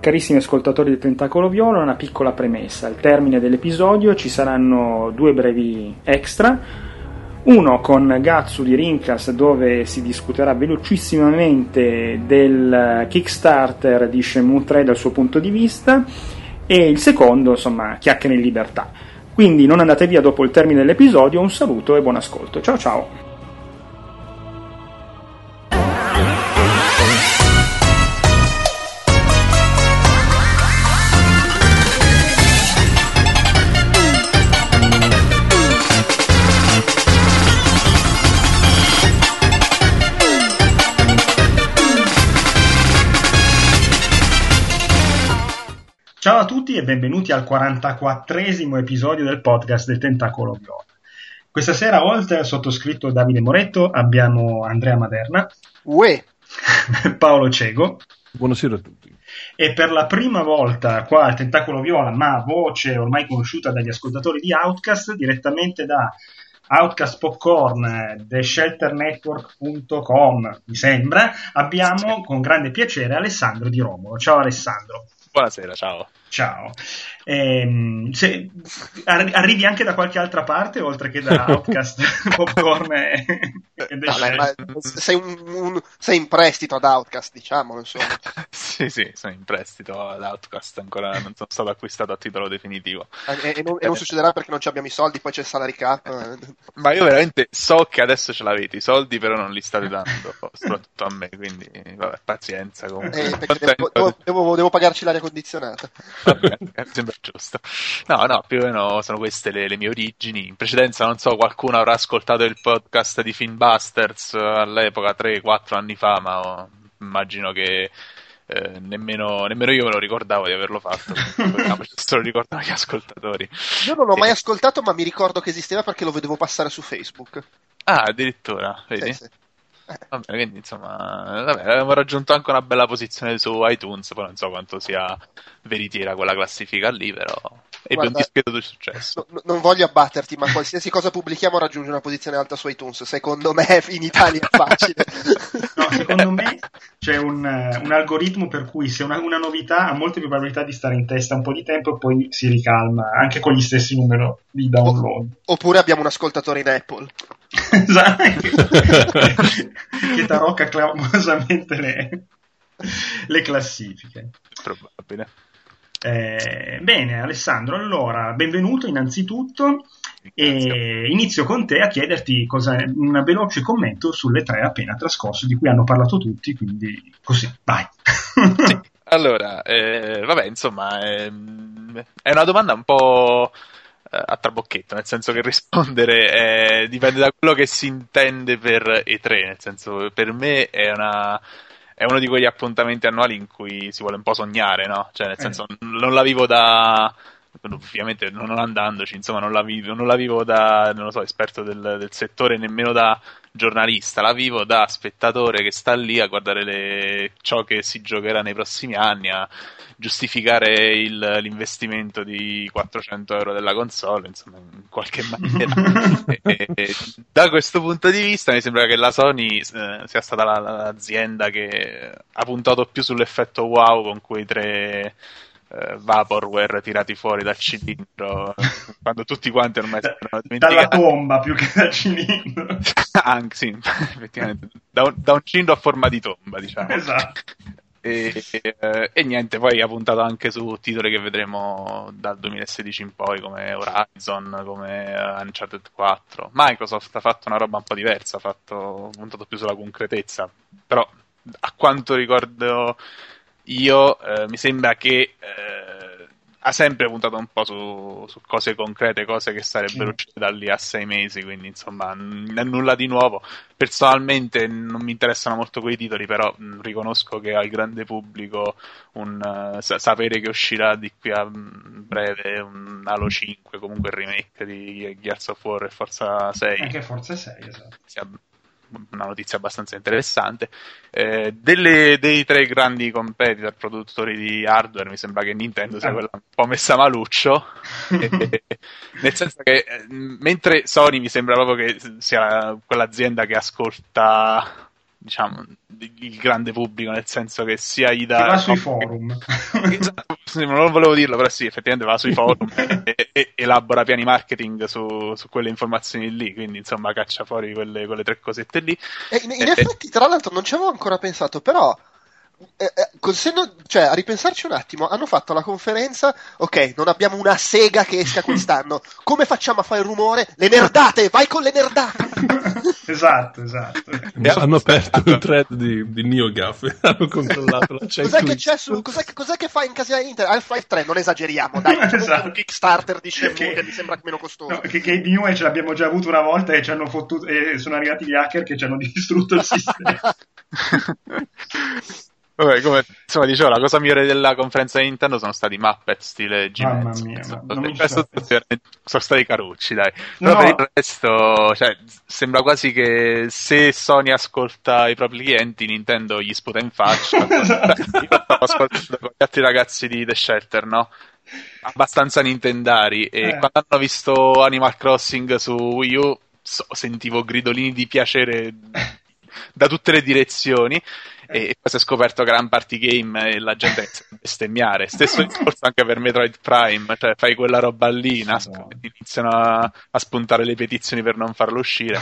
Carissimi ascoltatori del Tentacolo Viola, una piccola premessa. Al termine dell'episodio ci saranno due brevi extra. Uno con Gatsu di Rincas dove si discuterà velocissimamente del Kickstarter di Shenmue 3 dal suo punto di vista e il secondo, insomma, chiacchiere in libertà. Quindi non andate via dopo il termine dell'episodio, un saluto e buon ascolto. Ciao ciao! Benvenuti al 44esimo episodio del podcast del Tentacolo Viola. Questa sera, oltre al sottoscritto Davide Moretto, abbiamo Andrea Maderna, Uè. Paolo Cego. Buonasera a tutti. E per la prima volta qua al Tentacolo Viola, ma voce ormai conosciuta dagli ascoltatori di Outcast, direttamente da Outcast Popcorn, theshelternetwork.com, mi sembra, abbiamo con grande piacere Alessandro Di Romolo. Ciao Alessandro. Buonasera, ciao. Ciao. Ehm, se, arrivi anche da qualche altra parte oltre che da Outcast Popcorn e, e ma sei, un, un, sei, in prestito ad Outcast, diciamo, sì, sì, sono in prestito ad Outcast, ancora non sono stato acquistato a titolo definitivo. E, e, non, e non, succederà perché non abbiamo i soldi, poi c'è il salary cap. ma io veramente so che adesso ce l'avete i soldi, però non li state dando, soprattutto a me, quindi vabbè, pazienza comunque. Eh, devo, devo, devo, devo pagarci l'aria condizionata. Vabbè, sembra giusto. No, no, più o meno sono queste le, le, mie origini. In precedenza, non so, qualcuno avrà ascoltato il podcast di Finbusters all'epoca, 3-4 anni fa, ma oh, immagino che eh, nemmeno, nemmeno, io me lo ricordavo di averlo fatto. Se lo ricordano gli ascoltatori. Io non l'ho mai ascoltato, ma mi ricordo che esisteva perché lo vedevo passare su Facebook. Ah, addirittura, vedi? Sì, sì. Vabbè, quindi insomma, vabbè, abbiamo raggiunto anche una bella posizione su iTunes, poi non so quanto sia veritiera quella classifica lì, però ebbe un discreto di successo. No, non voglio abbatterti, ma qualsiasi cosa pubblichiamo raggiunge una posizione alta su iTunes. Secondo me in Italia è facile. no, secondo me c'è un, un, algoritmo per cui se una, una, novità ha molte più probabilità di stare in testa un po' di tempo e poi si ricalma, anche con gli stessi numeri di download. Oppure abbiamo un ascoltatore in Apple. esatto, che tarocca clamorosamente le, le classifiche. Probabile. Eh, bene, Alessandro, allora benvenuto innanzitutto e inizio con te a chiederti cosa, un veloce commento sulle tre appena trascorse di cui hanno parlato tutti, quindi così, vai. sì. Allora, eh, vabbè, insomma, eh, è una domanda un po' eh, a trabocchetto, nel senso che rispondere dipende da quello che si intende per E3, nel senso per me è una è uno di quegli appuntamenti annuali in cui si vuole un po' sognare, no? Cioè, nel eh. senso, non la vivo da. Ovviamente non andandoci, insomma, non la vivo, non la vivo da, non lo so, esperto del, del, settore, nemmeno da giornalista, la vivo da spettatore che sta lì a guardare le, ciò che si giocherà nei prossimi anni, a giustificare il, l'investimento di 400 euro della console, insomma, in qualche maniera. e, e, da questo punto di vista mi sembra che la Sony eh, sia stata la, l'azienda che ha puntato più sull'effetto wow con quei tre eh, vaporware tirati fuori dal cilindro quando tutti quanti ormai sono dalla tomba più che dal cilindro. Anche sì effettivamente. Da un, da un cilindro a forma di tomba diciamo. Esatto. E, e, e, niente, poi ha puntato anche su titoli che vedremo dal 2016 in poi, come Horizon, come Uncharted 4. Microsoft ha fatto una roba un po' diversa, ha, fatto, ha puntato più sulla concretezza, però a quanto ricordo io, eh, mi sembra che eh, ha sempre puntato un po' su, su cose concrete, cose che sarebbero uscite da lì a sei mesi, quindi insomma n- nulla di nuovo. Personalmente non mi interessano molto quei titoli, però mh, riconosco che al grande pubblico un, uh, sa- sapere che uscirà di qui a mh, breve un Halo 5, comunque il remake di Gears of War e Forza 6. Anche Forza 6, esatto. Sia una notizia abbastanza interessante. Eh, delle, dei tre grandi competitor produttori di hardware, mi sembra che Nintendo sia quella un po' messa maluccio. e, nel senso che mentre Sony mi sembra proprio che sia quell'azienda che ascolta diciamo, il grande pubblico, nel senso che sia gli dà... va sui forum. Esatto, non volevo dirlo, però sì, effettivamente va sui forum e, e, elabora piani marketing su, su, quelle informazioni lì, quindi insomma caccia fuori quelle, quelle tre cosette lì. E in, in e, effetti, tra l'altro, non ci avevo ancora pensato, però eh, eh, non, cioè, a ripensarci un attimo, hanno fatto la conferenza, ok, non abbiamo una sega che esca quest'anno, come facciamo a fare il rumore? Le nerdate, vai con le nerdate! esatto, esatto. E hanno aperto un thread di, di NeoGAF, hanno controllato la chat. Cos'è che c'è su, cos'è, cos'è che fa in casa Inter? Half-Life 3, non esageriamo, dai, esatto. un Kickstarter di Shenmue che, che, mi sembra meno costoso. No, che, che i New ce l'abbiamo già avuto una volta e, ci hanno fottuto, e sono arrivati gli hacker che ci hanno distrutto il sistema. Vabbè, come insomma, dicevo, la cosa migliore della conferenza di Nintendo sono stati Muppet stile g Mamma mia, ma questo sono stati carucci, dai. Però no. per il resto, cioè, sembra quasi che se Sony ascolta i propri clienti, Nintendo gli sputa in faccia. Io stavo ascoltando con gli altri ragazzi di The Shelter, no? Abbastanza nintendari. E eh. quando hanno visto Animal Crossing su Wii U, so, sentivo gridolini di piacere da tutte le direzioni e poi si è scoperto Grand Party Game e la gente inizia a bestemmiare. Stesso discorso anche per Metroid Prime, cioè fai quella roba lì, nascono, iniziano a, a, spuntare le petizioni per non farlo uscire.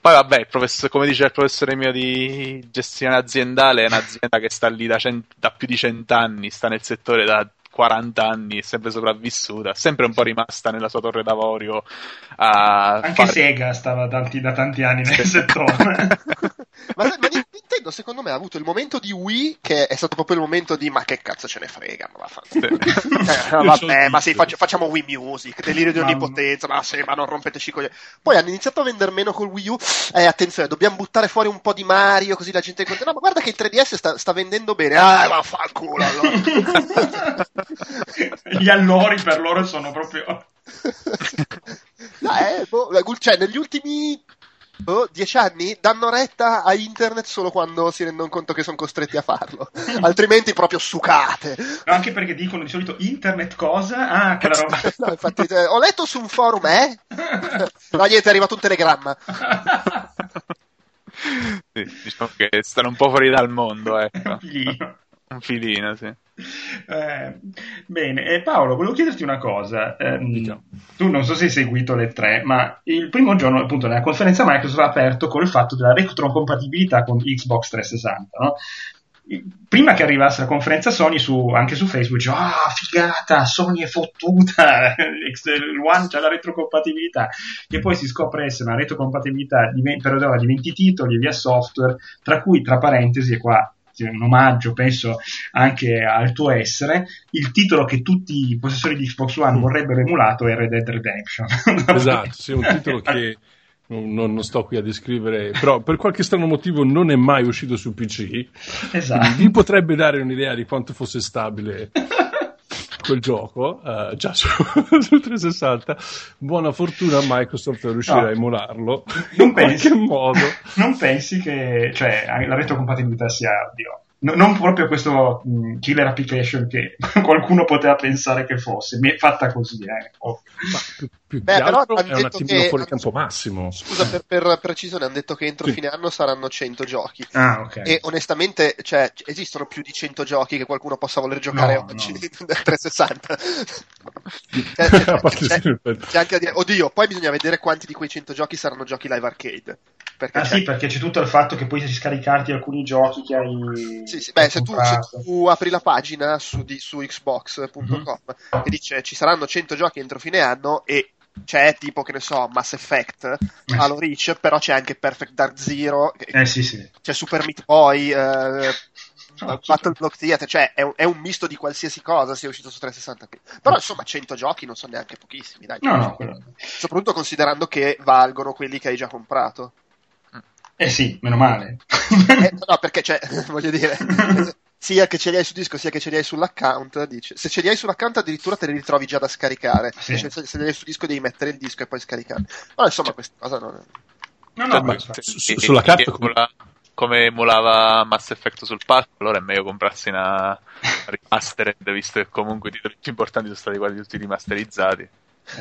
Poi vabbè, come dice il professore mio di gestione aziendale, è un'azienda che sta lì da, cent- da più di cent'anni, sta nel settore da 40 anni, è sempre sopravvissuta, sempre un po' rimasta nella sua torre d'avorio. Anche fare... Sega stava tanti, da tanti anni nel settore. ma, ma, Nintendo secondo me ha avuto il momento di Wii che è stato proprio il momento di ma che cazzo ce ne frega, ma eh, vabbè, ma sì, faccio, facciamo Wii Music, delirio di onnipotenza, ma sì, ma non rompeteci con gli... Poi hanno iniziato a vendere meno col Wii U, eh, attenzione, dobbiamo buttare fuori un po' di Mario così la gente è contenta, no, ma guarda che il 3DS sta, sta vendendo bene, ah, ma fa il culo allora. Gli allori per loro sono proprio... no, eh, boh, cioè, negli ultimi oh, dieci anni danno retta a internet solo quando si rendono conto che sono costretti a farlo, altrimenti proprio sucate. No, anche perché dicono di solito internet cosa? Ah, quella roba. no, infatti, eh, ho letto su un forum, eh? no, niente, è arrivato un telegramma. sì, diciamo che stanno un po' fuori dal mondo, ecco. Un filino, sì. Eh, bene, eh, Paolo, volevo chiederti una cosa. Eh, tu non so se hai seguito le tre, ma il primo giorno, appunto, nella conferenza Microsoft ha aperto con il fatto della retrocompatibilità con Xbox 360, no? Prima che arrivasse la conferenza Sony, su, anche su Facebook, dice, ah, figata, Sony è fottuta, One c'ha la retrocompatibilità, che poi si scopre essere una retrocompatibilità di, per ora di 20 titoli via software, tra cui, tra parentesi, e qua un omaggio, penso, anche al tuo essere, il titolo che tutti i possessori di Xbox One mm. vorrebbero emulato è Red Dead Redemption. esatto, sì, un titolo che non, non, sto qui a descrivere, però per qualche strano motivo non è mai uscito su PC. Esatto. Vi potrebbe dare un'idea di quanto fosse stabile quel gioco, uh, già su, su, 360. Buona fortuna a Microsoft a riuscire no. a emularlo non in pensi, qualche modo. Non pensi che cioè, la retrocompatibilità sia, oddio, No, non proprio questo mh, mm, killer application che qualcuno poteva pensare che fosse, fatta così. Eh. Oh. Ma più, Beh, che altro è un attimino che, fuori campo massimo. Scusa, per, per, precisione, hanno detto che entro sì. fine anno saranno 100 giochi. Ah, okay. E onestamente, cioè, esistono più di 100 giochi che qualcuno possa voler giocare no, oggi no. 360. c'è, c'è, c'è, c'è anche a dire, oddio, poi bisogna vedere quanti di quei 100 giochi saranno giochi live arcade. Perché ah, sì, perché c'è tutto il fatto che puoi scaricarti alcuni giochi che hai. Sì, sì. Beh, se tu, se tu, apri la pagina su, di, su xbox.com mm-hmm. e dice ci saranno 100 giochi entro fine anno e c'è tipo che ne so Mass Effect eh, Halo Reach però c'è anche Perfect Dark Zero eh, sì, sì. c'è Super Meat Boy eh, no, Battle Block Theater cioè è un, è un, misto di qualsiasi cosa sia uscito su 360 però insomma 100 giochi non sono neanche pochissimi dai no, no, quello... soprattutto considerando che valgono quelli che hai già comprato eh sì, meno male. eh, no, perché cioè, voglio dire, sia che ce li hai su disco sia che ce li hai sull'account, dice. se ce li hai sull'account addirittura te li ritrovi già da scaricare, sì. se, se, li hai su disco devi mettere il disco e poi scaricare. Ma insomma questa cosa non è... No, no, ma su, su, sulla carta come... come emulava Mass Effect sul palco, allora è meglio comprarsi una remastered, visto che comunque i titoli più importanti sono stati quasi tutti rimasterizzati.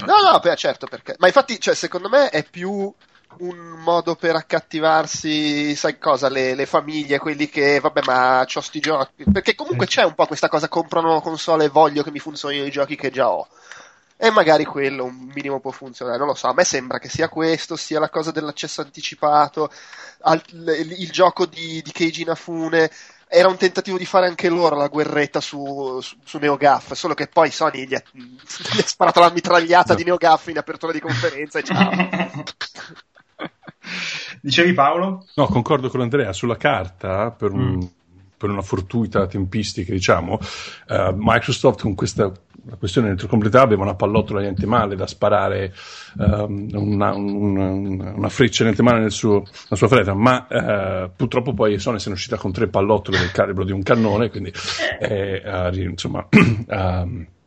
No, no, beh, certo, perché... Ma infatti, cioè, secondo me è più un modo per accattivarsi, sai cosa, le, le, famiglie, quelli che, vabbè, ma c'ho sti giochi. Perché comunque c'è un po' questa cosa, comprano console e voglio che mi funzionino i giochi che già ho. E magari quello un minimo può funzionare, non lo so, a me sembra che sia questo, sia la cosa dell'accesso anticipato, al, il, il, gioco di, di Keiji Inafune, era un tentativo di fare anche loro la guerretta su, su, su NeoGAF, solo che poi Sony gli ha, gli ha sparato la mitragliata di NeoGAF in apertura di conferenza e ciao. Dicevi Paolo? No, concordo con Andrea, sulla carta, per, un, mm. per una fortuita tempistica, diciamo, uh, Microsoft con questa la questione retrocompatibilità aveva una pallottola niente male da sparare um, una, una, una, freccia niente male nel suo, nella sua fretta ma uh, purtroppo poi Sony se ne è uscita con tre pallottole del calibro di un cannone quindi eh, uh, insomma um,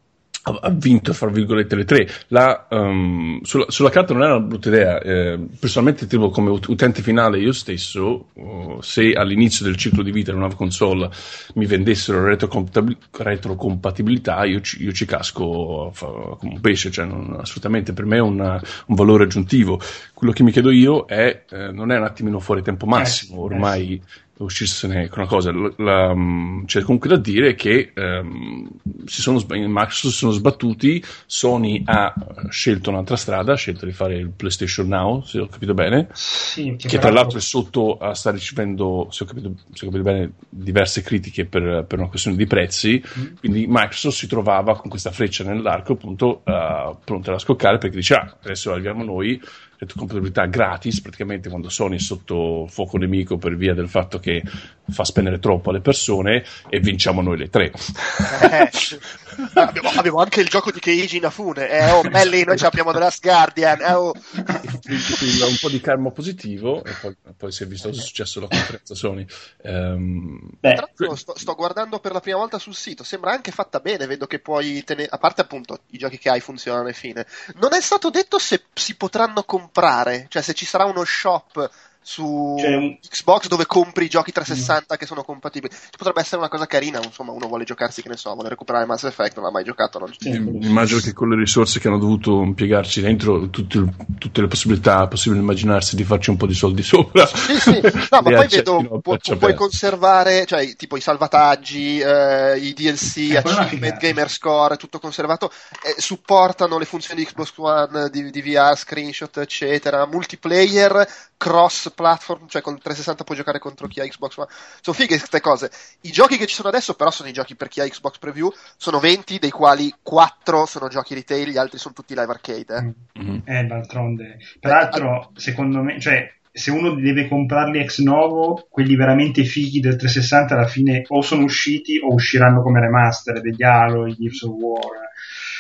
ha vinto, fra virgolette, le tre. La, um, sulla, sulla, carta non era una brutta idea. Eh, personalmente, tipo, come utente finale, io stesso, uh, se all'inizio del ciclo di vita di una console mi vendessero retrocompatibilità, io ci, io ci casco fa, come un pesce, cioè non, assolutamente per me è una, un valore aggiuntivo. Quello che mi chiedo io è, eh, non è un attimino fuori tempo massimo, eh, ormai eh uscirsene con una cosa. La, mm, c'è comunque da dire che um, si sono, Microsoft si sono sbattuti, Sony ha scelto un'altra strada, ha scelto di fare il PlayStation Now, se ho capito bene, sì, che, che tra l'altro è sotto, uh, sta ricevendo, se ho capito, se ho capito bene, diverse critiche per, per, una questione di prezzi, mm. quindi Microsoft si trovava con questa freccia nell'arco appunto uh, pronta a scoccare perché dice ah, adesso arriviamo noi retrocompatibilità gratis praticamente quando Sony è sotto fuoco nemico per via del fatto che fa spendere troppo alle persone e vinciamo noi le tre. Abbiamo, abbiamo, anche il gioco di Keiji Inafune, eh, oh, belli, noi abbiamo The Last Guardian, eh, oh. un po' di karma positivo e poi, poi si è visto cosa è successo alla conferenza Sony. Um, Beh, Tra l'altro sto, sto, guardando per la prima volta sul sito, sembra anche fatta bene, vedo che puoi tenere, a parte appunto i giochi che hai funzionano e fine. Non è stato detto se si potranno comprare, cioè se ci sarà uno shop su cioè, Xbox dove compri i giochi 360 mm. che sono compatibili. Potrebbe essere una cosa carina, insomma, uno vuole giocarsi, che ne so, vuole recuperare Mass Effect, non ha mai giocato. Non sì, immagino che con le risorse che hanno dovuto impiegarci dentro, tutte, tutte, le possibilità possibili immaginarsi di farci un po' di soldi sopra. Sì, sì, no, ma poi vedo, pu- puoi conservare, cioè, tipo i salvataggi, eh, i DLC, Achievement, Gamer Score, tutto conservato, eh, supportano le funzioni di Xbox One, di, di VR, screenshot, eccetera, multiplayer, cross platform, cioè con 360 puoi giocare contro chi ha Xbox One. Sono fighe queste cose. I giochi che ci sono adesso, però, sono i giochi per chi ha Xbox Preview. Sono 20, dei quali 4 sono giochi retail, gli altri sono tutti live arcade. Eh, mm-hmm. eh d'altronde. Peraltro, eh, secondo me, cioè, se uno deve comprarli ex novo, quelli veramente fighi del 360 alla fine o sono usciti o usciranno come remaster degli Halo, i Gears of War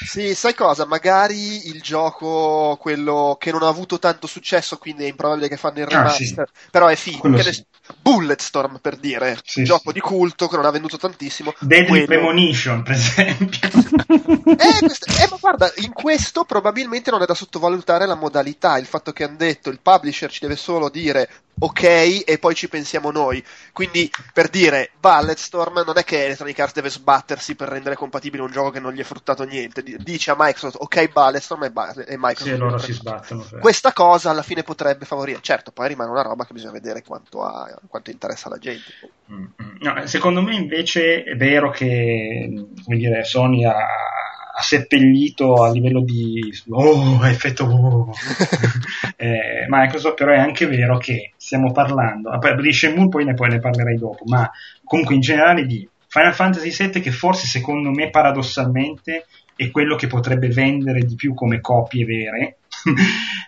sì, sai cosa? Magari il gioco, quello che non ha avuto tanto successo, quindi è improbabile che fanno il remaster, ah, sì. però è figo. Sì. Bulletstorm, per dire, sì, un gioco di culto che non ha venduto tantissimo. Deadly quello... Premonition, per esempio. eh, questo, eh, ma guarda, in questo probabilmente non è da sottovalutare la modalità, il fatto che hanno detto il publisher ci deve solo dire ok e poi ci pensiamo noi. Quindi, per dire, Bulletstorm non è che Electronic Arts deve sbattersi per rendere compatibile un gioco che non gli è fruttato niente. Dice a Microsoft, ok, Bulletstorm e, ba- e Microsoft. Sì, loro si sbattono. Per... Questa cosa alla fine potrebbe favorire. Certo, poi rimane una roba che bisogna vedere quanto, ha, quanto interessa alla gente. Mm-hmm. No, secondo me invece è vero che come dire, Sony ha ha seppellito a livello di oh, effetto oh. eh, Microsoft, però è anche vero che stiamo parlando, di Shenmue poi ne, poi ne parlerei dopo, ma comunque in generale di Final Fantasy VII che forse secondo me paradossalmente è quello che potrebbe vendere di più come copie vere.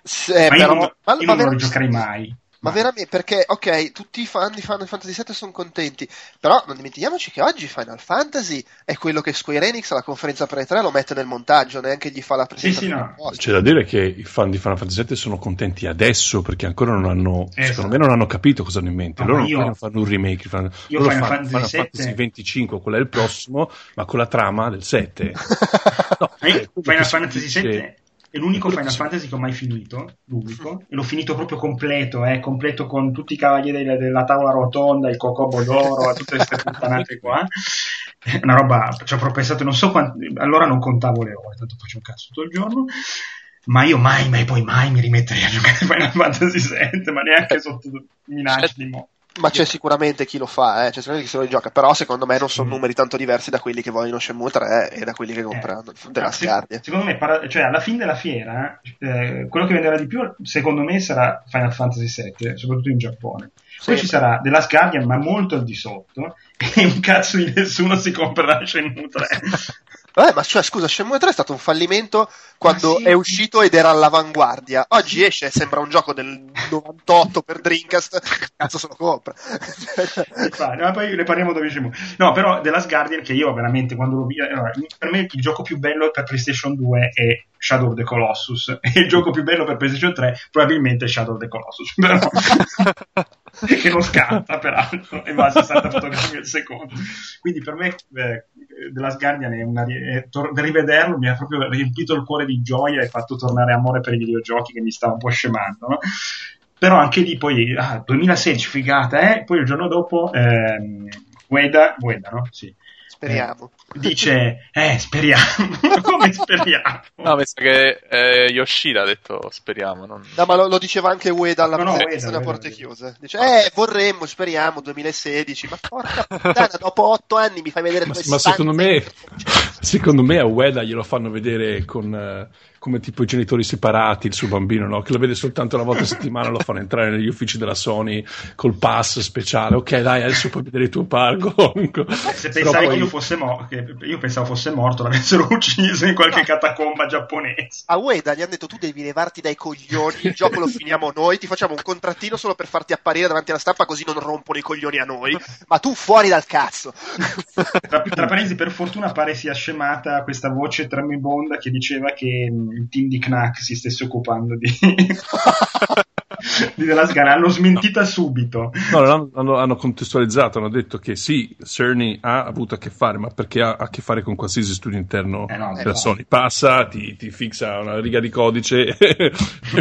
Sì, ma io però, non, ma, io ma non lo giocherei mai. Ma veramente, perché, ok, tutti i fan di Final Fantasy VII sono contenti, però non dimentichiamoci che oggi Final Fantasy è quello che Square Enix alla conferenza per E3 lo mette nel montaggio, neanche gli fa la presentazione. Sì, sì, no. C'è da dire che i fan di Final Fantasy VII sono contenti adesso perché ancora non hanno, esatto. secondo me non hanno capito cosa hanno in mente. No, Loro io, non fanno un remake, fanno, io loro Final, fanno, Fantasy, Final Fantasy 25, quello è il prossimo, ma con la trama del 7. no, Final Fantasy VII è l'unico Final Fantasy che ho mai finito, l'unico, e l'ho finito proprio completo, eh, completo con tutti i cavalieri della, della tavola rotonda, il cocobo d'oro, tutte queste puttanate qua. Una roba, ci ho proprio pensato, non so quanto, allora non contavo le ore, tanto faccio un cazzo tutto il giorno. ma io mai, mai, poi mai mi rimetterei a giocare Final Fantasy VII, ma neanche sotto minaccia di mo. Ma c'è sicuramente chi lo fa, eh? c'è sicuramente chi se lo gioca, però secondo me non sono mm. numeri tanto diversi da quelli che vogliono Shenmue 3 e da quelli che comprano eh, della se, Secondo me, para- cioè alla fine della fiera, eh, quello che venderà di più, secondo me, sarà Final Fantasy VII, soprattutto in Giappone. Poi ci sarà della Guardian, ma molto al di sotto, e un cazzo di nessuno si comprerà Shenmue 3. Vabbè, ma cioè, scusa, Shenmue 3 è stato un fallimento quando sì. è uscito ed era all'avanguardia. Oggi esce e sembra un gioco del 98 per Dreamcast. Cazzo se lo compra. no, poi ne parliamo dopo Shenmue. No, però The Last Guardian, che io veramente quando lo vi. Allora, per me il gioco più bello per PlayStation 2 è Shadow of the Colossus. E il gioco più bello per PlayStation 3 probabilmente è Shadow of the Colossus. Che non scatta peraltro e va a 60 fotogrammi al secondo quindi per me eh, The Last Guardian è una, è, tor- rivederlo mi ha proprio riempito il cuore di gioia e fatto tornare amore per i videogiochi che mi stava un po' scemando no? però anche lì poi ah, 2016 figata eh? poi il giorno dopo ehm, Ueda, Ueda no? Sì Speriamo. Eh, dice, eh, speriamo. Come speriamo? No, penso che eh, Yoshida ha detto speriamo. Non... No, ma lo, lo, diceva anche Ueda alla no, no, porte chiuse. Dice, eh, vorremmo, speriamo, 2016. Ma porca puttana, dopo otto anni mi fai vedere ma, ma secondo me, secondo me a Ueda glielo fanno vedere con... Uh, come tipo i genitori separati, il suo bambino, no? che lo vede soltanto una volta a settimana, lo fanno entrare negli uffici della Sony col pass speciale. Ok, dai, adesso puoi vedere il tuo parco. Se pensavi poi... che, io fosse mo- che io pensavo fosse morto, l'avessero ucciso in qualche catacomba giapponese. A Ueda gli hanno detto: Tu devi levarti dai coglioni, il gioco lo finiamo noi, ti facciamo un contrattino solo per farti apparire davanti alla stampa, così non rompono i coglioni a noi. Ma tu fuori dal cazzo. tra, tra parentesi, per fortuna pare sia scemata questa voce tremibonda che diceva che il team di Knack si stesse occupando di, di The Last Guardian. L'hanno smentita no. subito. No, hanno, hanno, contestualizzato, hanno detto che sì, Cerny ha avuto a che fare, ma perché ha a che fare con qualsiasi studio interno eh no, della eh Sony. Passa, ti, ti, fixa una riga di codice e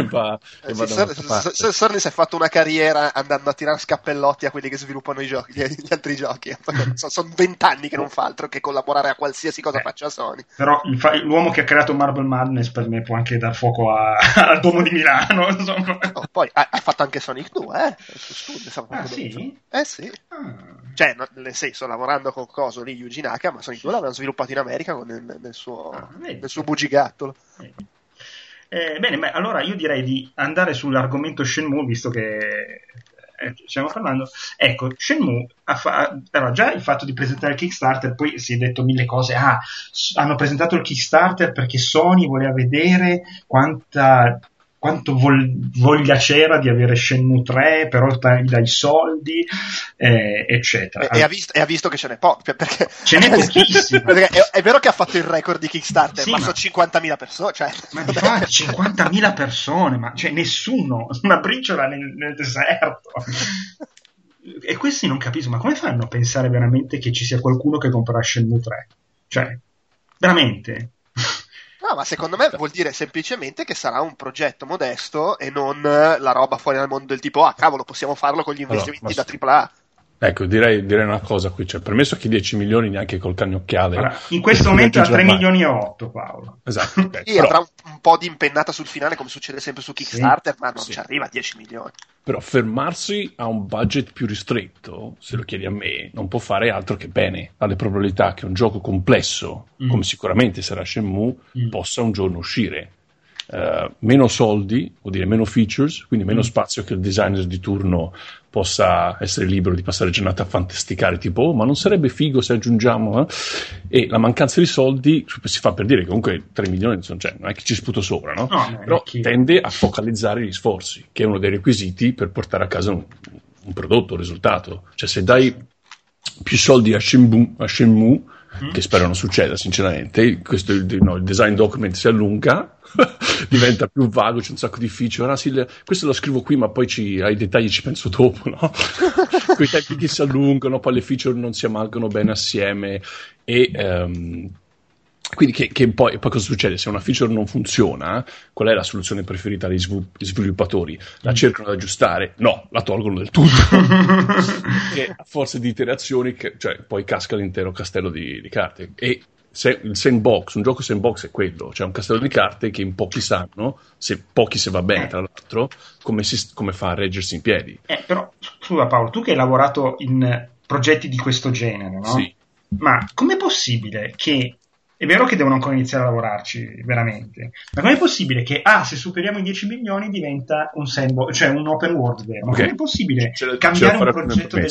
va, eh, e sì, Cerny si è fatto una carriera andando a tirare scappellotti a quelli che sviluppano i giochi, gli, altri giochi. sono vent'anni che non fa altro che collaborare a qualsiasi cosa eh, faccia Sony. Però l'uomo che ha creato Marble Madness per me può anche dar fuoco a, al Duomo di Milano. Insomma. Oh, poi ha, ha, fatto anche Sonic 2, eh? Studio, ah, sì? Eh sì. Ah. Cioè, no, nel senso, lavorando con coso lì, Yuji Naka, ma Sonic 2 l'avevano sviluppato in America con nel, nel, suo, ah, nel suo bugigattolo. Eh, bene, beh, allora io direi di andare sull'argomento Shenmue, visto che eh, stiamo parlando. Ecco, Shenmue ha fa- allora, già il fatto di presentare il Kickstarter, poi si è detto mille cose. Ah, hanno presentato il Kickstarter perché Sony voleva vedere quanta quanto vol- voglia c'era di avere Shenmue 3 per oltre dai soldi, eh, eccetera. E, e, ha visto, e, ha visto, che ce n'è poco, perché ce n'è pochissimo. Perché è, è, vero che ha fatto il record di Kickstarter, sì, ma, ma sono 50.000 persone. Cioè... Ma di fatto 50.000 persone, ma cioè nessuno, una briciola nel, nel deserto. e questi non capisco, ma come fanno a pensare veramente che ci sia qualcuno che comprerà Shenmue 3? Cioè, veramente? No, ma secondo me vuol dire semplicemente che sarà un progetto modesto e non la roba fuori dal mondo del tipo, ah cavolo, possiamo farlo con gli investimenti allora, da AAA. Ecco, direi, direi, una cosa qui, cioè, permesso che 10 milioni neanche col cagnocchiale. Allora, in questo momento ha 3 milioni e 8, Paolo. Esatto. Okay, sì, però... avrà un, po' di impennata sul finale, come succede sempre su Kickstarter, sì, ma non sì. ci arriva a 10 milioni. Però fermarsi a un budget più ristretto, se lo chiedi a me, non può fare altro che bene. Ha le probabilità che un gioco complesso, mm. come sicuramente sarà Shenmue, mm. possa un giorno uscire. Uh, meno soldi, vuol dire meno features, quindi meno mm. spazio che il designer di turno possa essere libero di passare giornate a fantasticare, tipo, oh, ma non sarebbe figo se aggiungiamo, eh? E la mancanza di soldi si fa per dire che comunque 3 milioni cioè, non è che ci sputo sopra, no? no Però tende a focalizzare gli sforzi, che è uno dei requisiti per portare a casa un, un prodotto, un risultato. Cioè, se dai più soldi a Shenmue, a Shenmue mm. che spero non succeda sinceramente, questo, no, il design document si allunga, diventa più vago, c'è un sacco di feature, ah, sì, le, questo lo scrivo qui ma poi ci, ai dettagli ci penso dopo, no? Quei tempi che si allungano, poi le feature non si amalgano bene assieme e... Um, quindi che, che poi, poi, cosa succede? Se una feature non funziona, qual è la soluzione preferita degli sviluppatori? La mm. cercano di aggiustare? No, la tolgono del tutto. e a forza di iterazioni, che, cioè, poi casca l'intero castello di, di carte. E se, il sandbox, un gioco sandbox è quello, cioè un castello di carte che in pochi sanno, se pochi se va bene tra l'altro, come, si, come fa a reggersi in piedi. Eh, però, scusa Paolo, tu che hai lavorato in progetti di questo genere, no? Sì. Ma com'è possibile che è vero che devono ancora iniziare a lavorarci veramente, ma com'è possibile che ah, se superiamo i 10 milioni diventa un sandbox, cioè un open world vero? Ma Ok. com'è possibile Ce la- cambiare ce la un progetto del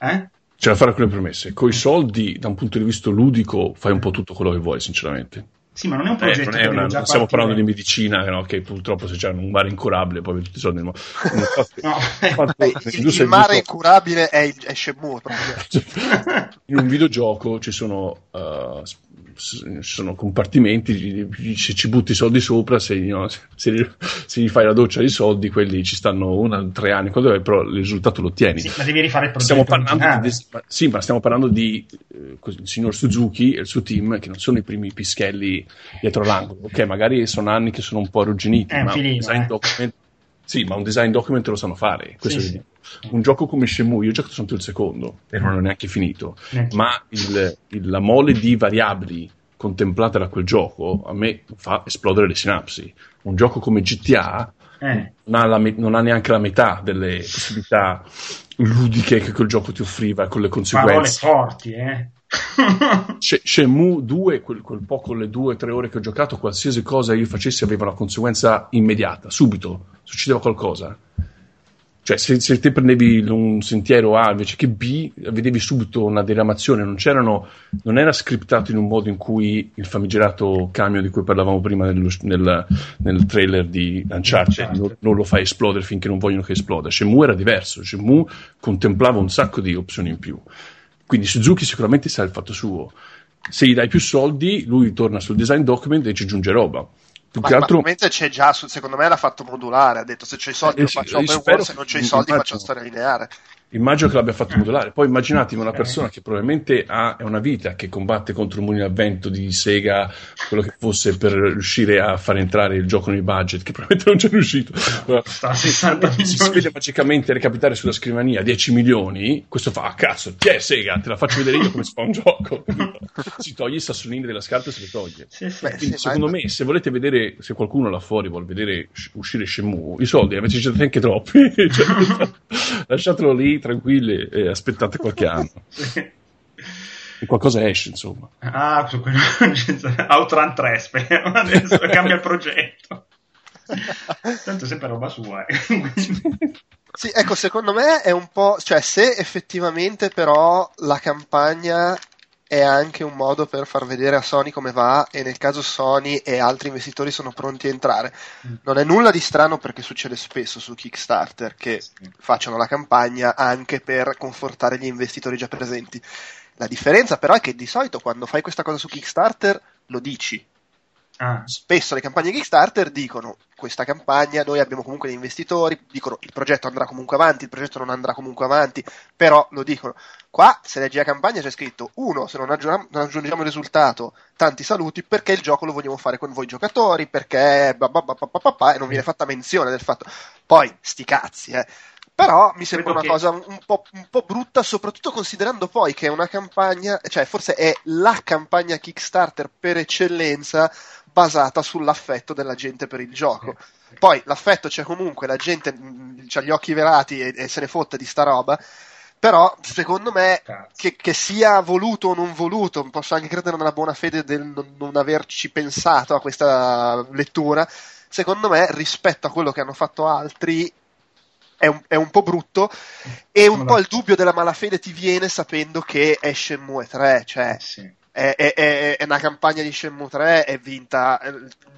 eh? C'è da fare alcune premesse. Con i soldi, da un punto di vista ludico, fai un po' tutto quello che vuoi, sinceramente. Sì, ma non è un Eh, progetto non, è una- stiamo partire. parlando di medicina, no, che purtroppo se c'è un mare incurabile, poi tutti i soldi. No. No. Quanto- Beh, il, il mare incurabile è, il, è Shenmue in un videogioco ci sono, uh, ci sono compartimenti, se ci butti i soldi sopra, se, no, se, gli- se gli fai la doccia di soldi, quelli ci stanno una, tre anni, però il risultato lo ottieni. Sì, ma devi rifare il progetto Stiamo parlando di, sì, ma stiamo parlando di eh, il signor Suzuki e il suo team, che non sono i primi pischelli dietro l'angolo. Ok, magari sono anni che sono un po' arrugginiti, un ma filino, un eh. document, sì, ma un design document lo sanno fare. Questo Sì, è- sì. Un gioco come Shenmue, io ho giocato soltanto il secondo e non ho neanche finito, Neanche. ma il- il- la mole di variabili contemplate da quel gioco a me fa esplodere le sinapsi. Un gioco come GTA Eh. non ha, la non ha neanche la metà delle possibilità ludiche che quel gioco ti offriva con le Parole conseguenze. forti, eh. Sh- Shenmue 2, quel, quel poco, le due o tre ore che ho giocato, qualsiasi cosa io facessi aveva una conseguenza immediata, subito, succedeva qualcosa. Cioè, se, se te prendevi un sentiero A invece che B, vedevi subito una diramazione, non, c'erano, non era scriptato in un modo in cui il famigerato camion di cui parlavamo prima nello- nel, nel trailer di Uncharted non, non lo fai esplodere finché non vogliono che esploda. Shenmue era diverso, Shenmue contemplava un sacco di opzioni in più. Quindi Suzuki sicuramente sa il fatto suo. Se gli dai più soldi, lui torna sul design document e ci aggiunge roba. Più Ma, che ma altro, probabilmente c'è già, secondo me l'ha fatto modulare, ha detto se c'ho i soldi Eh, lo sì, faccio io open world, se non c'ho i soldi faccio una storia lineare. Immagino che l'abbia fatto modulare. Poi immaginatevi una persona che probabilmente ha, è una vita che combatte contro un mulino a vento di Sega, quello che fosse per riuscire a far entrare il gioco nei budget, che probabilmente non c'è riuscito. Sta a 60 Se si milioni. vede magicamente recapitare sulla scrivania 10 milioni, questo fa, ah cazzo, chi è Sega? Te la faccio vedere io come si fa un gioco. si toglie i sassolini della scarta e se le toglie. Sì, sì. Beh, Quindi, sì, secondo me, se volete vedere, se qualcuno là fuori vuole vedere uscire Shenmue, i soldi ne avete già anche troppi. Cioè, lasciatelo lì tranquilli e aspettate qualche anno. Sì. E qualcosa esce, insomma. Ah, su quello Outrun 3 spero adesso cambia il progetto tanto è sempre roba sua eh. Sì, ecco, secondo me è un po', cioè se effettivamente però la campagna è anche un modo per far vedere a Sony come va e nel caso Sony e altri investitori sono pronti a entrare. Non è nulla di strano perché succede spesso su Kickstarter che facciano la campagna anche per confortare gli investitori già presenti. La differenza però è che di solito quando fai questa cosa su Kickstarter lo dici, ah, spesso le campagne Kickstarter dicono questa campagna noi abbiamo comunque degli investitori, dicono il progetto andrà comunque avanti, il progetto non andrà comunque avanti, però lo dicono. Qua se leggi la campagna c'è scritto uno, se non, aggiungiamo, non aggiungiamo il risultato, tanti saluti perché il gioco lo vogliamo fare con voi giocatori, perché ba ba ba ba ba ba ba, e non viene fatta menzione del fatto. Poi sti cazzi, eh. Però mi sembra Credo una che- cosa un po', un po' brutta, soprattutto considerando poi che è una campagna, cioè forse è la campagna Kickstarter per eccellenza basata sull'affetto della gente per il gioco. Poi l'affetto c'è comunque, la gente ha gli occhi velati e, e se ne fotte di sta roba, però secondo me che, che sia voluto o non voluto, posso anche credere nella buona fede del non, non averci pensato a questa lettura, secondo me rispetto a quello che hanno fatto altri è un, è un po' brutto e un Sono po' il dubbio della malafede ti viene sapendo che è Shenmue 3, cioè sì. È, è- è- una campagna di Shenmue 3 è vinta eh,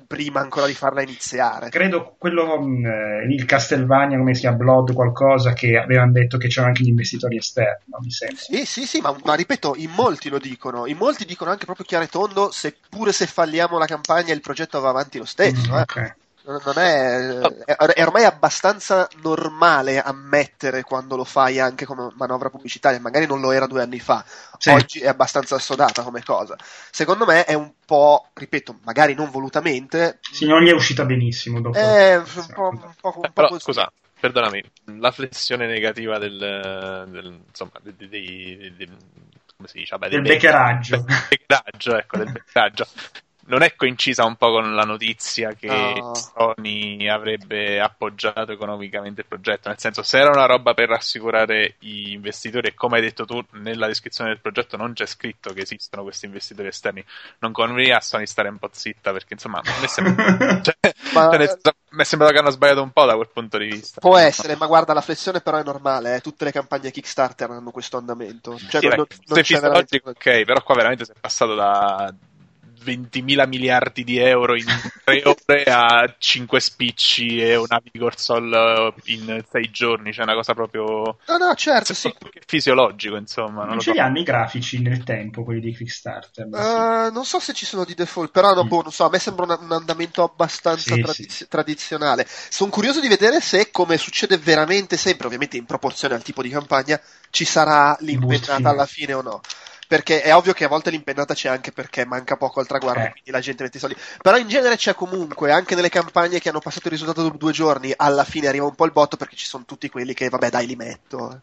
prima ancora di farla iniziare. credo quello mh, eh, il Castlevania come si chiama Blood qualcosa che avevano detto che c'erano anche gli investitori esterni no? mi sembra Sì, sì, sì, ma, ma ripeto, in molti lo dicono, in molti dicono anche proprio chiaro e tondo, seppure se falliamo la campagna il progetto va avanti lo stesso. Mm, eh. ok. Non è, è, ormai abbastanza normale ammettere quando lo fai anche come manovra pubblicitaria, magari non lo era due anni fa, Sì. oggi è abbastanza assodata come cosa. Secondo me è un po', ripeto, magari non volutamente, Sì, non gli è uscita benissimo dopo è un po', un po', un po' Però così. scusa, perdonami, la flessione negativa del, del- insomma, dei, dei- dei- dei- come si dice? Vabbè, del, del beccheraggio. Del beccheraggio, ecco, del beccheraggio non è coincisa un po' con la notizia che oh. Sony avrebbe appoggiato economicamente il progetto, nel senso se era una roba per rassicurare gli investitori e come hai detto tu nella descrizione del progetto non c'è scritto che esistono questi investitori esterni, non conveniva a Sony stare un po' zitta perché insomma mi è, sembrato, cioè, ma... cioè, mi è sembrato che hanno sbagliato un po' da quel punto di vista. Può essere, ma guarda la flessione però è normale, eh? tutte le campagne Kickstarter hanno questo andamento. Cioè, sì, non, beh, non c'è veramente... ok, però qua veramente si è passato da 20 miliardi di euro in tre ore a 5 spicci e una Vigor Sol in 6 giorni, cioè una cosa proprio... No, no, certo, sì. fisiologico, insomma. Non, non ce li hanno i grafici nel tempo, quelli di Kickstarter? Uh, non so se ci sono di default, però no, mm. boh, non so, a me sembra un, un andamento abbastanza sì, tradiz- sì. tradizionale. Sono curioso di vedere se, come succede veramente sempre, ovviamente in proporzione al tipo di campagna, ci sarà l'impennata alla fine o no perché è ovvio che a volte l'impennata c'è anche perché manca poco al traguardo, eh. quindi la gente mette i soldi. Però in genere c'è comunque, anche nelle campagne che hanno passato il risultato dopo due giorni, alla fine arriva un po' il botto perché ci sono tutti quelli che, vabbè, dai, li metto.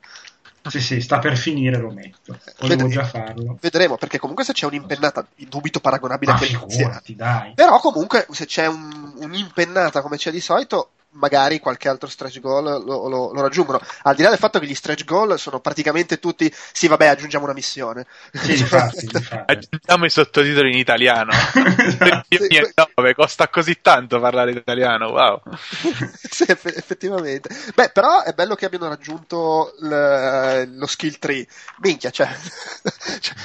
Sì, sì, sta per finire, lo metto. Volevo Vedremo, già farlo. Vedremo, perché comunque se c'è un'impennata, dubito paragonabile Ma a quella dai. Però comunque se c'è un, un'impennata come c'è di solito, magari qualche altro stretch goal lo, lo, lo, raggiungono. Al di là del fatto che gli stretch goal sono praticamente tutti, sì, vabbè, aggiungiamo una missione. Sì, infatti, infatti. Aggiungiamo i sottotitoli in italiano. esatto. 9, costa così tanto parlare italiano, wow. sì, effettivamente. Beh, però è bello che abbiano raggiunto l- lo skill tree. Minchia, cioè,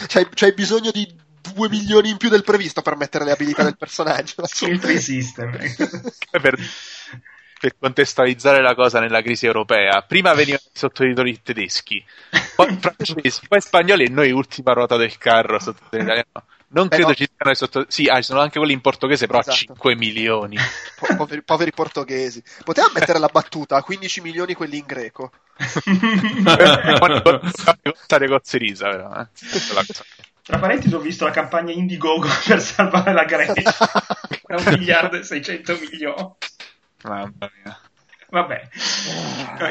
c'hai, c'hai bisogno di 2 milioni in più del previsto per mettere le abilità del personaggio. Skill tree system. per per contestualizzare la cosa nella crisi europea. Prima venivano i sottotitoli tedeschi, poi francesi, poi spagnoli e noi ultima ruota del carro sottotitoli italiano. Non Beh, credo no. ci siano i sottotitoli. Sì, ah, ci sono anche quelli in portoghese, però esatto. a 5 milioni. Po- poveri, poveri, portoghesi. Potevamo mettere la battuta a 15 milioni quelli in greco. Stare cozzerisa, però. Eh. Tra parentesi ho visto la campagna Indiegogo per salvare la Grecia. a un miliardo e 600 milioni. Mamma mia. Vabbè,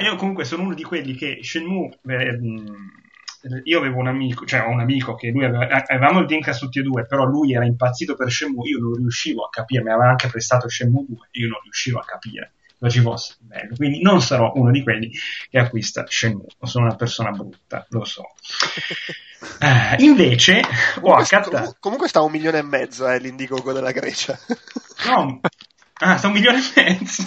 io comunque sono uno di quelli che Shenmue. Eh, io avevo un amico, cioè ho un amico che lui aveva, avevamo il Dreamcast tutti e due, però lui era impazzito per Shenmue, io non riuscivo a capire, mi aveva anche prestato Shenmue 2, io non riuscivo a capire ci fosse bello, quindi non sarò uno di quelli che acquista Shenmue, sono una persona brutta, lo so. Uh, invece comunque, ho accattato... Comunque sta a un milione e mezzo eh, l'Indiegogo della Grecia. No, Ah, sta un milione e mezzo.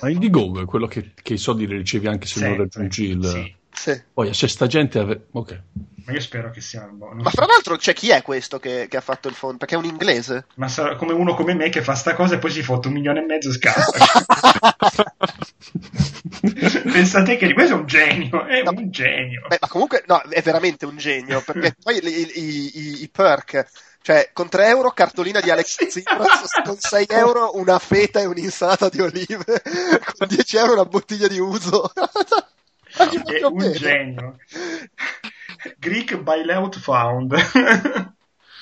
Ma Indiegogo è quello che, che, i soldi li ricevi anche se sì, non raggiungi il... Sì. Sì. Poi c'è sta gente. Ave... Ok. Ma io spero che sia. Boh, Ma fra l'altro, c'è chi è questo che, che, ha fatto il fondo? Perché è un inglese. Ma sarà come uno come me che fa sta cosa e poi si fotte un milione e mezzo e scappa. Pensate che questo è un genio. È no, un genio. Beh, ma comunque, no, è veramente un genio. Perché poi i, i, i, i perk cioè, con 3 euro cartolina di Alex. Tsipras, con 6 euro una feta e un'insalata di olive, con 10 euro una bottiglia di uso. è un genio. Greek bailout found.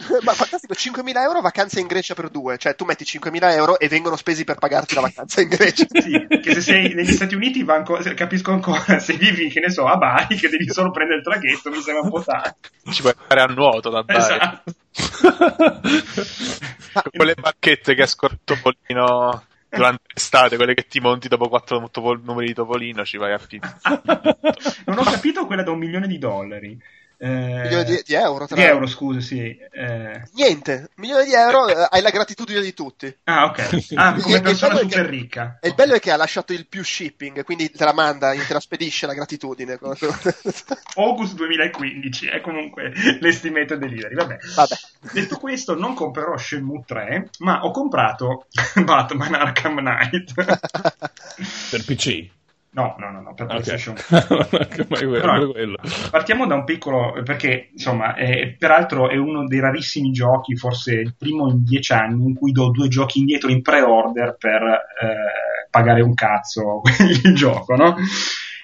Ma fantastico, 5.000 euro vacanze in Grecia per due, cioè tu metti 5.000 euro e vengono spesi per pagarti la vacanza in Grecia. sì, che se sei negli Stati Uniti banco, capisco ancora, se vivi, che ne so, a Bari, che devi solo prendere il traghetto, mi sembra un po' tanto. Ci puoi fare a nuoto da Bari. Esatto. Quelle barchette che escono Topolino durante l'estate, quelle che ti monti dopo quattro numeri di Topolino, ci vai a pizza. non ho capito quella da un milione di dollari. Eh, milione di, di, euro, tra di euro, scusa, sì. Eh... Niente, milione di euro, eh, hai la gratitudine di tutti. Ah, ok. Ah, come persona super che, ricca. E il bello è che ha lasciato il più shipping, quindi te la manda, te la spedisce la gratitudine. August 2015 è comunque l'estimated delivery. Vabbè. Vabbè. Detto questo, non comprerò Shenmue 3, ma ho comprato Batman Arkham Knight. per PC. No, no, no, no, per PlayStation. Okay. Però, partiamo da un piccolo, perché insomma, è, peraltro è uno dei rarissimi giochi, forse il primo in dieci anni, in cui do due giochi indietro in pre-order per eh, pagare un cazzo il gioco, no?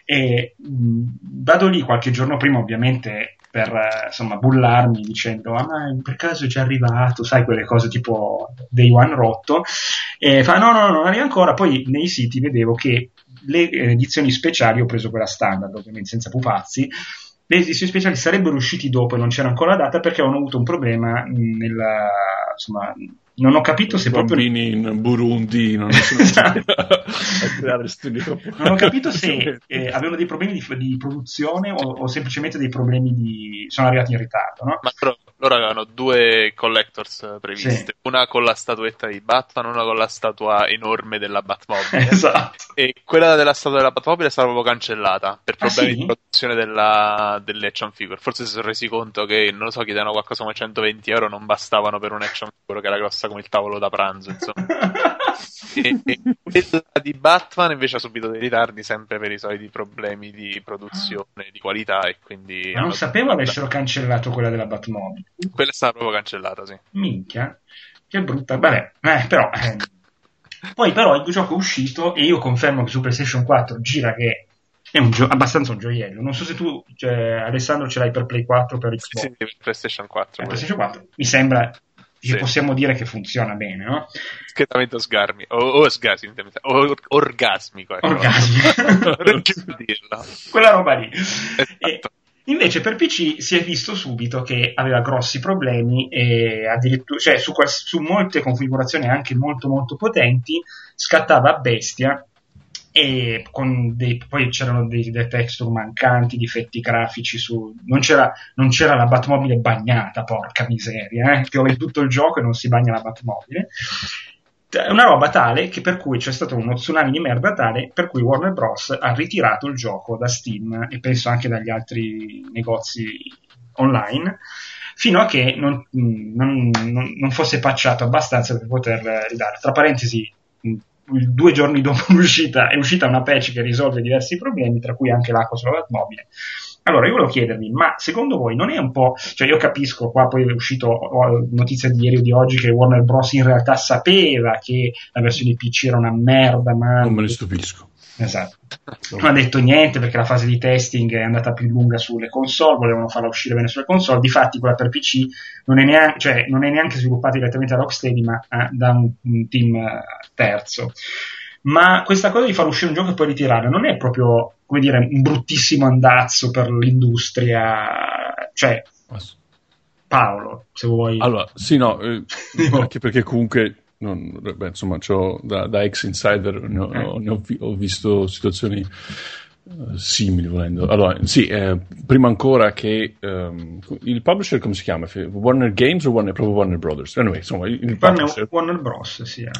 E mh, vado lì qualche giorno prima, ovviamente, per eh, insomma bullarmi dicendo ah ma per caso è già arrivato sai quelle cose tipo day one rotto. E fa no no no non arriva ancora poi nei siti vedevo che le edizioni speciali ho preso quella standard ovviamente senza pupazzi le edizioni speciali sarebbero usciti dopo e non c'era ancora data perché avevano avuto un problema nella, insomma, non ho capito se proprio bambini in Burundi non sono esatto. non ho capito se eh, avevano dei problemi di, di produzione o, o, semplicemente dei problemi di sono arrivati in ritardo no? ma però loro avevano due collectors previste sì. una con la statuetta di Batman una con la statua enorme della Batmobile esatto e quella della statua della Batmobile è stata proprio cancellata per ah, problemi ah, sì? di produzione della, delle action figure forse si sono resi conto che non lo so chiedevano qualcosa come 120 euro non bastavano per un action figure che era grossa grossa come il tavolo da pranzo, insomma. e, e quella di Batman invece ha subito dei ritardi sempre per i soliti problemi di produzione, di qualità e quindi... Ma non sapevo avessero cancellato quella della Batmobile. Quella è stata proprio cancellata, sì. Minchia, che brutta... Vabbè, eh, però... Eh. Poi però il gioco è uscito e io confermo che su PlayStation 4 gira che è un gio- abbastanza un gioiello. Non so se tu, cioè, Alessandro, ce l'hai per Play 4 per Xbox. Sì, sì, PlayStation 4. Eh, PlayStation 4. Mi sembra sì. possiamo dire che funziona bene, no? Schietamento sgarmi, o, o sgasmi, o, orgasmico. Orgasmico. Quella roba lì. Esatto. E, Invece per PC si è visto subito che aveva grossi problemi e addirittura, cioè su, su molte configurazioni anche molto molto potenti scattava a bestia e dei, poi c'erano dei, dei, texture mancanti, difetti grafici su, non, c'era, non c'era la Batmobile bagnata, porca miseria, eh? piove tutto il gioco e non si bagna la Batmobile. È una roba tale che per cui c'è stato uno tsunami di merda tale per cui Warner Bros. ha ritirato il gioco da Steam e penso anche dagli altri negozi online fino a che non, non, non fosse patchato abbastanza per poter ridare. Tra parentesi, due giorni dopo l'uscita è uscita una patch che risolve diversi problemi, tra cui anche l'acqua sulla mobile. Allora, io volevo chiedervi, ma secondo voi non è un po'. Cioè, io capisco, qua poi è uscito notizia di ieri o di oggi che Warner Bros. in realtà sapeva che la versione PC era una merda, ma. Non me ne stupisco. Esatto. Non ha detto niente perché la fase di testing è andata più lunga sulle console, volevano farla uscire bene sulle console. Difatti, quella per PC non è neanche, cioè, non è neanche sviluppata direttamente da Rocksteady, ma eh, da un, un team eh, terzo. Ma questa cosa di far uscire un gioco e poi ritirarlo non è proprio, come dire, un bruttissimo andazzo per l'industria. Cioè, Paolo, se vuoi. Allora, sì, no, eh, anche perché comunque non, beh, insomma, da, da, ex insider ne ho, eh. ne ho, ho visto situazioni uh, simili volendo. Allora, sì, eh, prima ancora che um, il publisher come si chiama? Warner Games o Warner, proprio Warner Brothers? Anyway, insomma, il, il publisher, Warner Bros. Sì, eh.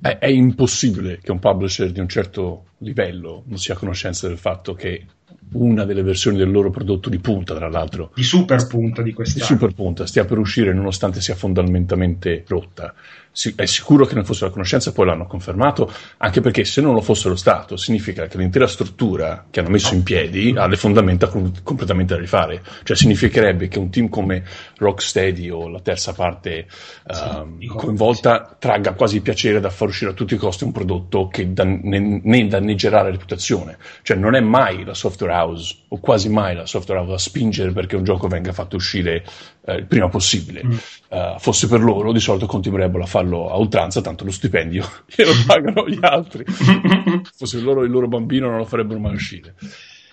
è, è impossibile che un publisher di un certo livello non sia a conoscenza del fatto che una delle versioni del loro prodotto di punta, tra l'altro. Di super punta di quest'anno. Di super punta, stia per uscire nonostante sia fondamentalmente rotta è sicuro che ne fossero a conoscenza, poi l'hanno confermato, anche perché se non lo fosse lo Stato, significa che l'intera struttura che hanno messo in piedi ha le fondamenta completamente da rifare. Cioè significherebbe che un team come Rocksteady o la terza parte sì, uh, coinvolta tragga quasi piacere da far uscire a tutti i costi un prodotto che dan- ne-, ne danneggerà la reputazione. Cioè non è mai la software house, o quasi mai la software house, a spingere perché un gioco venga fatto uscire eh, il prima possibile. Mm. Uh, fosse per loro, di solito continuerebbero a farlo a oltranza, tanto lo stipendio glielo pagano gli altri. fosse loro, il loro bambino non lo farebbero mai uscire.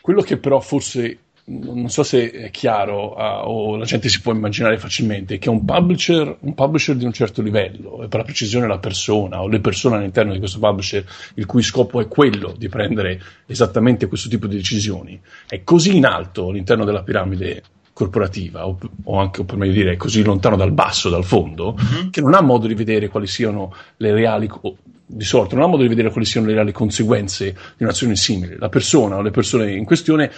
Quello che però forse non so se è chiaro uh, o la gente si può immaginare facilmente che un publisher, un publisher di un certo livello, e per la precisione la persona o le persone all'interno di questo publisher, il cui scopo è quello di prendere esattamente questo tipo di decisioni, è così in alto all'interno della piramide corporativa, o, o anche per meglio dire così lontano dal basso, dal fondo, mm-hmm. che non ha modo di vedere quali siano le reali di solito non ha modo di vedere quali siano le reali conseguenze di un'azione simile. La persona o le persone in questione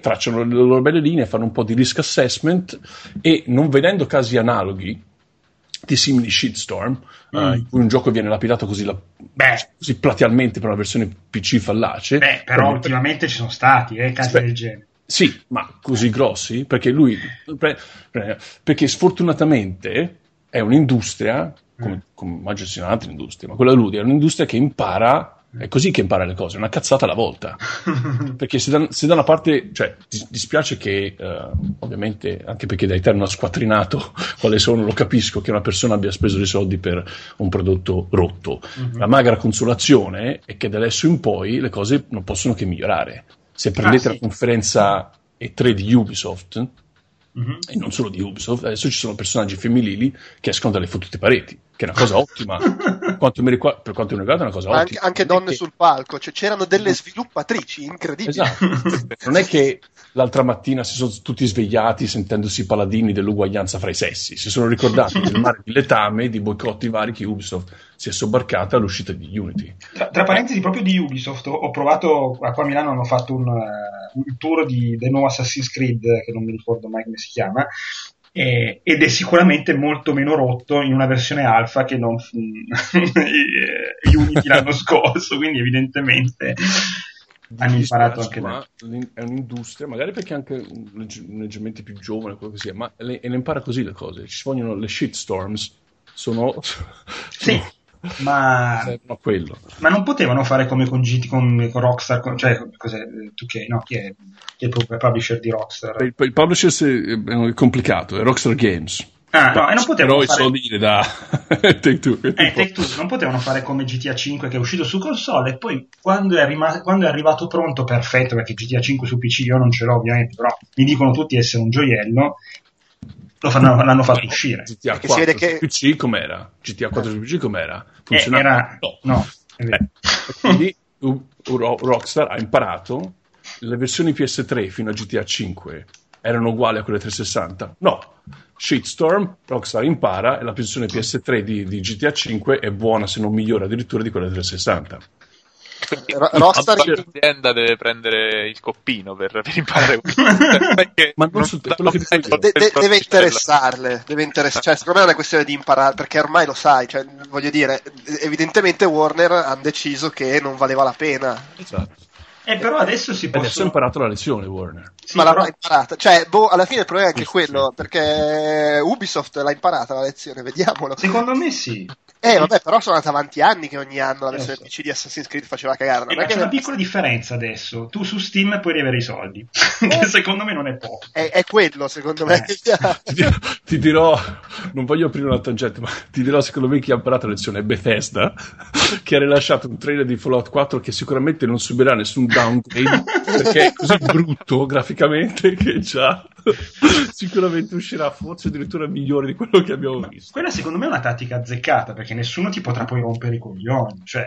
tracciano le loro belle linee, fanno un po' di risk assessment e non vedendo casi analoghi di simili shitstorm, mm. uh, in cui un gioco viene lapidato così, la, così platealmente per una versione PC fallace. Beh, però ultimamente ci sono stati eh, casi Spe- del genere. Sì, ma così grossi? Perché lui. Perché sfortunatamente è un'industria, come, mm. come immagino siano altre industrie, ma quella lui è un'industria che impara. È così che impara le cose, una cazzata alla volta. perché se da, se da, una parte, cioè, dispiace che, uh, ovviamente, anche perché da eterno squattrinato quale sono, lo capisco, che una persona abbia speso dei soldi per un prodotto rotto. Mm-hmm. La magra consolazione è che da adesso in poi le cose non possono che migliorare se prendete ah, sì. la conferenza e tre di Ubisoft, mm-hmm. e non solo di Ubisoft, adesso ci sono personaggi femminili che escono dalle fottute pareti, che è una cosa ottima. quanto riguarda, per quanto mi riguarda è una cosa anche, ottima. Anche donne che... sul palco, cioè, c'erano delle sviluppatrici incredibili. Esatto. non è che l'altra mattina si sono tutti svegliati sentendosi paladini dell'uguaglianza fra i sessi, si sono ricordati del mare di letame di boicotti vari che Ubisoft si è sobbarcata all'uscita di Unity. Tra, tra parentesi, proprio di Ubisoft, ho provato, a qua a Milano hanno fatto un, uh, un tour di, del nuovo Assassin's Creed, che non mi ricordo mai come si chiama, eh, ed è sicuramente molto meno rotto in una versione alfa che non Unity l'anno scorso, quindi evidentemente hanno imparato anche da... È un'industria, magari perché anche leggermente più giovane, quello che sia, ma le, e le impara così le cose. Ci vogliono le shitstorms, sono... Sì. Ma, ma, non potevano fare come con GT con, con Rockstar, con, cioè cos'è, tu che, no, chi è, chi è il publisher di Rockstar? Il, il publisher è complicato, è Rockstar Games. Ah, no, e non potevano Però fare... i soldi da Take Two. Eh, Take Two non potevano fare come GTA 5 che è uscito su console e poi quando è, rim- quando è arrivato pronto, perfetto, perché GTA 5 su PC io non ce l'ho ovviamente, però mi dicono tutti essere un gioiello, lo fanno, l'hanno fatto uscire. GTA 4 si vede che... PC com'era? GTA 4 su PC com'era? Funzionava? Eh, era... No. no eh, quindi Rockstar ha imparato le versioni PS3 fino a GTA 5 erano uguali a quelle 360? No. Shitstorm, Rockstar impara e la versione PS3 di, di GTA 5 è buona se non migliore addirittura di quella 360. Rockstar l'azienda deve prendere il coppino per, per imparare perché ma non, sul, quello che dico de, de, deve interessarle deve interess- cioè, secondo me è una questione di imparare perché ormai lo sai cioè, voglio dire evidentemente Warner hanno deciso che non valeva la pena esatto eh, però adesso si può. Adesso ha imparato la lezione, Warner. Sì, ma però... l'ha imparata. Cioè, boh, alla fine il problema è anche quello, perché Ubisoft l'ha imparata la lezione, vediamolo. Secondo me sì. Eh, vabbè, però sono andati avanti anni che ogni anno la versione. PC di Assassin's Creed faceva cagare. Non eh, c'è una piccola differenza adesso. Tu su Steam puoi riavere i soldi. che secondo me non è poco. È, è quello, secondo me. Eh. ti, ti, dirò, non voglio aprire una tangente, ma ti dirò, secondo me, chi ha imparato la lezione è Bethesda, che ha rilasciato un trailer di Fallout 4 che sicuramente non subirà nessun downgrade, perché è così brutto graficamente che già sicuramente uscirà forse addirittura migliore di quello che abbiamo visto. Quella secondo me è una tattica azzeccata perché nessuno ti potrà poi rompere i coglioni. Cioè,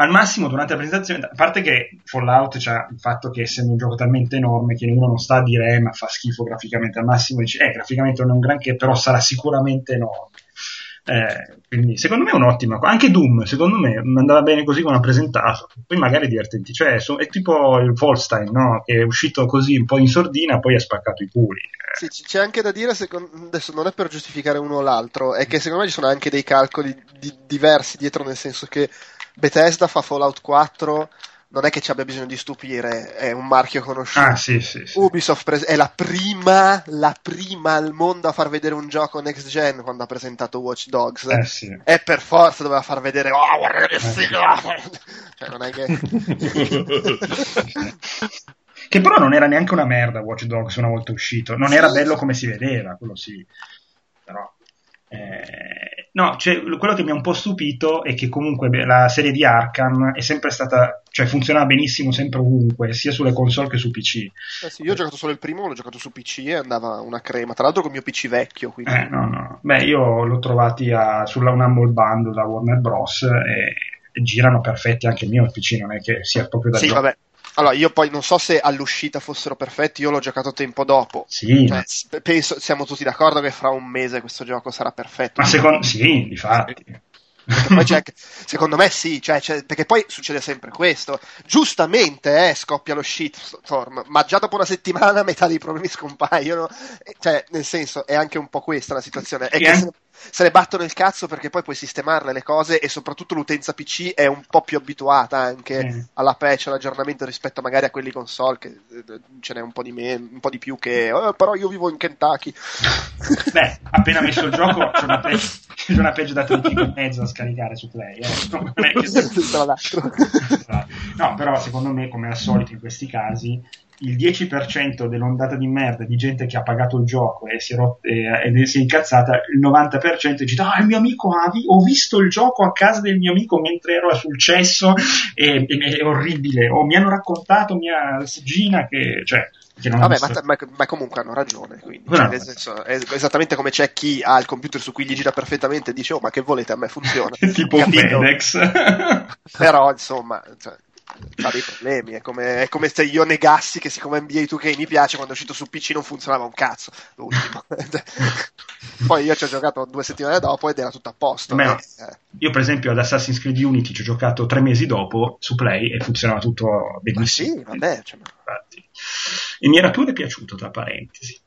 al massimo durante la presentazione, a parte che Fallout c'ha il fatto che essendo un gioco talmente enorme che uno non sta a dire eh, ma fa schifo graficamente, al massimo dice eh graficamente non è un granché, però sarà sicuramente enorme. Eh, quindi secondo me è un'ottima cosa. Anche Doom, secondo me, andava bene così come ha presentato. Poi magari è divertenti. Cioè, so, è tipo il Volstein, no? Che è uscito così un po' in sordina, poi ha spaccato i culi. Sì, c'è anche da dire, secondo, adesso non è per giustificare uno o l'altro, è che secondo me ci sono anche dei calcoli di, diversi dietro, nel senso che Bethesda fa Fallout 4 non è che ci abbia bisogno di stupire, è un marchio conosciuto. Ah, sì, sì, sì. Ubisoft pres- è la prima, la prima al mondo a far vedere un gioco next gen quando ha presentato Watch Dogs. Eh. E per forza doveva far vedere, oh, guarda che figo! cioè, non è che... che però non era neanche una merda Watch Dogs una volta uscito, non era bello come si vedeva, quello sì. Però... Eh, no, cioè, quello che mi ha un po' stupito è che comunque la serie di Arkham è sempre stata, cioè funzionava benissimo sempre ovunque, sia sulle console che su PC. Eh sì, io ho giocato solo il primo, l'ho giocato su PC e andava una crema, tra l'altro con il mio PC vecchio. Quindi... Eh, no, no. Beh, io l'ho trovati a, sulla un Humble Bundle da Warner Bros. E, e girano perfetti anche il mio PC, non è che sia proprio da Sì, gioco. vabbè, allora, io poi non so se all'uscita fossero perfetti, io l'ho giocato tempo dopo. Sì. Cioè, penso, siamo tutti d'accordo che fra un mese questo gioco sarà perfetto. Ma secondo sì, di fatti. secondo me sì, cioè, cioè, perché poi succede sempre questo. Giustamente eh, scoppia lo shitstorm, ma già dopo una settimana metà dei problemi scompaiono. Cioè, nel senso, è anche un po' questa la situazione. È che se, se ne battono il cazzo perché poi puoi sistemarle le cose e soprattutto l'utenza PC è un po' più abituata anche mm. alla patch, all'aggiornamento rispetto magari a quelli console che eh, ce n'è un po' di, me, un po di più che oh, però io vivo in Kentucky. Beh, appena messo il gioco c'è una patch, c'è una patch da 3 e mezzo da scaricare su Play. Eh. Tra l'altro. no, però secondo me come al solito in questi casi il 10% dell'ondata di merda di gente che ha pagato il gioco e si è, rot- e, si è incazzata, il 90% dice ah il mio amico ha vi- ho visto il gioco a casa del mio amico mentre ero sul cesso e, e, è orribile o mi hanno raccontato mia cugina che cioè Vabbè, ma, ma, ma, comunque hanno ragione. Quindi, cioè, senso, è esattamente come c'è chi ha il computer su cui gli gira perfettamente e dice: Oh, ma che volete? A me funziona. tipo FedEx. Però, insomma, cioè, ha dei problemi. È come, è come, se io negassi che siccome NBA 2K mi piace, quando è uscito su PC non funzionava un cazzo. L'ultimo. Poi io ci ho giocato due settimane dopo ed era tutto a posto. Beh, eh. Io, per esempio, ad Assassin's Creed Unity ci ho giocato tre mesi dopo su Play e funzionava tutto benissimo. Ma sì, vabbè. Cioè... Infatti. E mi era pure piaciuto, tra parentesi.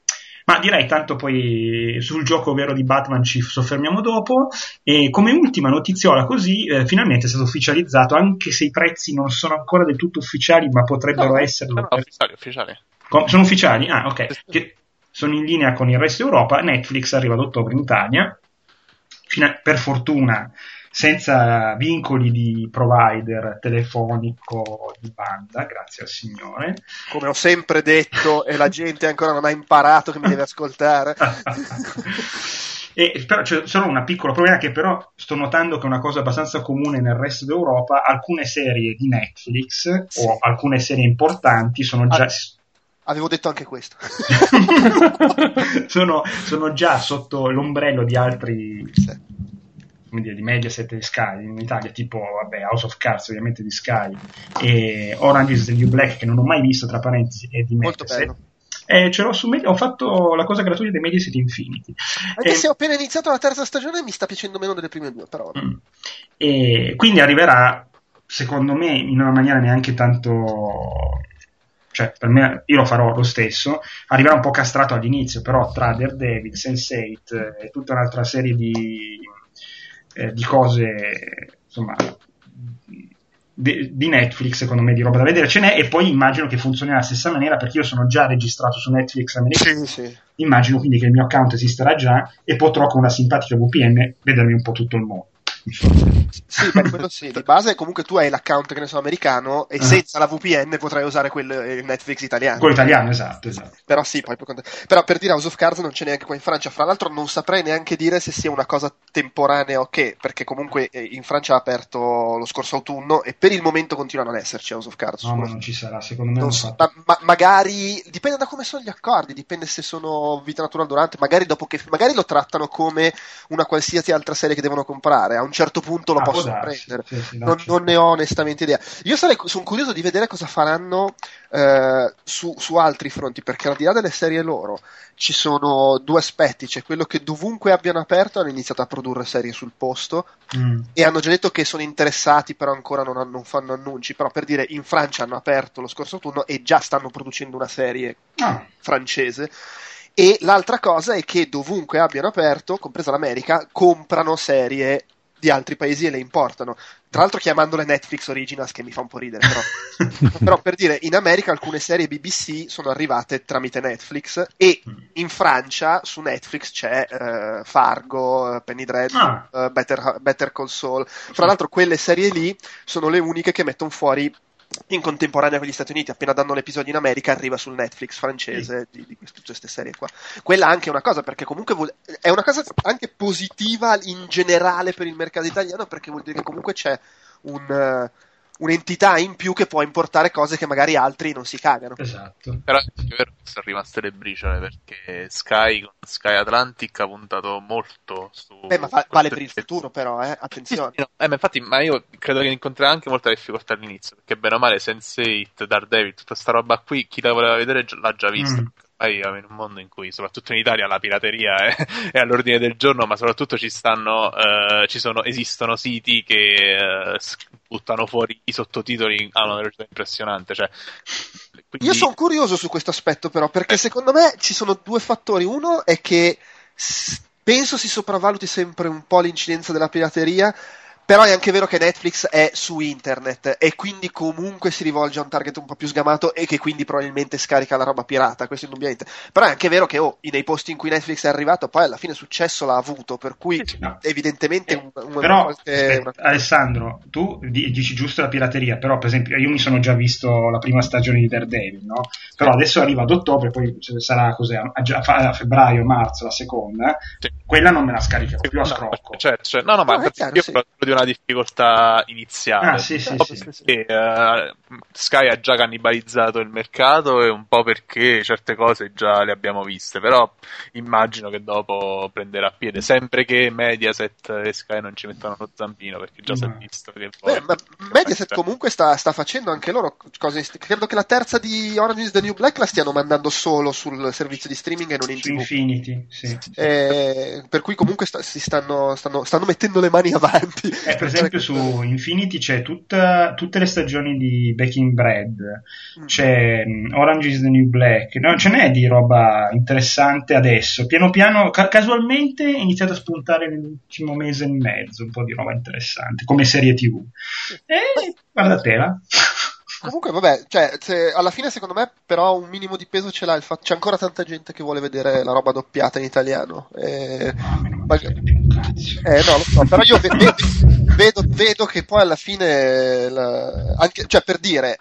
Ma direi tanto poi sul gioco vero di Batman ci soffermiamo dopo. E come ultima notiziola così, eh, finalmente è stato ufficializzato, anche se i prezzi non sono ancora del tutto ufficiali, ma potrebbero no, esserlo. No, no, ufficiali, ufficiali. Com- sono ufficiali? Ah, ok. Che sono in linea con il resto d'Europa. Netflix arriva ad ottobre in Italia. Fina- per fortuna senza vincoli di provider telefonico di banda, grazie al Signore. Come ho sempre detto e la gente ancora non ha imparato che mi deve ascoltare. E però c'è solo una piccola problema che però sto notando che è una cosa abbastanza comune nel resto d'Europa, alcune serie di Netflix sì. o alcune serie importanti sono già... Avevo detto anche questo. sono, sono, già sotto l'ombrello di altri sì come dire, di Mediaset e Sky in Italia, tipo vabbè, House of Cards ovviamente di Sky e Orange is the New Black che non ho mai visto tra parentesi è di Mediaset. E ce l'ho su Mediaset, ho fatto la cosa gratuita dei Mediaset Infinity. Anche e... se ho appena iniziato la terza stagione mi sta piacendo meno delle prime due, però. Mm. E quindi arriverà, secondo me, in una maniera neanche tanto cioè per me io lo farò lo stesso, arriverà un po' castrato all'inizio, però tra Daredevil, Sense8 e tutta un'altra serie di eh, di cose, insomma, di, di, Netflix, secondo me, di roba da vedere ce n'è, e poi immagino che funzioni alla stessa maniera, perché io sono già registrato su Netflix americano. Sì, sì. Immagino quindi che il mio account esisterà già e potrò con una simpatica VPN vedermi un po' tutto il mondo. Sì, beh, quello sì, di base comunque tu hai l'account che ne so americano e uh-huh. senza la VPN potrai usare quel eh, Netflix italiano. Quello italiano, esatto, esatto. Però sì, poi però per dire House of Cards non c'è neanche qua in Francia, fra l'altro non saprei neanche dire se sia una cosa temporanea o che, perché comunque eh, in Francia ha aperto lo scorso autunno e per il momento continua a non esserci House of Cards. No, ma non ci sarà, secondo me non, non ma, ma, magari dipende da come sono gli accordi, dipende se sono vita naturale durante, magari dopo che magari lo trattano come una qualsiasi altra serie che devono comprare, a un certo punto lo ah, possono prendere. Sì, sì, non, non, ne ho onestamente idea. Io sarei, sono curioso di vedere cosa faranno eh, su, su, altri fronti, perché al di là delle serie loro ci sono due aspetti: c'è quello che dovunque abbiano aperto hanno iniziato a produrre serie sul posto mm. e hanno già detto che sono interessati, però ancora non, non, fanno annunci. Però per dire, in Francia hanno aperto lo scorso turno e già stanno producendo una serie ah. francese. E l'altra cosa è che dovunque abbiano aperto, compresa l'America, comprano serie di altri paesi e le importano. Tra l'altro chiamandole Netflix Originals, che mi fa un po' ridere, però. però per dire, in America alcune serie BBC sono arrivate tramite Netflix e in Francia su Netflix c'è uh, Fargo, uh, Penny Dreadful, ah. uh, Better, Better Call Saul. Fra l'altro quelle serie lì sono le uniche che mettono fuori in contemporanea con gli Stati Uniti, appena danno l'episodio in America, arriva sul Netflix francese sì. di, di, queste serie qua. Quella anche è una cosa, perché comunque vuol, è una cosa anche positiva in generale per il mercato italiano, perché vuol dire che comunque c'è un. Uh, un'entità in più che può importare cose che magari altri non si cagano. Esatto. Però è vero che sono rimaste le briciole perché Sky con Sky Atlantic ha puntato molto su. Beh, ma va- vale per il futuro, però, eh? attenzione. Sì, no. eh, ma infatti, ma io credo che incontrerà anche molta difficoltà all'inizio perché, bene o male, Sense8, Daredevil, tutta sta roba qui, chi la voleva vedere l'ha già vista. Mm in un mondo in cui, soprattutto in Italia, la pirateria è, è all'ordine del giorno, ma soprattutto ci stanno, eh, ci sono, esistono siti che eh, buttano fuori i sottotitoli a una velocità impressionante. Cioè, quindi... Io sono curioso su questo aspetto, però, perché eh. secondo me ci sono due fattori. Uno è che penso si sopravvaluti sempre un po' l'incidenza della pirateria però è anche vero che Netflix è su internet e quindi comunque si rivolge a un target un po' più sgamato e che quindi probabilmente scarica la roba pirata, questo indubbiamente. Però è anche vero che oh, nei posti in cui Netflix è arrivato poi alla fine successo l'ha avuto, per cui no. evidentemente un, un, però, qualche, una... Alessandro, tu dici giusto la pirateria, però per esempio io mi sono già visto la prima stagione di Daredevil, no? Però adesso arriva ad ottobre, poi sarà cos'è, a, a febbraio, marzo la seconda, sì. quella non me la scaricherò più a scrocco. Certo, cioè, no, no, ma no, io sì. parlo di una difficoltà iniziale. Ah, sì, sì, sì, perché uh, Sky ha già cannibalizzato il mercato e un po' perché certe cose già le abbiamo viste, però immagino che dopo prenderà piede, sempre che Mediaset e Sky non ci mettano lo zampino, perché già no. si è visto che... Beh, ma Mediaset comunque sta, sta, facendo anche loro cose, credo che la terza di Orange is the New Black la stiano mandando solo sul servizio di streaming e non in Su Infinity, sì. Eh, per cui comunque sta, si stanno, stanno, stanno, mettendo le mani avanti. Eh, per esempio su Infinity c'è tutta, tutte le stagioni di Baking Bread, mm. c'è mm, Orange is the New Black, no, ce n'è di roba interessante adesso. Piano piano, ca- casualmente è iniziato a spuntare nell'ultimo mese e mezzo un po' di roba interessante, come serie tv. E guardatela. Comunque, vabbè, cioè, se, alla fine, secondo me, però, un minimo di peso ce l'ha il fatto. C'è ancora tanta gente che vuole vedere la roba doppiata in italiano. E... Ma... Eh, no, lo so, però io vedo, vedo, vedo che poi alla fine, la... anche, cioè, per dire,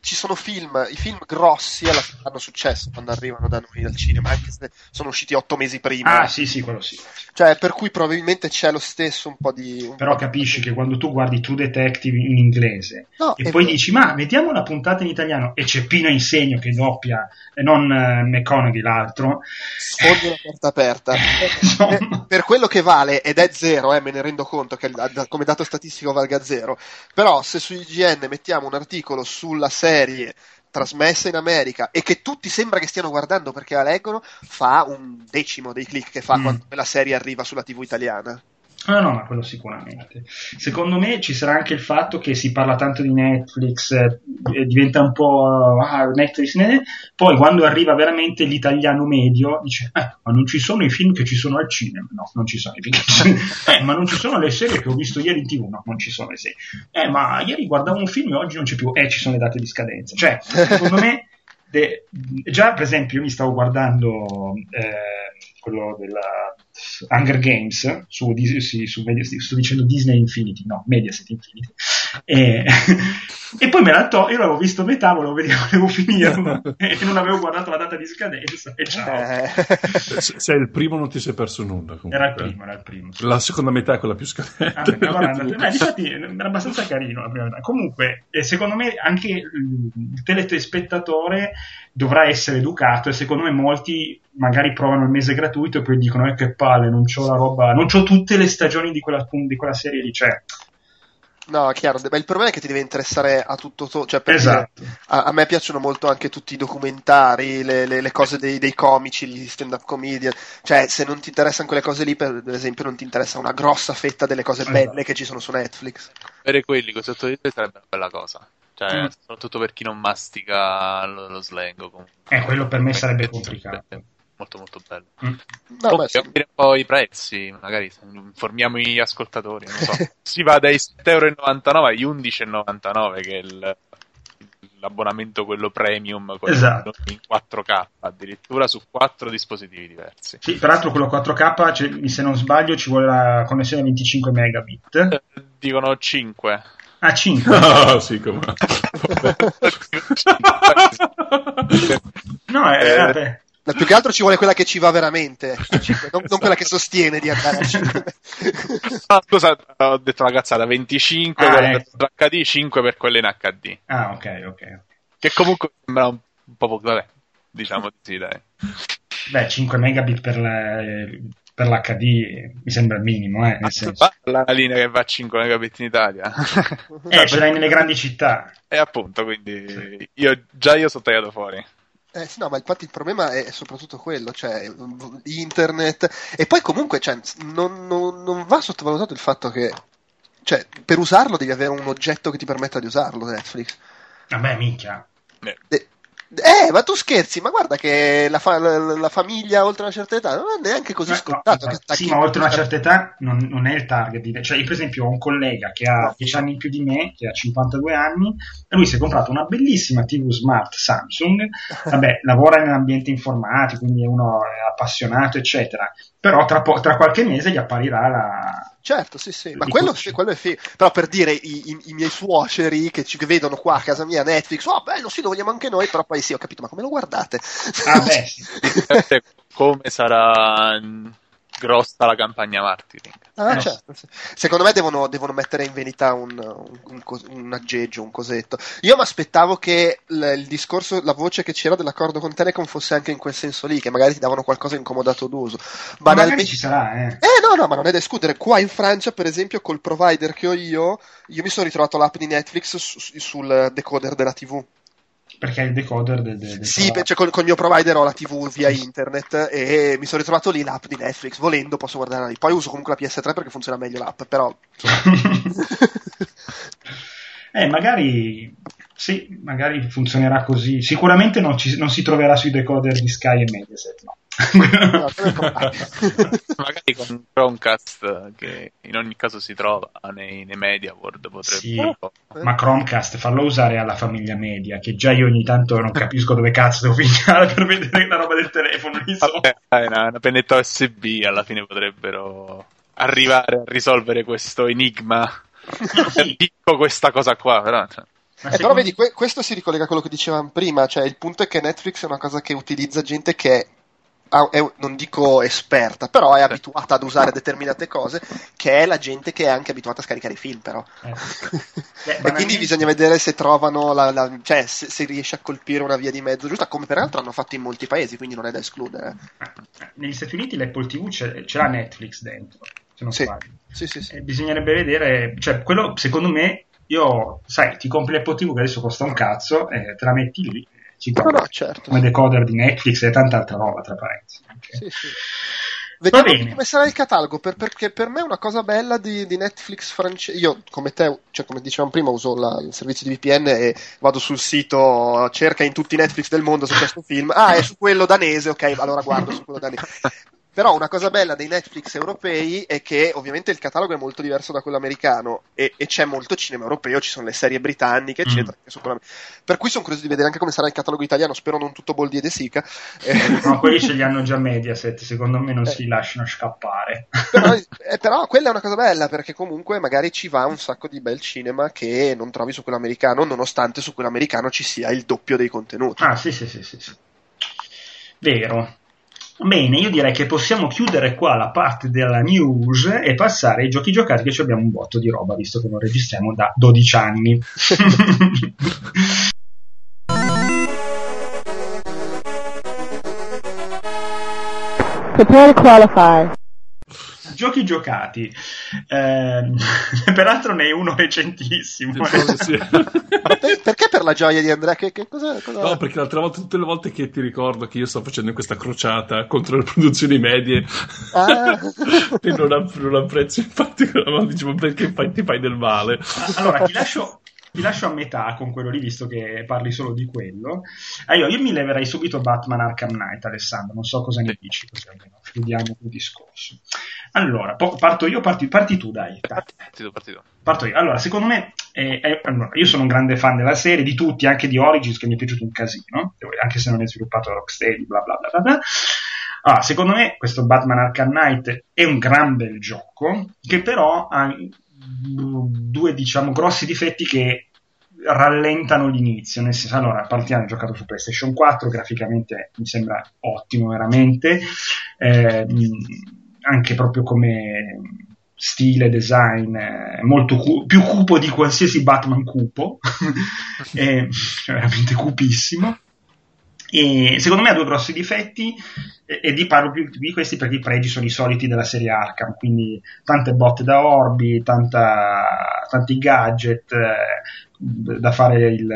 ci sono film, i film grossi alla fine hanno successo quando arrivano da noi al cinema, anche se sono usciti otto mesi prima. Ah, sì, sì, quello sì. Cioè, per cui probabilmente c'è lo stesso un po' di. Un Però po capisci di... che quando tu guardi True Detective in inglese no, e poi vero. dici, ma vediamo la puntata in italiano e c'è Pino Insegno che doppia e non uh, McConaughey l'altro. Sfondi una porta aperta. per, per, quello che vale, ed è zero, eh, me ne rendo conto che come dato statistico valga zero. Però se su IGN mettiamo un articolo sulla serie trasmessa in America e che tutti sembra che stiano guardando perché la leggono, fa un decimo dei click che fa mm. quando la serie arriva sulla TV italiana. Ah no, ma quello sicuramente. Secondo me ci sarà anche il fatto che si parla tanto di Netflix, eh, diventa un po' ah, Netflix, né? poi quando arriva veramente l'italiano medio dice eh, ma non ci sono i film che ci sono al cinema, no, non ci sono i film, eh, ma non ci sono le serie che ho visto ieri in tv, no, non ci sono le serie, eh, ma ieri guardavo un film e oggi non c'è più, eh, ci sono le date di scadenza, cioè, secondo me De, già per esempio io mi stavo guardando eh, quello della Hunger Games su, su, su, sto dicendo Disney Infinity no Mediaset Infinity e, e poi me la to- io l'avevo visto a metà volevo, vedere, volevo finirlo e non avevo guardato la data di scadenza e ciao eh. sei il primo non ti sei perso nulla comunque. era il primo era il primo sì. la seconda metà è quella più scadente ah, allora, beh, infatti era abbastanza carino la prima metà comunque secondo me anche il telespettatore dovrà essere educato e secondo me molti magari provano il mese gratuito e poi dicono eh, che palle, non c'ho la roba, non c'ho tutte le stagioni di quella, di quella serie lì, cioè No, chiaro, ma il problema è che ti deve interessare a tutto, to- cioè esatto. dire, a-, a, me piacciono molto anche tutti i documentari, le, le, le cose dei, dei, comici, gli stand-up comedian, cioè se non ti interessano quelle cose lì, per esempio non ti interessa una grossa fetta delle cose esatto. belle che ci sono su Netflix. Avere quelli con sottotitoli sarebbe una bella cosa. Cioè, mm. soprattutto per chi non mastica lo, lo slang. Comunque. Eh, quello per me sarebbe complicato. Molto molto bello. Mm. No, oh, sì. un po' i prezzi, magari informiamo gli ascoltatori. Non so. si va dai 7,99€ agli 11,99€ che è il, l'abbonamento quello premium quello esatto. in 4K addirittura su 4 dispositivi diversi sì, peraltro quello 4K cioè, se non sbaglio ci vuole la connessione 25 megabit eh, dicono 5 Ah, 5? Ah, sì, come. no, eh, vabbè. Ma più che altro ci vuole quella che ci va veramente, non, non quella che sostiene di andare a 5. ah, scusa, ho detto una cazzata, 25 ah, per ecco. HD, 5 per quelle in HD. Ah, ok, ok. Che comunque sembra un, un po' vabbè, diciamo di sì, dai. Beh, 5 megabit per, le, per l'HD mi sembra il minimo, eh, nel senso. La linea che va a 5 megabit in Italia. eh, ce l'hai nelle grandi città. E eh, appunto, quindi sì. io, già io sono tagliato fuori. Eh, sì, no, ma infatti il problema è soprattutto quello, cioè internet. E poi comunque cioè, non, non, non, va sottovalutato il fatto che cioè, per usarlo devi avere un oggetto che ti permetta di usarlo Netflix. Vabbè, minchia. Eh. Eh, ma tu scherzi, ma guarda che la, fa- la, famiglia oltre una certa età non è neanche così scontato. No, no, sì, ma oltre una certa età non, non, è il target. Cioè, io per esempio ho un collega che ha 10 anni in più di me, che ha 52 anni, e lui si è comprato una bellissima TV smart Samsung. Vabbè, lavora nell'ambiente informatico, quindi è uno appassionato, eccetera. Però tra, po- tra qualche mese gli apparirà la, Certo, sì, sì, ma quello, sì, quello, è figo. Però per dire, i, i, i miei suoceri che, ci, che vedono qua a casa mia Netflix, oh bello, sì, lo vogliamo anche noi, però poi sì, ho capito, ma come lo guardate? Ah beh, sì. come sarà grossa la campagna marketing. Ah, eh. certo. Secondo me devono, devono, mettere in verità un, un, un, un, aggeggio, un cosetto. Io mi aspettavo che l, il discorso, la voce che c'era dell'accordo con Telecom fosse anche in quel senso lì, che magari ti davano qualcosa incomodato d'uso. Banalmente ci sarà, eh. Eh, no, no, ma non è da escludere. Qua in Francia, per esempio, col provider che ho io, io mi sono ritrovato l'app di Netflix su, sul decoder della TV perché hai il decoder del, del sì, cioè col, col, mio provider ho la TV via internet e mi sono ritrovato lì l'app di Netflix. Volendo posso guardare lì poi uso comunque la PS3 perché funziona meglio l'app però eh magari sì magari funzionerà così. Sicuramente non, ci, non si troverà sui decoder di Sky e Mediaset no magari con Chromecast che in ogni caso si trova nei, nei media world potrebbe sì, ma Chromecast fallo usare alla famiglia media che già io ogni tanto non capisco dove cazzo devo finire per vedere la roba del telefono Vabbè, una, una pennetta USB alla fine potrebbero arrivare a risolvere questo enigma. Dico questa cosa qua però cioè. Eh, però vedi, que- questo si ricollega a quello che dicevamo prima, cioè il punto è che Netflix è una cosa che utilizza gente che è, non dico esperta, però è abituata ad usare determinate cose, che è la gente che è anche abituata a scaricare i film, però. Eh. Beh, e quindi bisogna vedere se trovano la, la cioè se, se, riesce a colpire una via di mezzo giusta, come peraltro hanno fatto in molti paesi, quindi non è da escludere. Negli Stati Uniti l'Apple TV ce, ce l'ha Netflix dentro, se non sì. sbaglio. Sì, sì, sì. bisognerebbe vedere, cioè quello secondo me, io, sai, ti compri l'Apple TV che adesso costa un cazzo, e te la metti lì ci no, no, certo. come decoder di Netflix e tanta altra roba, tra parentesi. Sì, sì. Vediamo come sarà il catalogo, per, perché per me è una cosa bella di, di Netflix francese. Io, come te, cioè come dicevamo prima, uso la, il servizio di VPN e vado sul sito, cerca in tutti i Netflix del mondo su questo film. Ah, è su quello danese, ok, allora guardo su quello danese. Però una cosa bella dei Netflix europei è che ovviamente il catalogo è molto diverso da quello americano e, e c'è molto cinema europeo, ci sono le serie britanniche, eccetera. Mm. Per cui sono curioso di vedere anche come sarà il catalogo italiano, spero non tutto Boldi e De Sica. Eh. No, quelli ce li hanno già Mediaset, secondo me non eh. si lasciano scappare. Però, eh, però, quella è una cosa bella perché comunque magari ci va un sacco di bel cinema che non trovi su quello americano, nonostante su quello americano ci sia il doppio dei contenuti. Ah, sì, sì, sì, sì. sì. Vero. Bene, io direi che possiamo chiudere qua la parte della news e passare ai giochi giocati che ci abbiamo un botto di roba visto che non registriamo da 12 anni. Prepare to qualify giochi giocati. Eh, peraltro ne è uno recentissimo. Sì. perché per la gioia di Andrea? Che, che cosa, cosa... No, perché l'altra volta, tutte le volte che ti ricordo che io sto facendo questa crociata contro le produzioni medie ah. e non, non apprezzo infatti, ma dicevo perché fai, ti fai del male. Allora, ti lascio, ti lascio a metà con quello lì, visto che parli solo di quello. Ah, io, io, mi leverei subito Batman Arkham Knight, Alessandro. Non so cosa ne dici, così almeno chiudiamo il discorso. Allora, parto io, parti, parti tu, dai. Parti tu, parti tu. Parto io. Allora, secondo me, eh, eh, allora, io sono un grande fan della serie, di tutti, anche di Origins, che mi è piaciuto un casino, anche se non è sviluppato Rocksteady, bla bla bla bla bla. Allora, secondo me, questo Batman Arkham Knight è un gran bel gioco, che però ha due, diciamo, grossi difetti che rallentano l'inizio, nel senso, allora, partiamo, ho giocato su PlayStation 4, graficamente mi sembra ottimo veramente, eh, anche proprio come stile, design, eh, molto cu- più cupo di qualsiasi Batman cupo, è veramente cupissimo. E secondo me ha due grossi difetti e, e di parlo più di questi perché i pregi sono i soliti della serie Arkham, quindi tante botte da orbi, tanta, tanti gadget, eh, da fare il,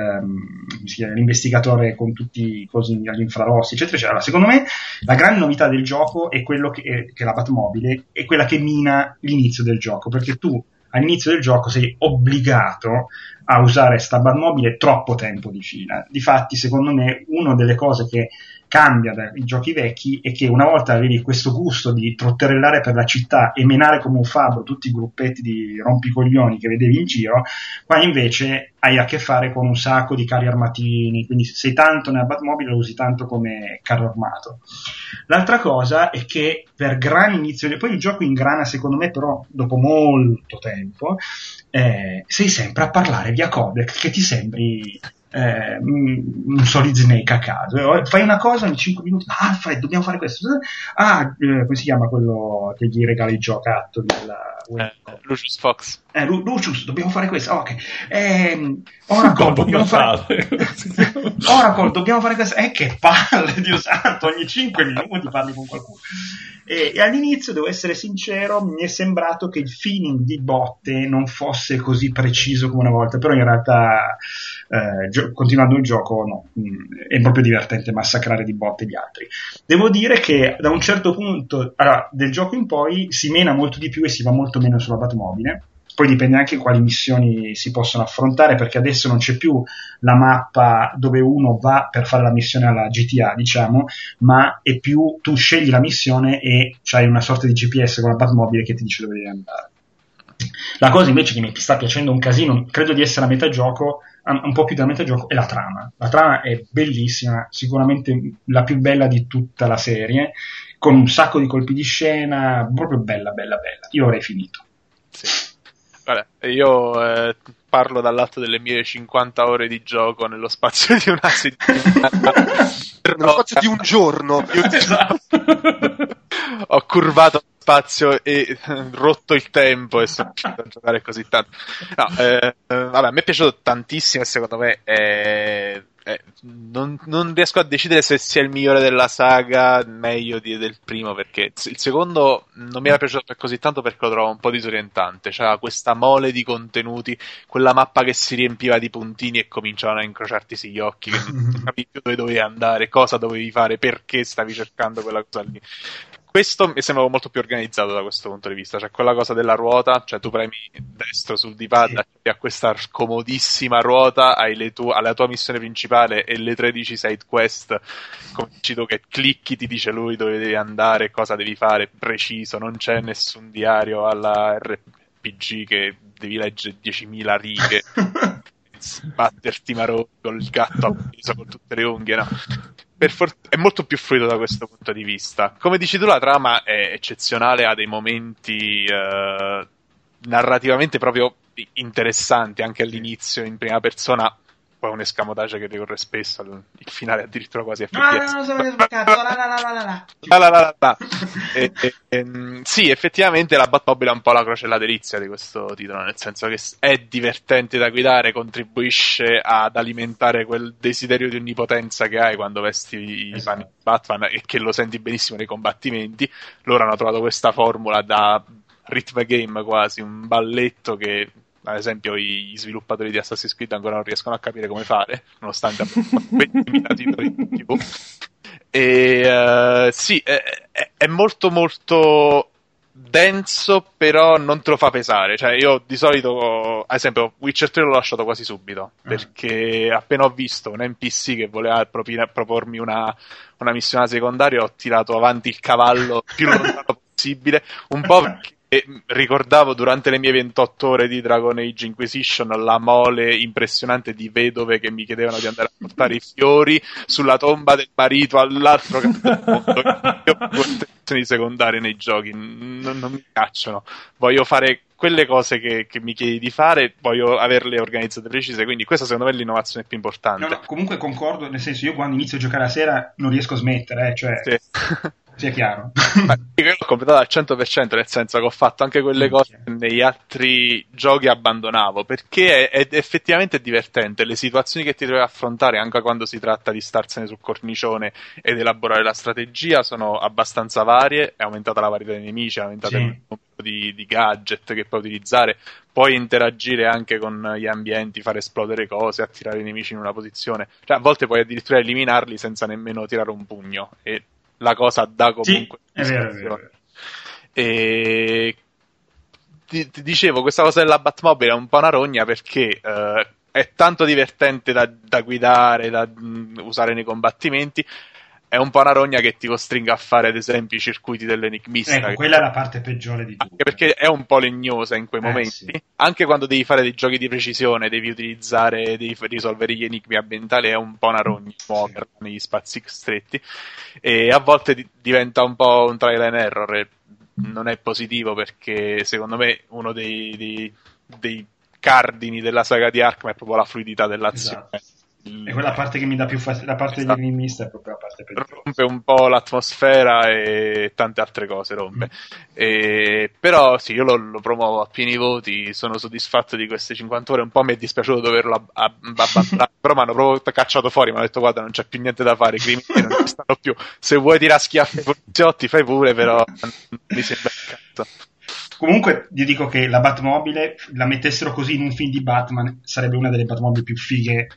chiama, l'investigatore con tutti i cosi agli infrarossi, eccetera, eccetera. Secondo me la grande novità del gioco è quello che, è, che la Batmobile è quella che mina l'inizio del gioco, perché tu all'inizio del gioco sei obbligato a usare sta Batmobile troppo tempo di fila. Difatti, secondo me, una delle cose che cambia dai giochi vecchi è che una volta avevi questo gusto di trotterellare per la città e menare come un fabbro tutti i gruppetti di rompicoglioni che vedevi in giro, qua invece hai a che fare con un sacco di carri armatini, quindi sei tanto nella Batmobile lo usi tanto come carro armato. L'altra cosa è che per gran inizio, poi il gioco ingrana secondo me però dopo molto tempo, eh, sei sempre a parlare via codec che ti sembri eh, un solid snake a caso. Fai una cosa in 5 minuti, ah, Fred, dobbiamo fare questo. Ah, eh, come si chiama quello che gli regala i giocattoli? Eh, Lucius Fox. Eh, Lu- Lucius, dobbiamo fare questo. Oh, ok. Eh, Oracle, dobbiamo fare... Oracle, dobbiamo fare questo. Eh, che palle, Dio santo, ogni 5 minuti parli con qualcuno. E, e, all'inizio, devo essere sincero, mi è sembrato che il feeling di botte non fosse così preciso come una volta, però in realtà, eh, gio- continuando il gioco, no, mm, è proprio divertente massacrare di botte gli altri. Devo dire che da un certo punto allora, del gioco in poi si mena molto di più e si va molto meno sulla Batmobile poi dipende anche quali missioni si possono affrontare perché adesso non c'è più la mappa dove uno va per fare la missione alla GTA diciamo ma è più tu scegli la missione e c'hai una sorta di GPS con la Batmobile che ti dice dove devi andare la cosa invece che mi sta piacendo un casino credo di essere a metà gioco un po' più da metà gioco è la trama la trama è bellissima sicuramente la più bella di tutta la serie con un sacco di colpi di scena proprio bella bella bella io avrei finito sì Vabbè, io eh, parlo dall'alto delle mie 50 ore di gioco nello spazio di una settimana. nello spazio di un giorno. esatto. Ho curvato spazio e rotto il tempo e sono riuscito a giocare così tanto. No, eh, vabbè, a me è piaciuto tantissimo e secondo me è eh, non, non, riesco a decidere se sia il migliore della saga, meglio di, del primo, perché il secondo non mi era piaciuto così tanto perché lo trovo un po' disorientante. C'era questa mole di contenuti, quella mappa che si riempiva di puntini e cominciavano a incrociarti gli occhi, che non capivi più dove dovevi andare, cosa dovevi fare, perché stavi cercando quella cosa lì questo mi sembrava molto più organizzato da questo punto di vista, cioè quella cosa della ruota, cioè tu premi destro sul D-pad sì. a questa comodissima ruota, hai, tu- hai la tua missione principale e le 13 side quest, tu che clicchi ti dice lui dove devi andare, cosa devi fare, preciso, non c'è nessun diario alla RPG che devi leggere 10.000 righe. sbatterti marò col gatto appeso con tutte le unghie, no? For- è molto più fluido da questo punto di vista. Come dici tu, la trama è eccezionale, ha dei momenti uh, narrativamente proprio interessanti anche all'inizio in prima persona poi un escamotage che ricorre spesso, il finale addirittura quasi FPS. No, no, no, sono sbaccato, la la la la la la. la, la, la e, e, e, sì, effettivamente la Batmobile è un po' la crocella delizia di questo titolo, nel senso che è divertente da guidare, contribuisce ad alimentare quel desiderio di onnipotenza che hai quando vesti i esatto. panni di Batman e che lo senti benissimo nei combattimenti. Loro hanno trovato questa formula da rhythm game quasi, un balletto che ad esempio gli sviluppatori di Assassin's Creed ancora non riescono a capire come fare, nonostante abbiano 20.000 titoli di tipo. E uh, sì, è, è, molto molto denso, però non te lo fa pesare. Cioè, io di solito, ad esempio, Witcher 3 l'ho lasciato quasi subito. Mm. Perché appena ho visto un NPC che voleva propormi una, una missione secondaria, ho tirato avanti il cavallo più lontano possibile. Un po' perché e ricordavo durante le mie 28 ore di Dragon Age Inquisition la mole impressionante di vedove che mi chiedevano di andare a portare i fiori sulla tomba del marito all'altro mondo. Io ho intenzioni secondarie nei giochi, non, non, mi piacciono. Voglio fare quelle cose che, che, mi chiedi di fare, voglio averle organizzate precise, quindi questa secondo me è l'innovazione più importante. No, no, comunque concordo, nel senso io quando inizio a giocare a sera non riesco a smettere, eh, cioè... Sì. sia chiaro. io l'ho completato al 100%, nel senso che ho fatto anche quelle cose che negli altri giochi abbandonavo, perché è, è effettivamente divertente. Le situazioni che ti devi affrontare, anche quando si tratta di starsene sul cornicione ed elaborare la strategia, sono abbastanza varie. È aumentata la varietà dei nemici, è aumentato sì. il numero di, di gadget che puoi utilizzare. Puoi interagire anche con gli ambienti, fare esplodere cose, attirare i nemici in una posizione. Cioè, a volte puoi addirittura eliminarli senza nemmeno tirare un pugno. E la cosa dà comunque sì, è vero, è vero, E ti, ti, dicevo, questa cosa della Batmobile è un po' una rogna perché uh, è tanto divertente da, da guidare, da um, usare nei combattimenti, è un po' una rogna che ti costringa a fare, ad esempio, i circuiti dell'enigmista. Ecco, quella è la parte peggiore di tutto. Anche perché è un po' legnosa in quei Eh, momenti. sì. Anche quando devi fare dei giochi di precisione, devi utilizzare, devi risolvere gli enigmi ambientali, è un po' una rogna muoverla negli spazi stretti. E a volte di- diventa un po' un trial and error. e Non è positivo perché, secondo me, uno dei, dei- dei cardini della saga di Arkham è proprio la fluidità dell'azione. Esatto. Il- E quella parte che mi dà più fastidio, la parte Esatto. dell'enigmista è proprio la parte peggiore. rompe un po' l'atmosfera e tante altre cose rompe. E- però sì, io lo, lo promuovo a pieni voti, sono soddisfatto di queste 50 ore, un po' mi è dispiaciuto doverlo ab- ab- abbandonare, però mi hanno proprio cacciato fuori, mi hanno detto guarda non c'è più niente da fare, i crimini non ci stanno più, se vuoi tirare schiaffi ai poliziotti fai pure, però non mi sembra il cazzo. Comunque, vi dico che la Batmobile la mettessero così in un film di Batman, sarebbe una delle Batmobile più fighe.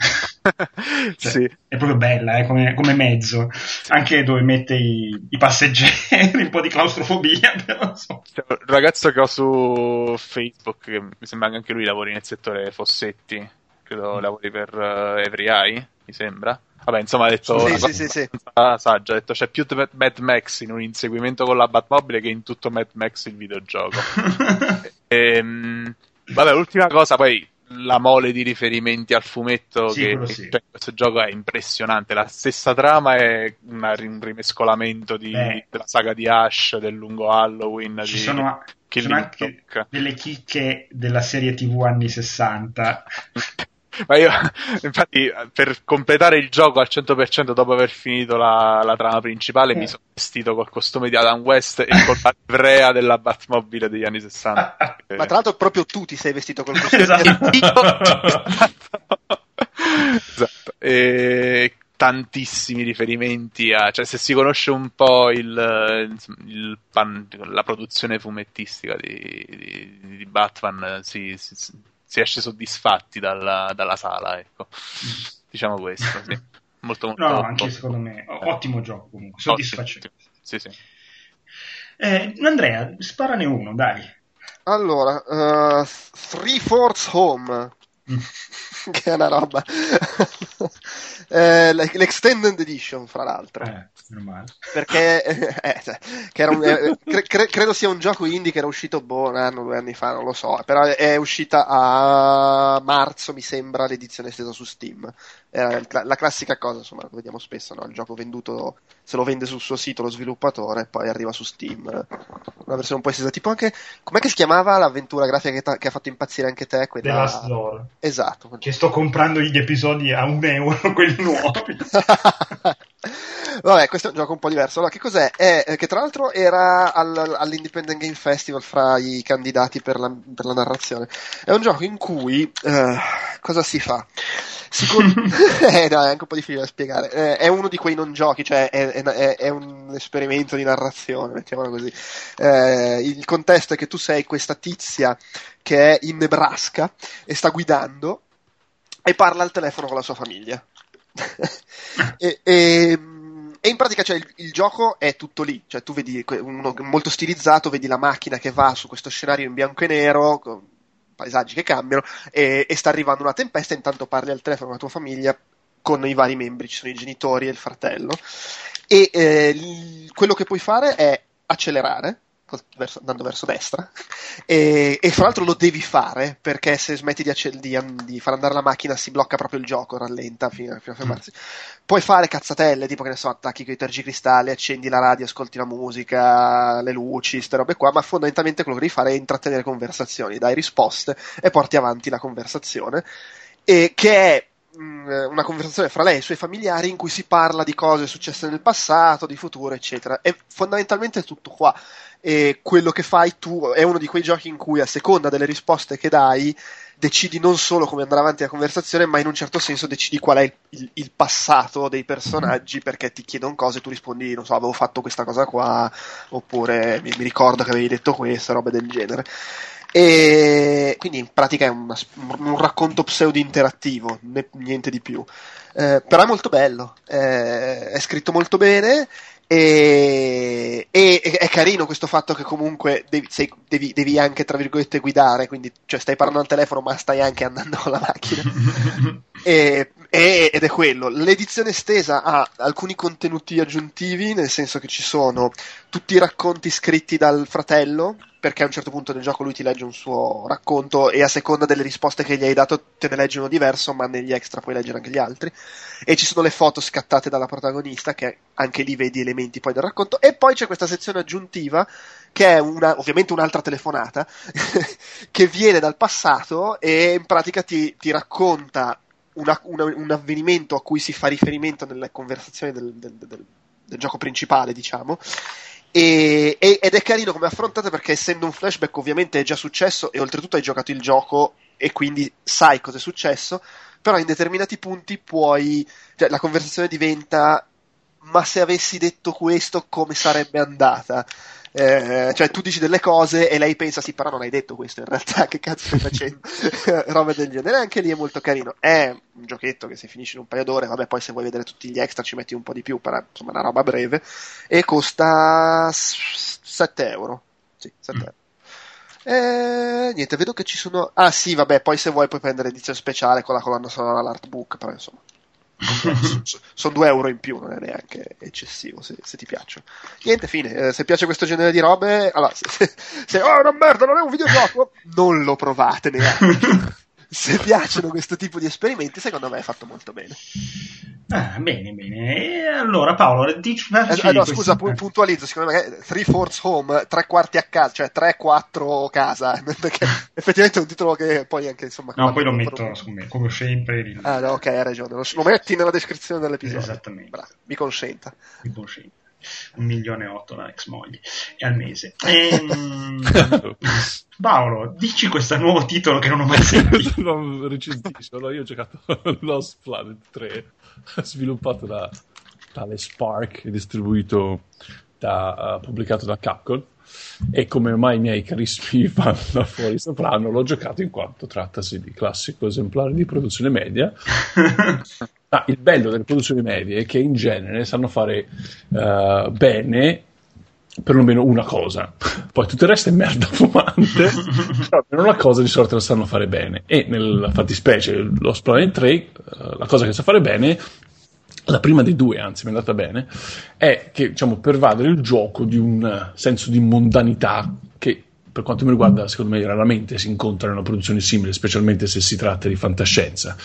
Cioè, sì. È proprio bella, eh, come, come mezzo. Anche dove mette i, i passeggeri, un po' di claustrofobia, insomma. C'è un ragazzo che ho su Facebook, che mi sembra che anche lui lavori nel settore Fossetti, credo lavori per uh, Every Eye, mi sembra. Vabbè, insomma, ha detto Sì, sì, sì, sì. saggia, ha detto c'è più Mad Max in un inseguimento con la Batmobile che in tutto Mad Max il videogioco. Ehm, vabbè, l'ultima cosa, poi la mole di riferimenti al fumetto Sì, che sì. cioè, questo gioco è impressionante. La stessa trama è una- un rimescolamento di- della saga di Ash, del lungo Halloween, Ci di sono, ci sono anche delle chicche della serie TV anni 60. Ma io, infatti, per completare il gioco al 100% dopo aver finito la, la trama principale, Eh. mi sono vestito col costume di Adam West e con la livrea della Batmobile degli anni 60. Ma tra l'altro proprio tu ti sei vestito col costume. Esatto. esatto. E tantissimi riferimenti a, cioè se si conosce un po' il, il pan- la produzione fumettistica di, di- di Batman, si, si- si esce soddisfatti dalla, dalla sala, ecco. Diciamo questo, sì. Molto, molto, No, molto- anche secondo me. o- Ottimo gioco comunque, soddisfacente. Sì, sì. Eh, Andrea, sparane uno, dai. Allora, uh, Three Fourths Home. che è una roba. Eh, L'extended edition, fra l'altro. Eh, perché eh, cioè, che era un- eh, cre- cre- credo sia un gioco indie che era uscito boh, un anno, due anni fa, non lo so, però è, uscita a marzo, mi sembra, l'edizione estesa su Steam. Era cla- la classica cosa, insomma, lo vediamo spesso, no? il gioco venduto, se lo vende sul suo sito lo sviluppatore, poi arriva su Steam. Una versione un po' estesa, tipo anche, com'è che si chiamava l'avventura grafica che, ta- che ha fatto impazzire anche te? The Quella... Last Door. Esatto, Che sto comprando gli episodi a un euro, quelli nuovi. Vabbè, questo è un gioco un po' diverso. Allora, che cos'è? È eh, che tra l'altro era al- all'Independent Game Festival fra i candidati per la, per la narrazione. È un gioco in cui eh, cosa si fa? Si con- eh, no, è anche un po' difficile da spiegare. Eh, è uno di quei non giochi, cioè è, è- è- un esperimento di narrazione, mettiamola così. Eh, il contesto è che tu sei questa tizia che è in Nebraska e sta guidando e parla al telefono con la sua famiglia. e, e- e in pratica cioè, il, il gioco è tutto lì, cioè tu vedi uno molto stilizzato, vedi la macchina che va su questo scenario in bianco e nero, con paesaggi che cambiano, e, e sta arrivando una tempesta, intanto parli al telefono con la tua famiglia, con i vari membri, ci sono i genitori e il fratello, e eh, quello che puoi fare è accelerare, verso- andando verso destra, e, e fra l'altro lo devi fare perché se smetti di, accel- di di far andare la macchina si blocca proprio il gioco, rallenta fino, fino a fermarsi. Puoi fare cazzatelle, tipo che ne so, attacchi con i tergicristalli, accendi la radio, ascolti la musica, le luci, queste robe qua, ma fondamentalmente quello che devi fare è intrattenere conversazioni, dai risposte e porti avanti la conversazione, e che è una conversazione fra lei e i suoi familiari in cui si parla di cose successe nel passato, di futuro, eccetera. E fondamentalmente è tutto qua. E quello che fai tu è uno di quei giochi in cui a seconda delle risposte che dai decidi non solo come andare avanti la conversazione, ma in un certo senso decidi qual è il, il- il passato dei personaggi perché ti chiedono cose e tu rispondi, non so, avevo fatto questa cosa qua, oppure mi, mi ricordo che avevi detto questa, robe del genere. E quindi in pratica è una, un racconto pseudo interattivo, niente di più. Eh, però è molto bello, eh, è scritto molto bene e, e, è carino questo fatto che comunque devi, sei, devi, devi, anche, tra virgolette, guidare, quindi cioè, stai parlando al telefono ma stai anche andando con la macchina. e, ed è quello. L'edizione estesa ha alcuni contenuti aggiuntivi, nel senso che ci sono tutti i racconti scritti dal fratello, perché a un certo punto del gioco lui ti legge un suo racconto e a seconda delle risposte che gli hai dato te ne legge uno diverso, ma negli extra puoi leggere anche gli altri. E ci sono le foto scattate dalla protagonista, che anche lì vedi elementi poi del racconto. E poi c'è questa sezione aggiuntiva, che è una, ovviamente un'altra telefonata, che viene dal passato e in pratica ti, ti racconta una, una, un avvenimento a cui si fa riferimento nelle conversazioni del, del, del, del gioco principale, diciamo e, e, ed è carino come affrontate perché essendo un flashback ovviamente è già successo e oltretutto hai giocato il gioco e quindi sai cosa è successo, però in determinati punti puoi, cioè la conversazione diventa ma se avessi detto questo come sarebbe andata? Eh, cioè tu dici delle cose e lei pensa sì però non hai detto questo in realtà che cazzo stai facendo? Roba del genere. Anche lì è molto carino. È un giochetto che si finisce in un paio d'ore vabbè poi se vuoi vedere tutti gli extra ci metti un po' di più però insomma è una roba breve. E costa 7 euro. Sì 7 mm. euro. Eh, niente, vedo che ci sono. Ah, sì, vabbè, poi se vuoi puoi prendere edizione speciale con la colonna sonora, l'artbook, però insomma sono 2 euro in più, non è neanche eccessivo se, se ti piacciono. Niente, fine. Eh, se piace questo genere di robe, allora, se, se, se oh, una merda, non è un videogioco, non lo provate neanche. se piacciono questo tipo di esperimenti, secondo me è fatto molto bene. Ah, bene, bene. E allora Paolo, dici, eh, no, scusa, pu- puntualizzo, secondo me 3 fourths home, 3 quarti a casa, cioè 3-4 casa, perché effettivamente è un titolo che poi anche insomma... No, poi lo metto me, come sempre. Il... Ah no, ok, hai ragione, lo, metti nella descrizione dell'episodio. Esattamente. Bravo, mi consenta. Mi consenta un milione e otto la ex moglie e al mese. Ehm, Paolo, dici questo nuovo titolo che non ho mai sentito. non recensisco, no, io ho giocato Lost Planet 3, sviluppato da tale Spark e distribuito da, uh, pubblicato da Capcom. E come ormai i miei carissimi fan fuori sapranno, l'ho giocato in quanto trattasi di classico esemplare di produzione media. Ah, il bello delle produzioni medie è che in genere sanno fare uh, bene perlomeno una cosa. Poi tutto il resto è merda fumante, però per una cosa di solito la sanno fare bene. E nella fattispecie, lo Planet 3, uh, la cosa che sa fare bene, la prima dei due, anzi mi è andata bene, è che diciamo, pervadere il gioco di un senso di mondanità che per quanto mi riguarda, secondo me raramente si incontra in una produzione simile, specialmente se si tratta di fantascienza.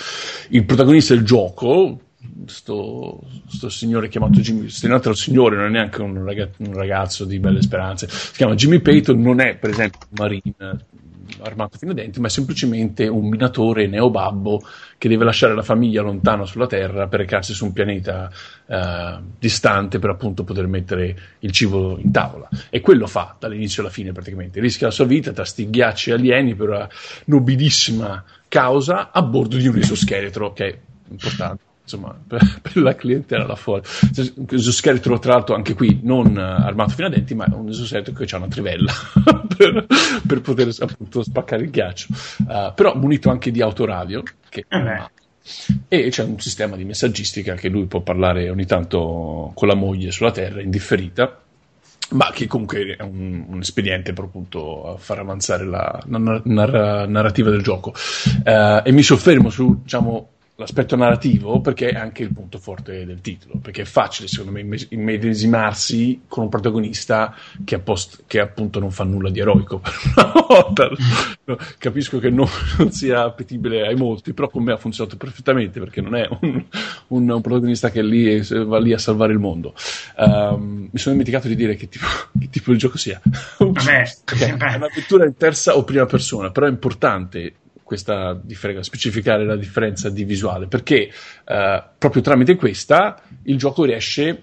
Il protagonista del gioco, sto, sto signore chiamato Jimmy, stilinato signore, non è neanche un ragazzo, un ragazzo, di belle speranze, si chiama Jimmy Payton, non è per esempio un marine armato fino ai denti, ma è semplicemente un minatore neobabbo che deve lasciare la famiglia lontano sulla Terra per recarsi su un pianeta eh, distante per appunto poter mettere il cibo in tavola. E quello fa dall'inizio alla fine praticamente. Rischia la sua vita tra sti ghiacci alieni per una nobilissima causa a bordo di un esoscheletro, che è importante insomma, per, per, la clientela là fuori. Un esoscheletro, tra l'altro, anche qui non uh, armato fino a denti, ma un esoscheletro che ha una trivella per, per, poter appunto spaccare il ghiaccio. Uh, però munito anche di autoradio, che eh e c'è un sistema di messaggistica che lui può parlare ogni tanto con la moglie sulla Terra, indifferita, ma che comunque è un, un espediente per appunto far avanzare la, la narra, narrativa del gioco. Uh, e mi soffermo su, diciamo, l'aspetto narrativo perché è anche il punto forte del titolo, perché è facile secondo me immedesimarsi con un protagonista che, post, che appunto non fa nulla di eroico per una volta. Capisco che non, non, sia appetibile ai molti, però con me ha funzionato perfettamente perché non è un, un, un protagonista che lì va lì a salvare il mondo. Um, mi sono dimenticato di dire che tipo, che tipo di gioco sia. okay. È un'avventura in terza o prima persona, però è importante questa differenza, specificare la differenza di visuale, perché eh, proprio tramite questa il gioco riesce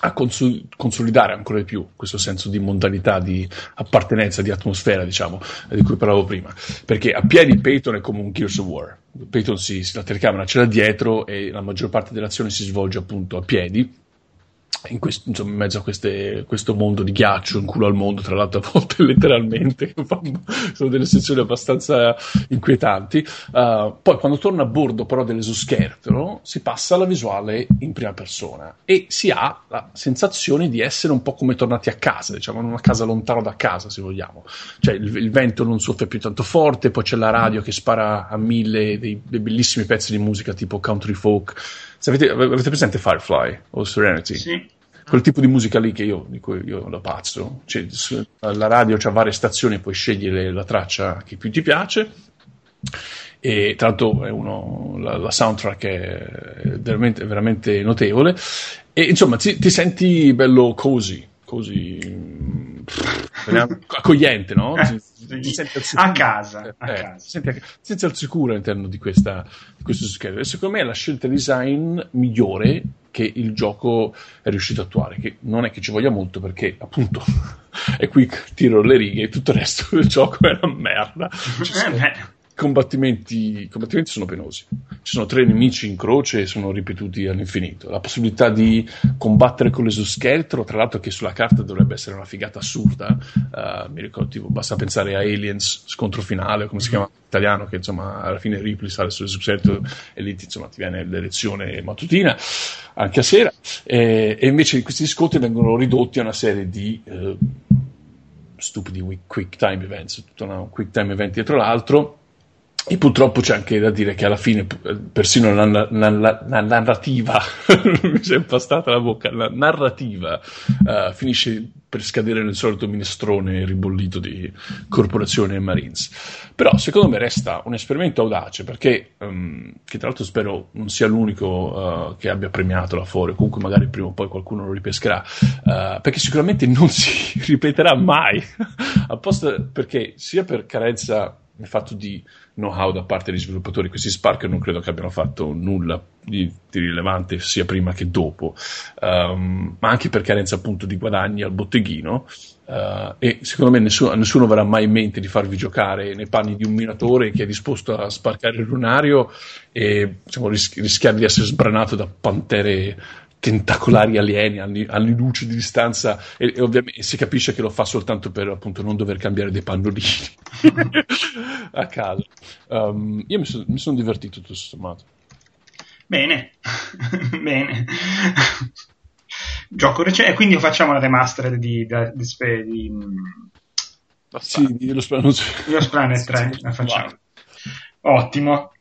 a consul- consolidare ancora di più questo senso di mondanità, di appartenenza, di atmosfera, diciamo, di cui parlavo prima. Perché a piedi Peyton è come un Gears of War. Peyton si, la telecamera ce l'ha dietro e la maggior parte dell'azione si svolge appunto a piedi in, questo, insomma, in mezzo a queste, questo mondo di ghiaccio, in culo al mondo, tra l'altro a volte letteralmente, sono delle sezioni abbastanza inquietanti. Uh, poi quando torna a bordo però dell'esoscheletro si passa alla visuale in prima persona e si ha la sensazione di essere un po' come tornati a casa, diciamo in una casa lontano da casa se vogliamo. Cioè il, il vento non soffia più tanto forte, poi c'è la radio che spara a mille dei, dei bellissimi pezzi di musica tipo country folk se avete, presente Firefly o Serenity? Sì. Quel tipo di musica lì che io, di cui io la pazzo. Cioè, la radio c'ha varie stazioni, puoi scegliere la traccia che più ti piace. E tra l'altro è uno, la, la, soundtrack è veramente, veramente notevole. E insomma, ti, ti senti bello cozy, così accogliente, no? A casa, a eh, casa. Senti, ti senti al sicuro all'interno di, questa, di questo schermo. E secondo me è la scelta design migliore che il gioco è riuscito a attuare, che non è che ci voglia molto perché appunto è qui tiro le righe e tutto il resto del gioco è una merda. Ci sono, combattimenti, i combattimenti sono penosi. Ci sono tre nemici in croce e sono ripetuti all'infinito. La possibilità di combattere con l'esoscheletro, tra l'altro, che sulla carta dovrebbe essere una figata assurda. Uh, mi ricordo, tipo, basta pensare a Aliens scontro finale, come si chiama in italiano, che insomma alla fine Ripley sale sull'esoscheletro e lì insomma ti viene l'erezione mattutina, anche a sera. E, e invece questi scontri vengono ridotti a una serie di. Uh, stupidi quick time events, tutto un quick time event dietro l'altro e purtroppo c'è anche da dire che alla fine persino la, la, la, la narrativa, mi si è impastata la bocca, la narrativa uh, finisce per scadere nel solito minestrone ribollito di corporazioni e Marines. Però secondo me resta un esperimento audace perché, um, che tra l'altro spero non sia l'unico uh, che abbia premiato la Fore, comunque magari prima o poi qualcuno lo ripescherà, uh, perché sicuramente non si ripeterà mai, apposta perché sia per carenza nel fatto di know-how da parte degli sviluppatori. Questi Spark non credo che abbiano fatto nulla di, di rilevante sia prima che dopo, um, ma anche per carenza appunto di guadagni al botteghino. Uh, e secondo me nessuno, nessuno avrà mai in mente di farvi giocare nei panni di un minatore che è disposto a sparcare il lunario e diciamo, ris- rischiare di essere sbranato da pantere tentacolari alieni anni, anni luce di distanza e, e, ovviamente si capisce che lo fa soltanto per appunto non dover cambiare dei pannolini a caso. Um, io mi, so, mi sono divertito tutto sommato. Bene. Bene. Gioco recente quindi facciamo la remastered di, di, di, di sì, di lo Planet 3 la facciamo. Ottimo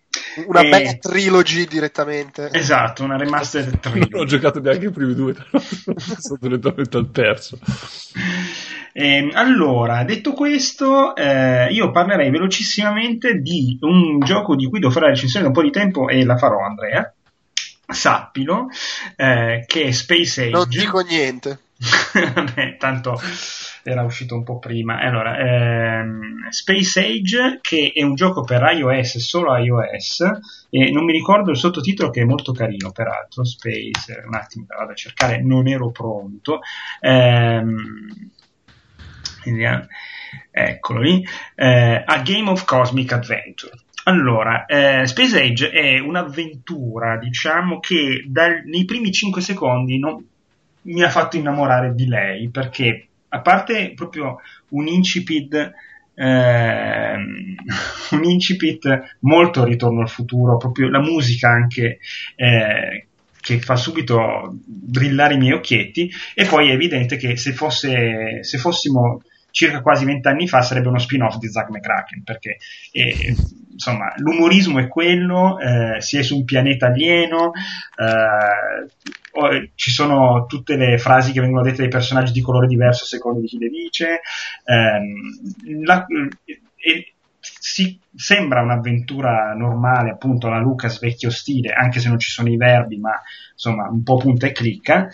una e... bella trilogy direttamente. Esatto, una remastered trilogy. Non ho giocato neanche i primi due, sono direttamente al terzo. Eh, allora, detto questo, eh, io parlerei velocissimamente di un gioco di cui devo fare la recensione da un po' di tempo e la farò, Andrea. Sappilo, eh, che è Space Age. Non dico niente. Vabbè, tanto era uscito un po' prima. Allora, ehm, Space Age, che è un gioco per iOS, solo iOS, e non mi ricordo il sottotitolo che è molto carino, peraltro. Space, un attimo, vado a cercare, non ero pronto. Ehm, eccolo lì. Eh, A Game of Cosmic Adventure. Allora, eh, Space Age è un'avventura, diciamo, che dal, nei primi 5 secondi non, mi ha fatto innamorare di lei, perché a parte proprio un incipit eh, un incipit molto ritorno al futuro, proprio la musica anche eh, che fa subito brillare i miei occhietti. E poi è evidente che se, fosse, se fossimo circa quasi vent'anni fa sarebbe uno spin-off di Zack McCracken perché eh, insomma l'umorismo è quello eh, si è su un pianeta alieno eh, ci sono tutte le frasi che vengono dette dai personaggi di colore diverso a seconda di chi le dice ehm, la, e, si, sembra un'avventura normale, appunto la Lucas vecchio stile, anche se non ci sono i verbi, ma insomma un po' punta e clicca.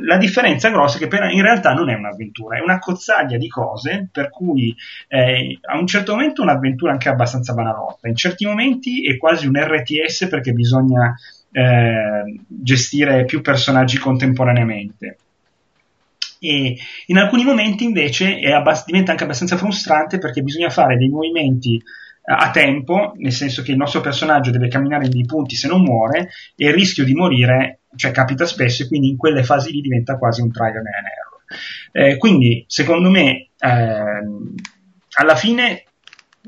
La differenza grossa è che per, in realtà non è un'avventura, è una cozzaglia di cose, per cui eh, a un certo momento un'avventura anche abbastanza banalotta, in certi momenti è quasi un RTS perché bisogna eh, gestire più personaggi contemporaneamente e in alcuni momenti invece abbast- diventa anche abbastanza frustrante perché bisogna fare dei movimenti eh, a tempo, nel senso che il nostro personaggio deve camminare in dei punti se non muore e il rischio di morire cioè capita spesso e quindi in quelle fasi lì diventa quasi un trial and error. Eh, quindi secondo me ehm, alla fine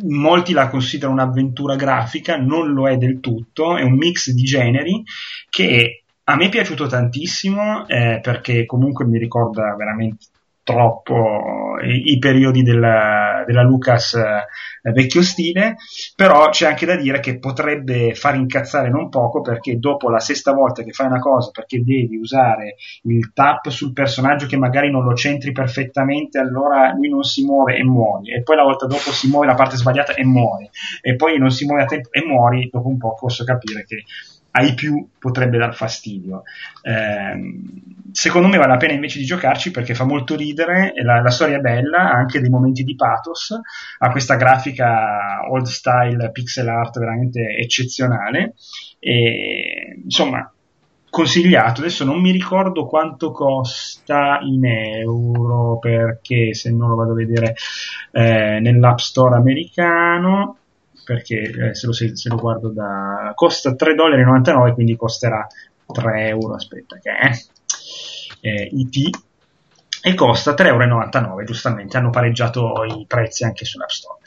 molti la considerano un'avventura grafica, non lo è del tutto, è un mix di generi che a me è piaciuto tantissimo eh, perché comunque mi ricorda veramente troppo i, i periodi della, della Lucas eh, vecchio stile, però c'è anche da dire che potrebbe far incazzare non poco perché dopo la sesta volta che fai una cosa perché devi usare il tap sul personaggio che magari non lo centri perfettamente, allora lui non si muove e muori, e poi la volta dopo si muove la parte sbagliata e muori, e poi non si muove a tempo e muori, dopo un po' posso capire che ai più potrebbe dar fastidio. Eh, secondo me vale la pena invece di giocarci perché fa molto ridere, la, la, storia è bella, ha anche dei momenti di pathos, ha questa grafica old style pixel art veramente eccezionale e insomma consigliato, adesso non mi ricordo quanto costa in euro perché se non lo vado a vedere eh, nell'app store americano perché eh, se, lo, se, lo, guardo da costa 3,99 dollari quindi costerà 3 euro aspetta che è eh, IT e costa 3,99 euro giustamente hanno pareggiato i prezzi anche sull'App Store.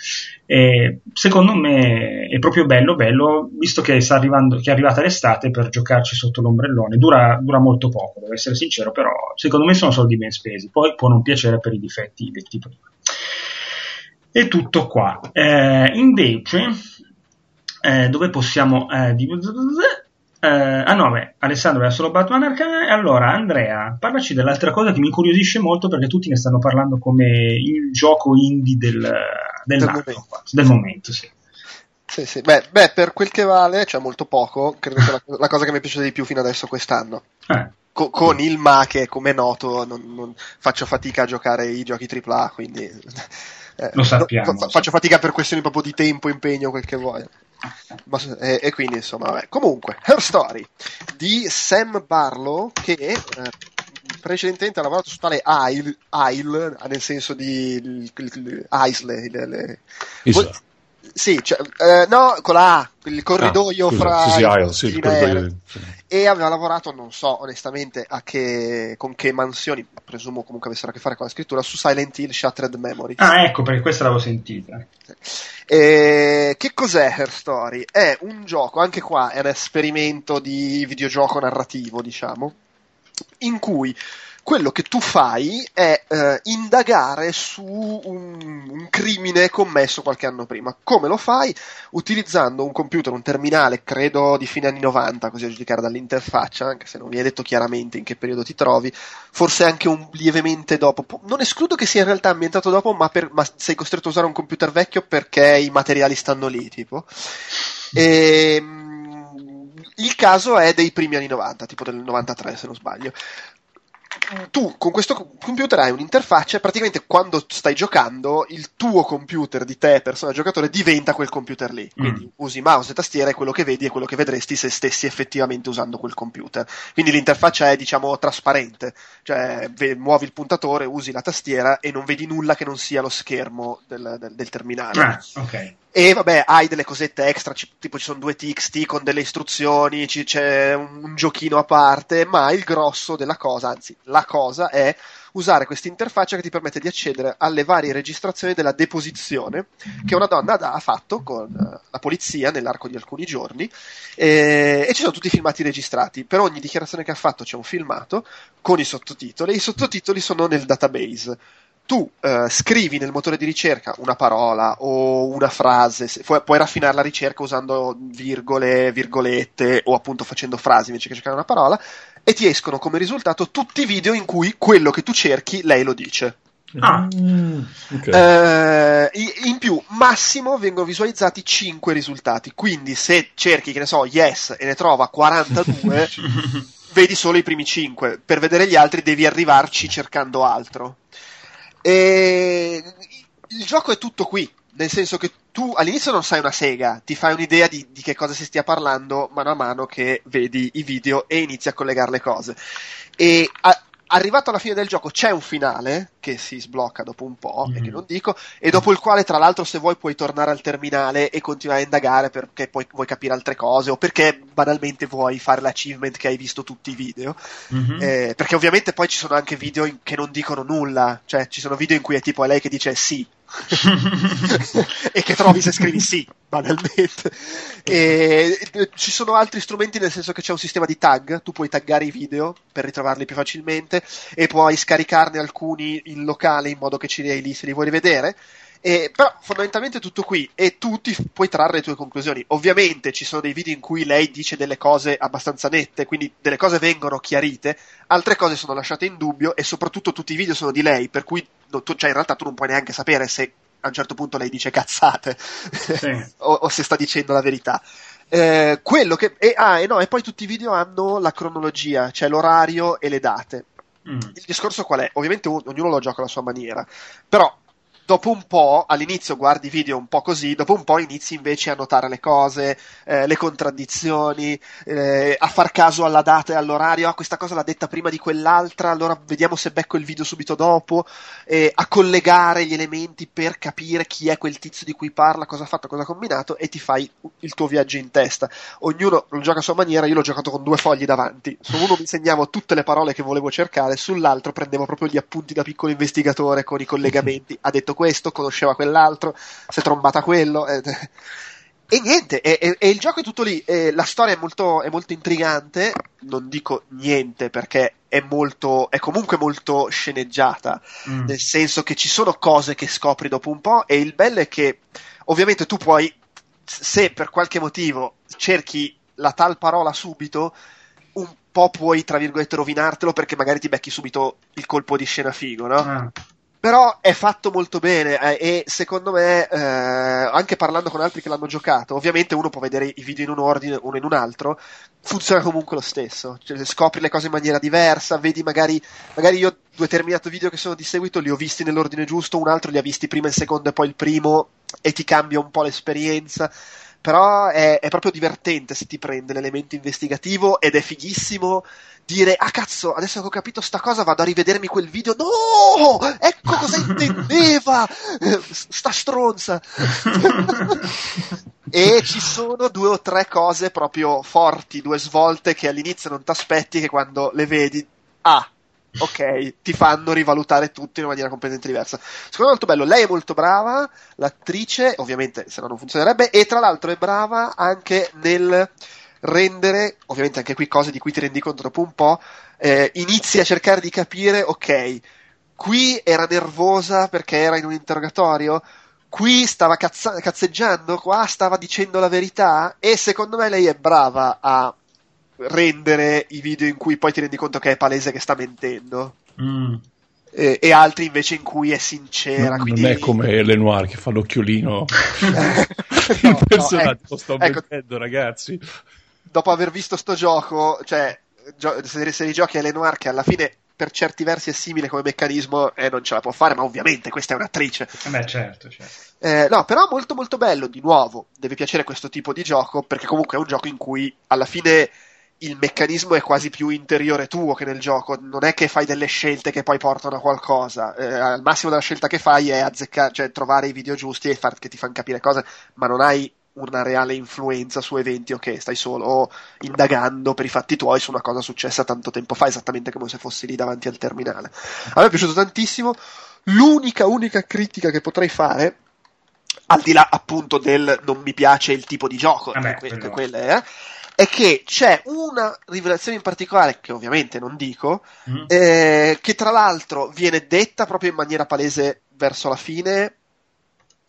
E secondo me è proprio bello bello visto che, sta arrivando, che è arrivata l'estate per giocarci sotto l'ombrellone dura, dura molto poco devo essere sincero però secondo me sono soldi ben spesi poi può non piacere per i difetti del tipo di e tutto qua. Eh, invece, eh, dove possiamo... Eh, eh, ah no, beh, Alessandro era solo Batman Arcane. Allora, Andrea, parlaci dell'altra cosa che mi incuriosisce molto perché tutti ne stanno parlando come il gioco indie del, del, del momento. Del momento sì. Sì, sì. Beh, beh, per quel che vale, cioè molto poco, credo che la, la cosa che mi è piaciuta di più fino adesso quest'anno. Eh. Co- con il Ma che, come è noto, non, non faccio fatica a giocare i giochi AAA, quindi eh, lo sappiamo. Fa- faccio fatica per questioni proprio di tempo, impegno, quel che vuoi. Ma, e, e, quindi insomma, vabbè. Comunque, Her Story di Sam Barlow che eh, precedentemente ha lavorato su tale Isle, Isle nel senso di Isle, le, le, sì, cioè, eh, no, con la A, il corridoio ah, fra sì, sì, aisle, sì, il corridoio. e aveva lavorato, non so onestamente a che, con che mansioni, presumo comunque avessero a che fare con la scrittura, su Silent Hill Shattered Memory. Ah, ecco, perché questa l'avevo sentita. E, che cos'è Her Story? È un gioco, anche qua è un esperimento di videogioco narrativo, diciamo, in cui quello che tu fai è eh, indagare su un, un, crimine commesso qualche anno prima. Come lo fai? Utilizzando un computer, un terminale, credo di fine anni 90, così a giudicare dall'interfaccia, anche se non mi hai detto chiaramente in che periodo ti trovi, forse anche un lievemente dopo. Non escludo che sia in realtà ambientato dopo, ma, per, ma sei costretto a usare un computer vecchio perché i materiali stanno lì, tipo. E, ehm, il caso è dei primi anni 90, tipo del 93 se non sbaglio tu con questo computer hai un'interfaccia praticamente quando stai giocando il tuo computer di te, persona giocatore, diventa quel computer lì. Quindi mm. usi mouse e tastiera e quello che vedi è quello che vedresti se stessi effettivamente usando quel computer. Quindi l'interfaccia è diciamo trasparente, cioè muovi il puntatore, usi la tastiera e non vedi nulla che non sia lo schermo del, del, del terminale. Ah, ok. E vabbè, hai delle cosette extra, c- tipo ci sono due TXT con delle istruzioni, c- c'è un, un, giochino a parte, ma il grosso della cosa, anzi la cosa è usare questa interfaccia che ti permette di accedere alle varie registrazioni della deposizione che una donna ha fatto con uh, la polizia nell'arco di alcuni giorni e, e ci sono tutti i filmati registrati. Per ogni dichiarazione che ha fatto c'è un filmato con i sottotitoli e i sottotitoli sono nel database tu uh, scrivi nel motore di ricerca una parola o una frase, fu- puoi raffinare la ricerca usando virgole, virgolette o appunto facendo frasi invece che cercare una parola e ti escono come risultato tutti i video in cui quello che tu cerchi lei lo dice. Ah, okay. uh, in più, massimo vengono visualizzati 5 risultati. Quindi, se cerchi, che ne so, yes e ne trova 42, vedi solo i primi 5. Per vedere gli altri, devi arrivarci cercando altro. E il gioco è tutto qui, nel senso che tu all'inizio non sai una sega, ti fai un'idea di, di, che cosa si stia parlando mano a mano che vedi i video e inizi a collegare le cose. E a, arrivato alla fine del gioco c'è un finale che si sblocca dopo un po', mm. e che non dico, e dopo il quale tra l'altro se vuoi puoi tornare al terminale e continuare a indagare perché poi vuoi capire altre cose o perché banalmente vuoi fare l'achievement che hai visto tutti i video. Mm-hmm. Eh, perché ovviamente poi ci sono anche video in- che non dicono nulla, cioè ci sono video in cui è tipo lei che dice sì, e che trovi se scrivi sì, banalmente. E, ci sono altri strumenti nel senso che c'è un sistema di tag, tu puoi taggare i video per ritrovarli più facilmente e puoi scaricarne alcuni in locale in modo che ce li hai lì se li vuoi rivedere. E, però fondamentalmente tutto qui e tu ti puoi trarre le tue conclusioni. Ovviamente ci sono dei video in cui lei dice delle cose abbastanza nette, quindi delle cose vengono chiarite, altre cose sono lasciate in dubbio e soprattutto tutti i video sono di lei, per cui tu, cioè in realtà tu non puoi neanche sapere se a un certo punto lei dice cazzate sì. o, o, se sta dicendo la verità. Eh, quello che. E, ah, e no, e poi tutti i video hanno la cronologia, cioè l'orario e le date. Mm. Il discorso qual è? Ovviamente ognuno lo gioca alla sua maniera, però dopo un po', all'inizio guardi video un po' così, dopo un po' inizi invece a notare le cose, eh, le contraddizioni, eh, a far caso alla data e all'orario, ah, questa cosa l'ha detta prima di quell'altra, allora vediamo se becco il video subito dopo, eh, a collegare gli elementi per capire chi è quel tizio di cui parla, cosa ha fatto, cosa ha combinato e ti fai il tuo viaggio in testa. Ognuno lo gioca a sua maniera, io l'ho giocato con due fogli davanti, su uno mi segnavo tutte le parole che volevo cercare, sull'altro prendevo proprio gli appunti da piccolo investigatore con i collegamenti, ha detto questo, conosceva quell'altro, si è trombata quello. Eh, e niente, e, e, il gioco è tutto lì. E la storia è molto, è molto, intrigante. Non dico niente perché è molto, è comunque molto sceneggiata. Mm. Nel senso che ci sono cose che scopri dopo un po'. E il bello è che, ovviamente, tu puoi, se per qualche motivo cerchi la tal parola subito, un po' puoi, tra virgolette, rovinartelo perché magari ti becchi subito il colpo di scena figo, no? Ah però è fatto molto bene eh, e secondo me, eh, anche parlando con altri che l'hanno giocato, ovviamente uno può vedere i video in un ordine, uno in un altro, funziona comunque lo stesso, cioè, scopri le cose in maniera diversa, vedi magari, magari io due terminati video che sono di seguito li ho visti nell'ordine giusto, un altro li ha visti prima il secondo e poi il primo e ti cambia un po' l'esperienza però è, è, proprio divertente se ti prende l'elemento investigativo ed è fighissimo dire ah cazzo adesso che ho capito sta cosa vado a rivedermi quel video. No! Ecco cosa intendeva! Sta stronza! E ci sono due o tre cose proprio forti due svolte che all'inizio non ti aspetti che quando le vedi ah ok, ti fanno rivalutare tutto in una maniera completamente diversa. Secondo me è molto bello. Lei è molto brava, l'attrice, ovviamente se no non funzionerebbe, e tra l'altro è brava anche nel rendere, ovviamente anche qui cose di cui ti rendi conto dopo un po', eh, inizi a cercare di capire, ok, qui era nervosa perché era in un interrogatorio, qui stava cazza- cazzeggiando, qua stava dicendo la verità, e secondo me lei è brava a rendere i video in cui poi ti rendi conto che è palese che sta mentendo. Mm. E, e, altri invece in cui è sincera. No, quindi... Non è come Lenoir che fa l'occhiolino. Il no, personaggio no, ecco, sto ecco, mentendo, ragazzi. Dopo aver visto sto gioco, cioè, gio- se, se rigiochi a Lenoir che alla fine per certi versi è simile come meccanismo e eh, non ce la può fare, ma ovviamente questa è un'attrice. Eh beh, certo, certo. Eh, no, però molto molto bello, di nuovo, deve piacere questo tipo di gioco, perché comunque è un gioco in cui alla fine il meccanismo è quasi più interiore tuo che nel gioco, non è che fai delle scelte che poi portano a qualcosa, eh, al massimo della scelta che fai è azzeccare, cioè trovare i video giusti e far, che ti fanno capire cose, ma non hai una reale influenza su eventi o che stai solo indagando per i fatti tuoi su una cosa successa tanto tempo fa, esattamente come se fossi lì davanti al terminale. A me è piaciuto tantissimo, l'unica, unica critica che potrei fare al di là appunto del non mi piace il tipo di gioco, Vabbè, che, que- che quelle, eh, è che c'è una rivelazione in particolare, che ovviamente non dico, mm. eh, che tra l'altro viene detta proprio in maniera palese verso la fine,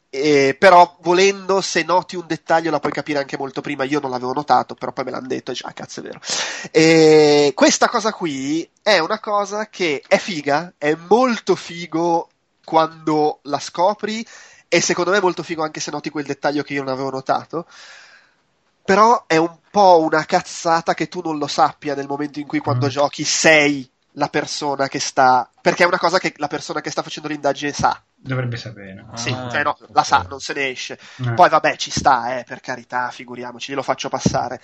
eh, però volendo, se noti un dettaglio la puoi capire anche molto prima. Io non l'avevo notato, però poi me l'hanno detto e dice, ah cazzo è vero. E questa cosa qui è una cosa che è figa, è molto figo quando la scopri e secondo me è molto figo anche se noti quel dettaglio che io non avevo notato però è un po' una cazzata che tu non lo sappia nel momento in cui quando mm. giochi sei la persona che sta perché è una cosa che la persona che sta facendo l'indagine sa dovrebbe sapere ah, sì, cioè no, la sa, non se ne esce eh. poi vabbè ci sta, eh, per carità figuriamoci, glielo faccio passare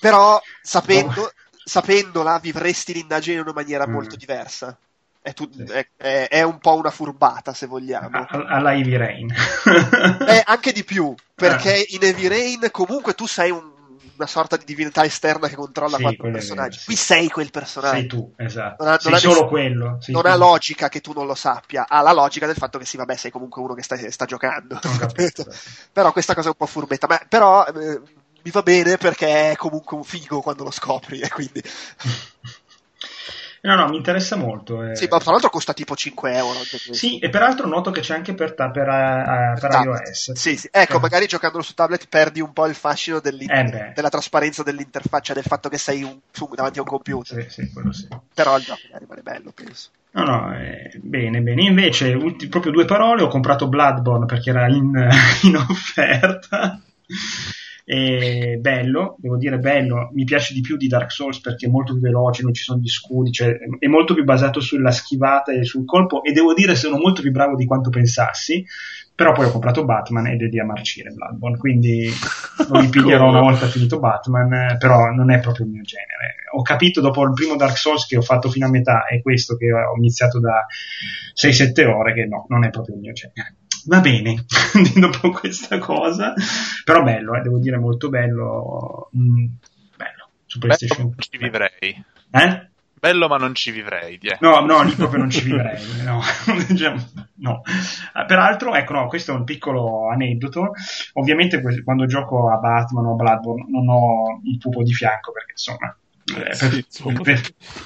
però sapendo, sapendola vivresti l'indagine in una maniera mm. molto diversa. È, tu, è, è, è, un po' una furbata, se vogliamo. Alla Heavy Rain. è anche di più, perché ah. in Heavy Rain comunque tu sei un, una sorta di divinità esterna che controlla sì, quattro personaggi. Vero, sì. Qui sei quel personaggio. Sei tu, esatto. Non ha, sei non solo nessun, quello. non tu. ha logica che tu non lo sappia, ha la logica del fatto che sì, vabbè, sei comunque uno che sta, sta giocando. però questa cosa è un po' furbetta. Ma, però eh, mi va bene perché è comunque un figo quando lo scopri e quindi... No, no, mi interessa molto. Eh. Sì, ma tra l'altro costa tipo 5 euro. Sì, e peraltro noto che c'è anche per, ta- per, uh, per iOS. Sì, sì. Ecco, eh. magari giocandolo su tablet perdi un po' il fascino eh della trasparenza dell'interfaccia, del fatto che sei un, su, davanti a un computer. Sì, sì, quello sì. Però il gioco rimane bello, penso. No, no, eh, bene, bene. Invece, ulti, proprio due parole, ho comprato Bloodborne perché era in, in offerta. È bello, devo dire bello, mi piace di più di Dark Souls perché è molto più veloce, non ci sono gli scudi, cioè è molto più basato sulla schivata e sul colpo. E devo dire sono molto più bravo di quanto pensassi, però poi ho comprato Batman ed è di a marcire Bloodborne, quindi lo ripiglierò una volta finito Batman, però non è proprio il mio genere. Ho capito dopo il primo Dark Souls che ho fatto fino a metà e questo che ho iniziato da 6-7 ore che no, non è proprio il mio genere va bene dopo questa cosa, però bello, eh, devo dire molto bello, mm, bello, su PlayStation. Bello, ci vivrei. Eh? Bello ma non ci vivrei. Yeah. No, no, lì proprio non ci vivrei. no. Diciamo, no. Ah, peraltro, ecco, no, questo è un piccolo aneddoto. Ovviamente quando gioco a Batman o a Bloodborne non ho il pupo di fianco perché insomma eh, sì, per, per,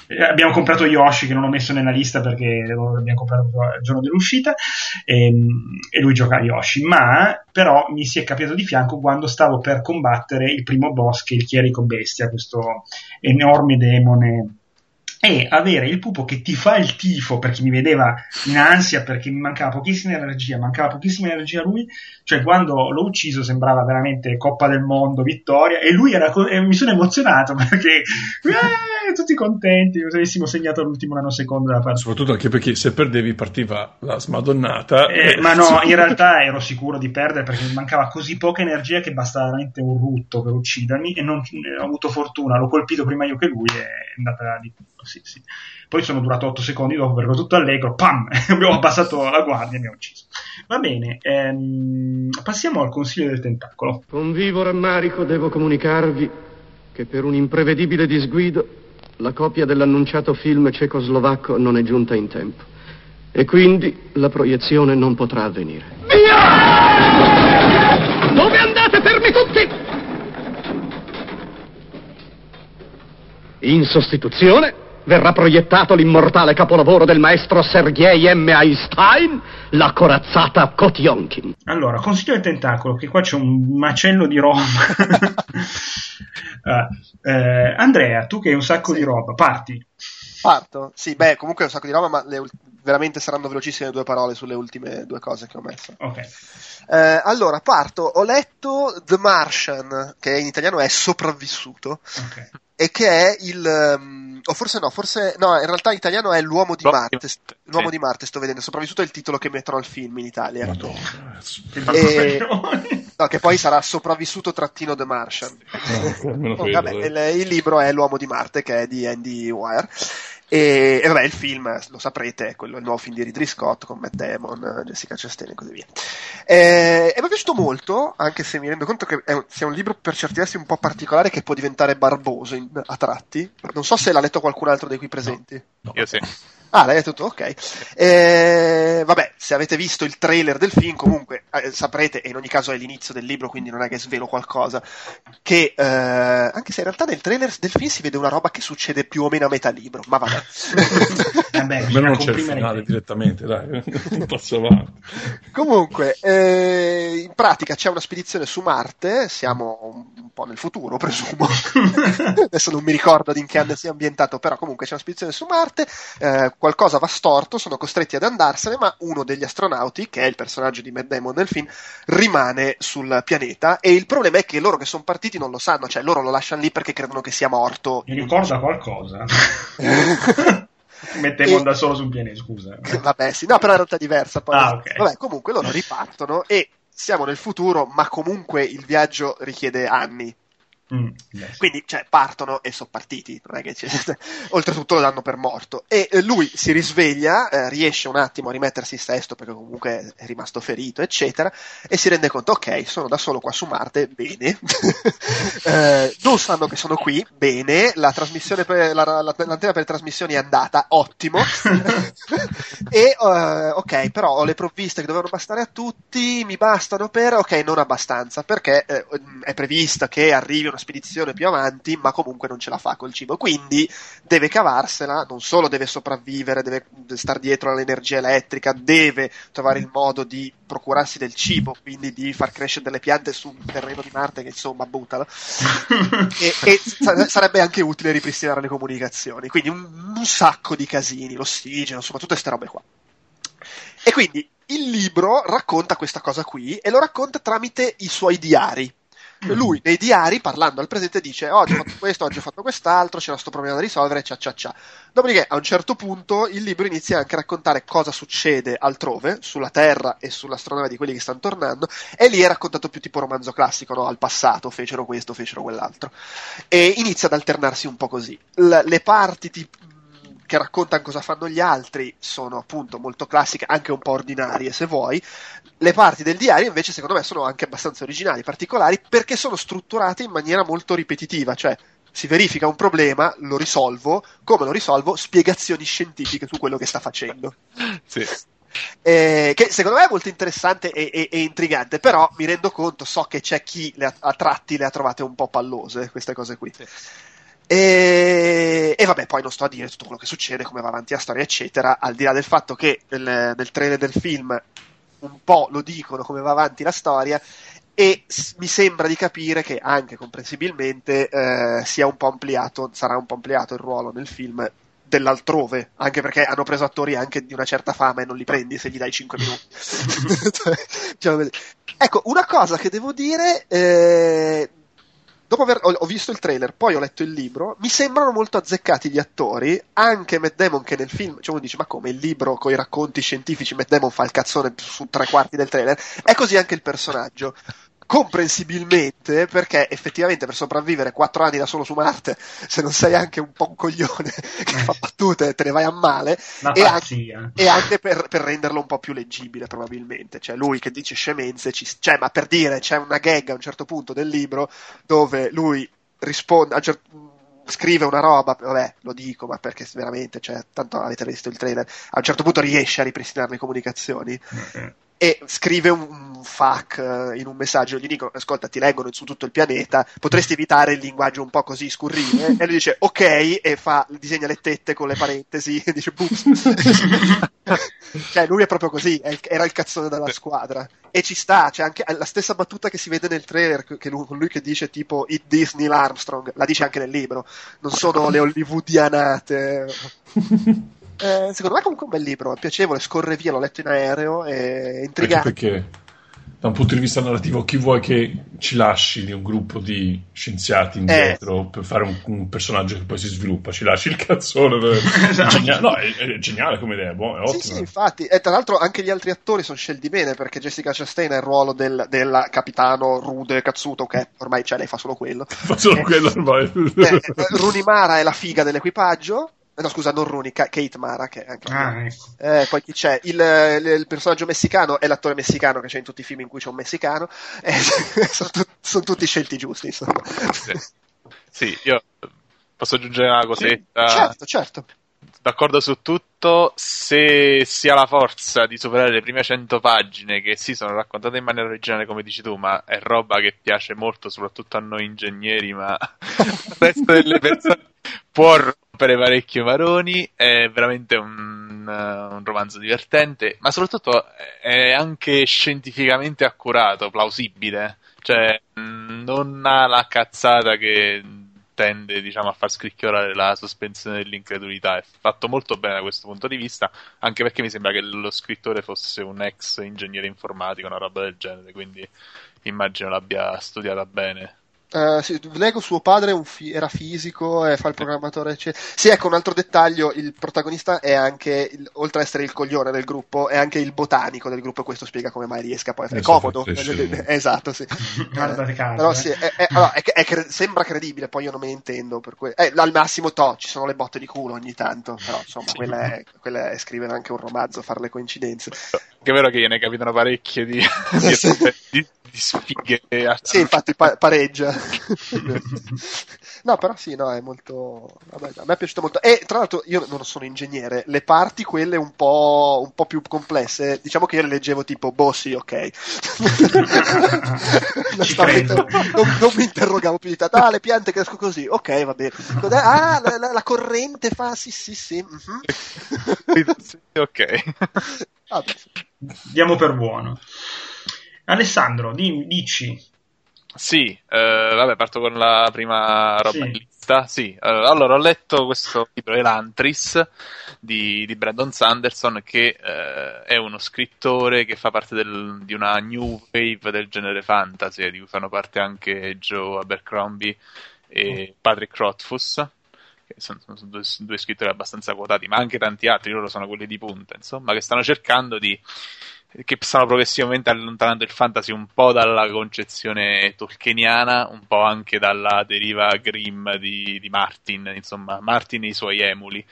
eh, abbiamo comprato Yoshi che non ho messo nella lista perché l'abbiamo comprato il giorno dell'uscita e, ehm, e, lui gioca a Yoshi. Ma però mi si è capitato di fianco quando stavo per combattere il primo boss che è il chierico bestia questo enorme demone. E avere il pupo che ti fa il tifo perché mi vedeva in ansia perché mi mancava pochissima energia, mancava pochissima energia a lui, cioè quando l'ho ucciso sembrava veramente Coppa del Mondo, vittoria, e lui era, e mi sono emozionato perché eh, tutti contenti, se avessimo segnato l'ultimo nanosecondo della partita. Soprattutto anche perché se perdevi partiva la smadonnata. Eh, ma no, in realtà ero sicuro di perdere perché mi mancava così poca energia che bastava veramente un rutto per uccidermi e non ho avuto fortuna, l'ho colpito prima io che lui e è andata di tutto sì, sì. Poi sono durato 8 secondi dopo perché tutto allegro, pam, abbiamo abbassato la guardia e mi ha ucciso. Va bene, ehm, passiamo al consiglio del tentacolo. Con vivo rammarico devo comunicarvi che per un imprevedibile disguido la copia dell'annunciato film cecoslovacco non è giunta in tempo e quindi la proiezione non potrà avvenire. Via! Dove andate, fermi tutti? In sostituzione verrà proiettato l'immortale capolavoro del maestro Sergei M. Einstein, la corazzata Kotionkin. Allora, consiglio il tentacolo, che qua c'è un macello di roba. uh, eh, Andrea, tu che hai un sacco sì. di roba, parti. Parto? Sì, beh, comunque è un sacco di roba, ma le, veramente saranno velocissime due parole sulle ultime due cose che ho messo. Ok. Eh, allora, parto. Ho letto The Martian, che in italiano è Sopravvissuto. Ok e che è il um, o forse no, forse no, in realtà in italiano è l'uomo di Marte. L'uomo sì. di Marte sto vedendo, sopravvissuto è il titolo che mettono al film in Italia. Madonna. E, no, che poi sarà sopravvissuto trattino The Martian. No, oh, vabbè, il, il, libro è L'uomo di Marte che è di Andy Wire e, e, vabbè, il film, lo saprete, è quello, il nuovo film di Ridley Scott con Matt Damon, Jessica Chastain e così via. E, e mi è piaciuto molto, anche se mi rendo conto che è, sia un libro per certi versi un po' particolare che può diventare barboso in, a tratti. Non so se l'ha letto qualcun altro dei qui presenti. No, no. Io sì. Ah, l'hai detto tu? Ok. Eh, vabbè, se avete visto il trailer del film, comunque eh, saprete, e in ogni caso è l'inizio del libro, quindi non è che svelo qualcosa, che eh, anche se in realtà nel trailer del film si vede una roba che succede più o meno a metà libro, ma vabbè. vabbè eh non c'è il finale direttamente, dai, non passo avanti. Comunque, eh, in pratica c'è una spedizione su Marte, siamo un po' nel futuro, presumo. Adesso non mi ricordo in che anno sia ambientato, però comunque c'è una spedizione su Marte eh, qualcosa va storto, sono costretti ad andarsene, ma uno degli astronauti, che è il personaggio di Matt Damon nel film, rimane sul pianeta e il problema è che loro che sono partiti non lo sanno, cioè loro lo lasciano lì perché credono che sia morto. Mi ricorda qualcosa. Matt Damon da solo sul pianeta, scusa. Vabbè, sì, no, però in realtà è diversa. Poi. Ah, okay. Vabbè, comunque loro ripartono e siamo nel futuro, ma comunque il viaggio richiede anni Mm, yes. Quindi cioè, partono e sono partiti, non è che oltretutto lo danno per morto. E eh, lui si risveglia, eh, riesce un attimo a rimettersi in sesto perché comunque è rimasto ferito, eccetera, e si rende conto, ok, sono da solo qua su Marte, bene. eh, non sanno che sono qui, bene. La trasmissione per, la, la, l'antena per le trasmissioni è andata, ottimo. e uh, ok, però ho le provviste che dovevano bastare a tutti, mi bastano per, ok, non abbastanza, perché eh, è prevista che arrivi una spedizione più avanti, ma comunque non ce la fa col cibo. Quindi deve cavarsela, non solo deve sopravvivere, deve star dietro all'energia elettrica, deve trovare il modo di procurarsi del cibo, quindi di far crescere delle piante su un terreno di Marte che insomma buttalo. e, e sarebbe anche utile ripristinare le comunicazioni. Quindi un, un sacco di casini, l'ossigeno, insomma, tutte queste robe qua. E quindi il libro racconta questa cosa qui e lo racconta tramite i suoi diari. Lui nei diari, parlando al presente, dice: Oggi ho fatto questo, oggi ho fatto quest'altro, c'era questo problema da risolvere, cia cia cia. Dopodiché, a un certo punto, il libro inizia anche a raccontare cosa succede altrove, sulla Terra e sull'astronave di quelli che stanno tornando, e lì è raccontato più tipo romanzo classico, no? Al passato, fecero questo, fecero quell'altro. E inizia ad alternarsi un po' così. L- le parti tipo che raccontano cosa fanno gli altri sono appunto molto classiche, anche un po' ordinarie se vuoi. Le parti del diario invece secondo me sono anche abbastanza originali, particolari, perché sono strutturate in maniera molto ripetitiva, cioè si verifica un problema, lo risolvo, come lo risolvo? Spiegazioni scientifiche su quello che sta facendo. Sì. Eh, che secondo me è molto interessante e, e, e, intrigante, però mi rendo conto, so che c'è chi le ha, a tratti le ha trovate un po' pallose, queste cose qui. Sì. E, e, vabbè, poi non sto a dire tutto quello che succede, come va avanti la storia, eccetera, al di là del fatto che nel, nel trailer del film un po' lo dicono come va avanti la storia e mi sembra di capire che anche comprensibilmente eh, sia un po' ampliato, sarà un po' ampliato il ruolo nel film dell'altrove, anche perché hanno preso attori anche di una certa fama e non li prendi se gli dai 5 minuti. Cioè, ecco, una cosa che devo dire, eh, dopo aver ho, ho, visto il trailer, poi ho letto il libro, mi sembrano molto azzeccati gli attori, anche Matt Damon che nel film, cioè uno dice ma come il libro con i racconti scientifici Matt Damon fa il cazzone su tre quarti del trailer, è così anche il personaggio comprensibilmente perché effettivamente per sopravvivere quattro anni da solo su Marte se non sei anche un po' un coglione che fa battute te ne vai a male e anche, e anche, per, per, renderlo un po' più leggibile probabilmente. Cioè lui che dice scemenze ci, cioè, ma per dire c'è una gag a un certo punto del libro dove lui risponde certo, scrive una roba, vabbè, lo dico, ma perché veramente, cioè, tanto avete visto il trailer, a un certo punto riesce a ripristinare le comunicazioni. Okay e scrive un, FAQ uh, in un messaggio, gli dicono ascolta ti leggono su tutto il pianeta, potresti evitare il linguaggio un po' così scurrile e lui dice ok e fa, disegna le tette con le parentesi e dice cioè lui è proprio così, era il cazzone della squadra. E ci sta, c'è anche la stessa battuta che si vede nel trailer che lui, lui che dice tipo It Disney Armstrong, la dice anche nel libro, non sono le hollywoodianate eh, secondo me è comunque un bel libro, è piacevole, scorre via, l'ho letto in aereo, è intrigante. Anche perché da un punto di vista narrativo chi vuoi che ci lasci di un gruppo di scienziati indietro eh. per fare un, un, personaggio che poi si sviluppa ci lasci il cazzone esatto. geniale. no è, è, geniale come idea boh, è ottimo sì, sì infatti e tra l'altro anche gli altri attori sono scelti bene perché Jessica Chastain ha il ruolo del, del capitano rude cazzuto che ormai cioè, lei fa solo quello fa solo quello ormai eh, Rooney Mara è la figa dell'equipaggio No, scusa, non Rooney, Kate Mara. Che anche ah, ecco. eh, poi chi c'è? Il, il, personaggio messicano è l'attore messicano che c'è in tutti i film in cui c'è un messicano. Eh, sono, tu, sono, tutti scelti giusti, insomma. Sì. sì, io posso aggiungere una cosetta. Sì, certo, certo. D'accordo su tutto, se si ha la forza di superare le prime 100 pagine, che sì, sono raccontate in maniera originale, come dici tu, ma è roba che piace molto, soprattutto a noi ingegneri, ma al resto delle persone può rompere parecchio Maroni, è veramente un, uh, un, romanzo divertente, ma soprattutto è anche scientificamente accurato, plausibile, cioè non ha la cazzata che tende diciamo, a far scricchiolare la sospensione dell'incredulità. È fatto molto bene da questo punto di vista, anche perché mi sembra che lo scrittore fosse un ex ingegnere informatico, una roba del genere, quindi immagino l'abbia studiata bene. Uh, sì, leggo suo padre fi- era fisico e fa il programmatore. Eccetera. Sì, ecco un altro dettaglio: il protagonista è anche, il, oltre ad essere il coglione del gruppo, è anche il botanico del gruppo. E questo spiega come mai riesca poi a fare comodo. esatto, sì. Guarda eh, però sì, è, è, allora, è, cre- sembra credibile, poi io non me ne intendo. Per que- eh, al massimo, to, ci sono le botte di culo ogni tanto. Però insomma, quella è, quella è scrivere anche un romanzo, fare le coincidenze. Che è vero che gliene capitano parecchie di, di, di sfighe. Sì, infatti pa- pareggia. no, però sì, no, è molto... Vabbè, a me è piaciuto molto. E tra l'altro io non sono ingegnere, le parti quelle un po', un po più complesse, diciamo che io le leggevo tipo, boh sì, ok. non, non, mi interrogavo più di tanto. Ah, le piante crescono così, ok, va bene. Ah, la, la, la corrente fa, sì, sì, sì. Mm-hmm. ok. Ah, Diamo per buono. Alessandro, di, dici. Sì, eh, vabbè, parto con la prima roba sì. in lista. Sì, eh, allora ho letto questo libro Elantris di, di Brandon Sanderson, che eh, è uno scrittore che fa parte del, di una new wave del genere fantasy, di cui fanno parte anche Joe Abercrombie e Patrick Rothfuss. Che sono, sono due, due scrittori abbastanza quotati, ma anche tanti altri, loro sono quelli di punta, insomma, che stanno cercando di che stanno progressivamente allontanando il fantasy un po' dalla concezione tolkieniana, un po' anche dalla deriva Grimm di, di Martin, insomma, Martin e i suoi emuli.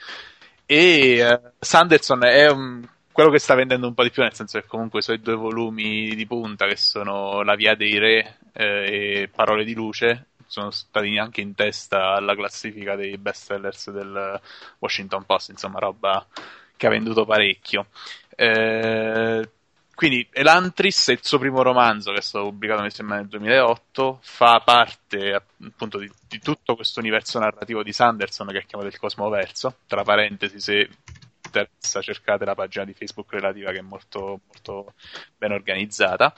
E uh, Sanderson è un, quello che sta vendendo un po' di più, nel senso che comunque i suoi due volumi di punta, che sono La Via dei Re eh, e Parole di Luce, sono stati anche in testa alla classifica dei bestsellers del Washington Post, insomma, roba che ha venduto parecchio. Eh, quindi Elantris è il suo primo romanzo che è stato pubblicato mi sembra nel 2008, fa parte appunto di, di tutto questo universo narrativo di Sanderson che è chiamato il Cosmoverso, tra parentesi se interessa cercate la pagina di Facebook relativa che è molto, molto ben organizzata.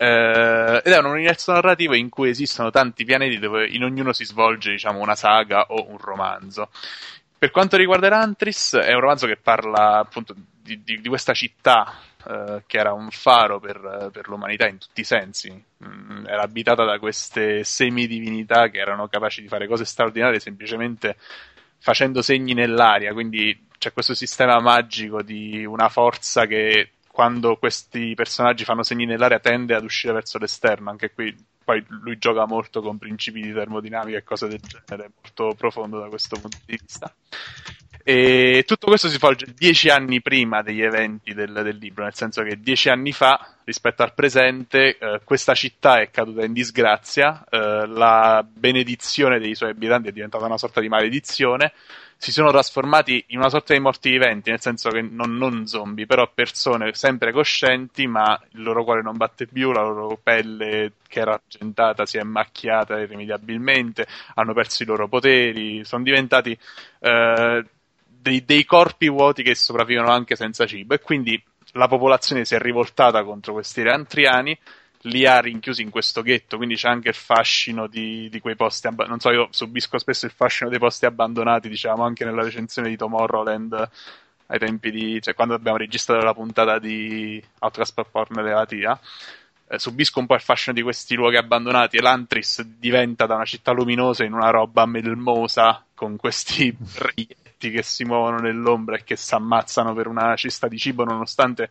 Eh, ed è un universo narrativo in cui esistono tanti pianeti dove in ognuno si svolge diciamo, una saga o un romanzo. Per quanto riguarda Elantris, è un romanzo che parla appunto di, di, di questa città eh, che era un faro per, per, l'umanità in tutti i sensi. Mm, era abitata da queste semidivinità che erano capaci di fare cose straordinarie semplicemente facendo segni nell'aria. Quindi c'è questo sistema magico di una forza che quando questi personaggi fanno segni nell'aria tende ad uscire verso l'esterno. Anche qui poi lui gioca molto con principi di termodinamica e cose del genere, molto profondo da questo punto di vista. E tutto questo si svolge dieci anni prima degli eventi del, del, libro, nel senso che dieci anni fa, rispetto al presente, eh, questa città è caduta in disgrazia, eh, la benedizione dei suoi abitanti è diventata una sorta di maledizione, si sono trasformati in una sorta di morti viventi, nel senso che non, non zombie, però persone sempre coscienti, ma il loro cuore non batte più, la loro pelle che era argentata si è macchiata irrimediabilmente, hanno perso i loro poteri, sono diventati... Eh, dei, dei corpi vuoti che sopravvivono anche senza cibo e quindi la popolazione si è rivoltata contro questi reantriani li ha rinchiusi in questo ghetto, quindi c'è anche il fascino di, di quei posti abbandonati. Non so, io subisco spesso il fascino dei posti abbandonati, diciamo, anche nella recensione di Tomorrowland ai tempi di. cioè quando abbiamo registrato la puntata di Outlast Porn Levatia. Eh, subisco un po' il fascino di questi luoghi abbandonati e l'Antris diventa da una città luminosa in una roba melmosa con questi insetti che si muovono nell'ombra e che si ammazzano per una cesta di cibo nonostante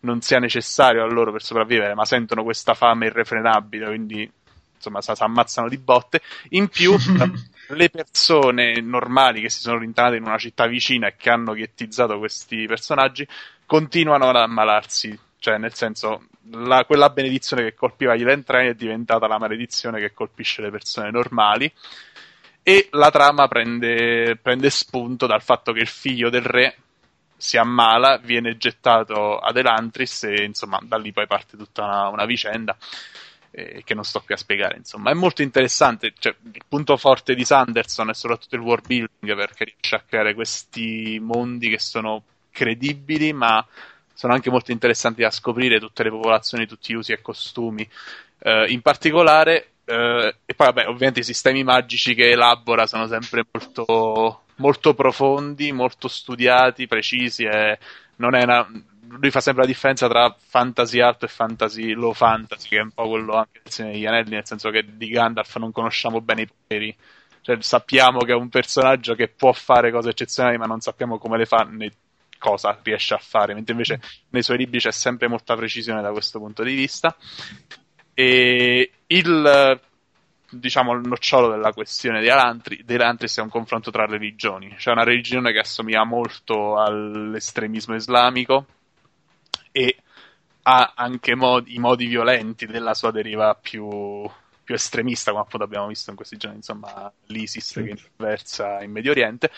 non sia necessario a loro per sopravvivere, ma sentono questa fame irrefrenabile, quindi insomma si ammazzano di botte. In più, le persone normali che si sono rintanate in una città vicina e che hanno ghettizzato questi personaggi continuano ad ammalarsi. Cioè, nel senso, la, quella benedizione che colpiva gli Lentrain è diventata la maledizione che colpisce le persone normali e la trama prende, prende spunto dal fatto che il figlio del re si ammala, viene gettato ad Elantris e insomma da lì poi parte tutta una, una vicenda eh, che non sto qui a spiegare. Insomma, è molto interessante. Cioè, il punto forte di Sanderson è soprattutto il world building perché riesce a creare questi mondi che sono credibili, ma sono anche molto interessanti da scoprire tutte le popolazioni, tutti gli usi e costumi. Eh, in particolare Uh, e poi, vabbè, ovviamente i sistemi magici che elabora sono sempre molto, molto profondi, molto studiati, precisi. E non è una, lui fa sempre la differenza tra fantasy art e fantasy low fantasy, che è un po' quello anche del Signore degli Anelli, nel senso che di Gandalf non conosciamo bene i poteri. Cioè, sappiamo che è un personaggio che può fare cose eccezionali, ma non sappiamo come le fa né cosa riesce a fare, mentre invece nei suoi libri c'è sempre molta precisione da questo punto di vista. E il diciamo il nocciolo della questione di Alantri, di Elantris è un confronto tra religioni. C'è una religione che assomiglia molto all'estremismo islamico e ha anche modi, i modi violenti della sua deriva più, più, estremista, come appunto abbiamo visto in questi giorni, insomma, l'ISIS sì. che versa in Medio Oriente.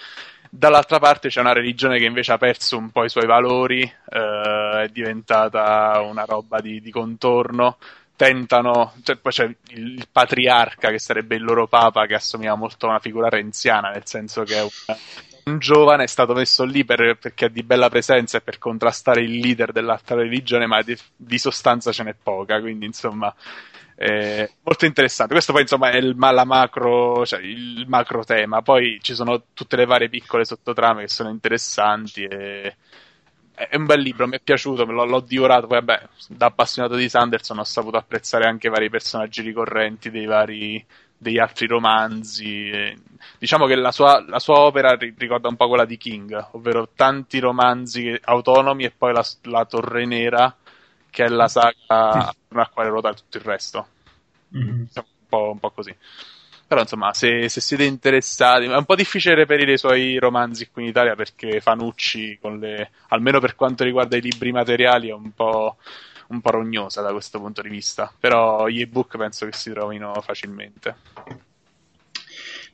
Dall'altra parte c'è una religione che invece ha perso un po' i suoi valori, eh, è diventata una roba di, di contorno, tentano, cioè, poi c'è il, patriarca che sarebbe il loro papa che assomiglia molto a una figura renziana, nel senso che è un, un giovane, è stato messo lì per, perché ha di bella presenza e per contrastare il leader dell'altra religione, ma di, di sostanza ce n'è poca, quindi insomma è molto interessante. Questo poi insomma è il, la macro, cioè, il macro tema, poi ci sono tutte le varie piccole sottotrame che sono interessanti e è un bel libro, mi è piaciuto, l'ho, l'ho divorato. Poi, vabbè, da appassionato di Sanderson ho saputo apprezzare anche vari personaggi ricorrenti dei vari, degli altri romanzi. Diciamo che la sua, la sua, opera ricorda un po' quella di King, ovvero tanti romanzi autonomi e poi la, la Torre Nera, che è la saga alla quale ruota tutto il resto. Mm-hmm. Un, po', un po' così. Però insomma, se, se, siete interessati, è un po' difficile reperire i suoi romanzi qui in Italia perché Fanucci, le, almeno per quanto riguarda i libri materiali, è un po', un po' rognosa da questo punto di vista. Però gli ebook penso che si trovino facilmente.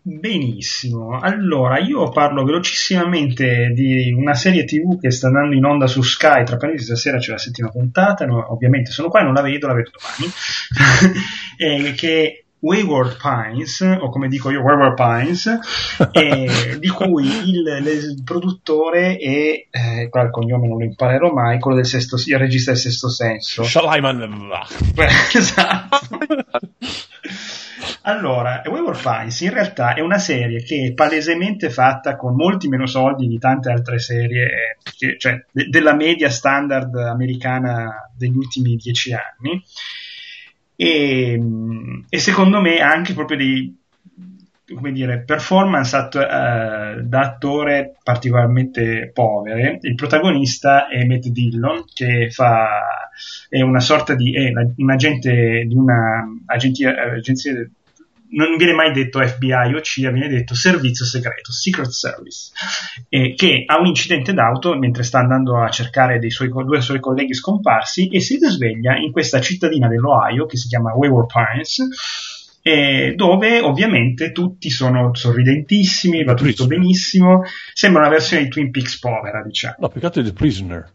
Benissimo, allora io parlo velocissimamente di una serie tv che sta andando in onda su Sky, tra parentesi stasera c'è la settima puntata, no, ovviamente sono qua e non la vedo, la vedo domani, eh, che Wayward Pines, o come dico io, Wayward Pines, eh, di cui il, il produttore è, eh, il cognome non lo imparerò mai, quello del sesto, il regista del sesto senso. Shalaiman. esatto. Allora, Wayward Pines in realtà è una serie che è palesemente fatta con molti meno soldi di tante altre serie, che, cioè de- della media standard americana degli ultimi dieci anni e, e secondo me anche proprio dei come dire, performance att- uh, da attore particolarmente povere. Il protagonista è Matt Dillon, che fa, è una sorta di, è un agente di una agenzia, agenzia non viene mai detto FBI o CIA, viene detto servizio segreto, Secret Service, eh, che ha un incidente d'auto mentre sta andando a cercare dei suoi, due suoi colleghi scomparsi e si risveglia in questa cittadina dell'Ohio che si chiama Wayward Pines, eh, dove ovviamente tutti sono sorridentissimi, va tutto benissimo, sembra una versione di Twin Peaks povera, diciamo. No, peccato di The Prisoner.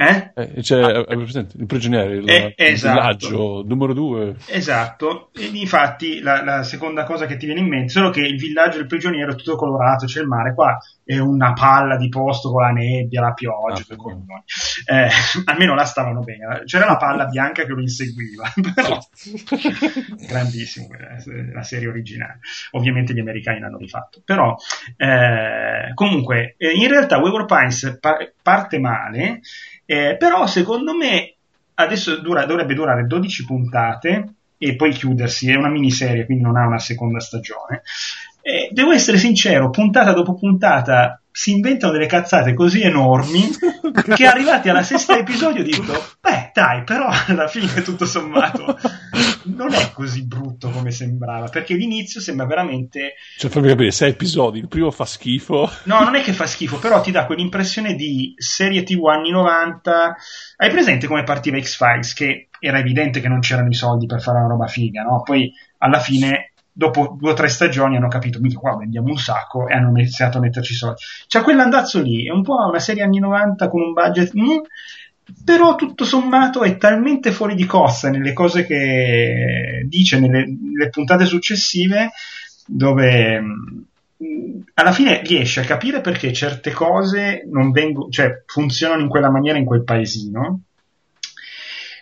Eh? Eh, cioè, ah, il prigioniero, il, eh, esatto. il villaggio numero due. Esatto, e infatti la, la, seconda cosa che ti viene in mente, solo che il villaggio del prigioniero è tutto colorato, c'è il mare, qua una palla di posto con la nebbia, la pioggia, ah, eh, almeno là stavano bene, c'era la palla bianca che lo inseguiva, però grandissimo eh, la serie originale, ovviamente gli americani l'hanno rifatto, però eh, comunque eh, in realtà Wayward Pines par- parte male, eh, però secondo me adesso dura, dovrebbe durare 12 puntate e poi chiudersi, è una miniserie, quindi non ha una seconda stagione. Eh, devo essere sincero, puntata dopo puntata si inventano delle cazzate così enormi che arrivati alla sesta episodio dico, beh dai, però alla fine tutto sommato non è così brutto come sembrava, perché l'inizio sembra veramente... Cioè fammi capire, sei episodi, il primo fa schifo. No, non è che fa schifo, però ti dà quell'impressione di serie tv anni 90. Hai presente come partiva X-Files, che era evidente che non c'erano i soldi per fare una roba figa, no? Poi alla fine dopo due o tre stagioni hanno capito, mica qua vendiamo un sacco e hanno iniziato a metterci soldi. C'è quell'andazzo lì, è un po' una serie anni 90 con un budget, mm, però tutto sommato è talmente fuori di costa nelle cose che dice nelle, nelle puntate successive dove mm, alla fine riesce a capire perché certe cose non vengono, cioè funzionano in quella maniera in quel paesino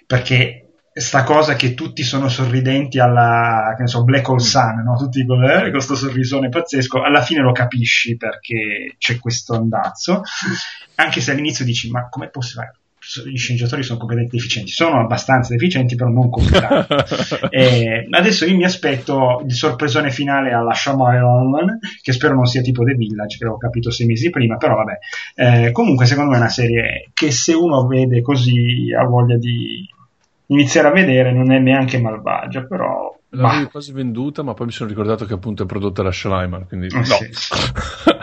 perché sta cosa che tutti sono sorridenti alla che ne so, Black Hole Sun, no? tutti con eh, questo sorrisone pazzesco, alla fine lo capisci perché c'è questo andazzo, anche se all'inizio dici ma com'è possibile? gli sceneggiatori sono completamente deficienti. Sono abbastanza deficienti, però non così tanto. adesso io mi aspetto il sorpresone finale alla Shyamalan, che spero non sia tipo The Village, che l'ho capito sei mesi prima, però vabbè. Eh, comunque, secondo me è una serie che se uno vede così ha voglia di iniziare a vedere, non è neanche malvagia, però L'avevi quasi venduta, ma poi mi sono ricordato che appunto è prodotta da Shalimar, quindi oh, no. Sì.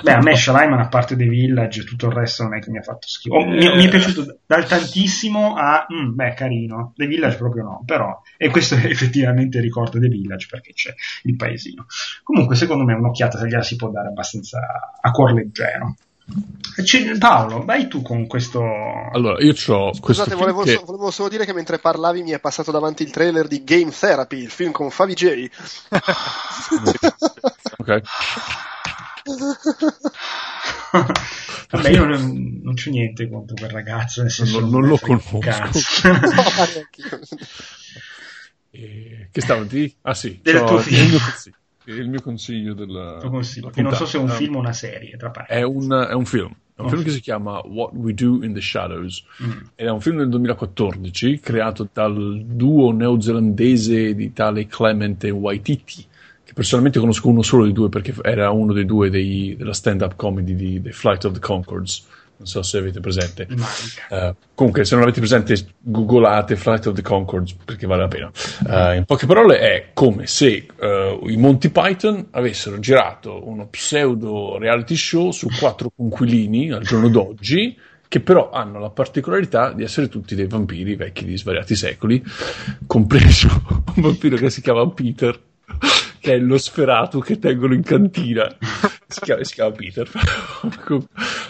Beh, a me Shalimar, a parte The Village, tutto il resto non è che mi ha fatto schifo. Oh, mi, mi, è piaciuto dal tantissimo a, mm, beh, carino. The Village proprio no, però, e questo effettivamente ricorda The Village perché c'è il paesino. Comunque, secondo me un'occhiata gliela si può dare abbastanza a cuor leggero. Paolo, vai tu con questo. Allora, io ho Scusate, volevo, che... volevo, solo dire che mentre parlavi mi è passato davanti il trailer di Game Therapy, il film con Favi J. ok. Vabbè, io non, non c'ho niente contro quel ragazzo. Nel senso non, non lo conosco. eh, che stavo di? Ah sì, del tuo film il mio consiglio della, consiglio, che non so se è un film o una serie, tra È un, è un film. È un oh, film che si chiama What We Do in the Shadows. Mm. ed è un film del 2014 creato dal duo neozelandese di tale Clement e Waititi che personalmente conosco uno solo dei due perché era uno dei due dei, della stand-up comedy di The Flight of the Concords non so se avete presente. Uh, comunque, se non avete presente, googolate Flight of the Concords perché vale la pena. Uh, in poche parole, è come se uh, i Monty Python avessero girato uno pseudo reality show su quattro conquilini al giorno d'oggi. Che però hanno la particolarità di essere tutti dei vampiri vecchi di svariati secoli, compreso un vampiro che si chiama Peter che è lo sferato che tengono in cantina. Si chiama, si chiama Peter.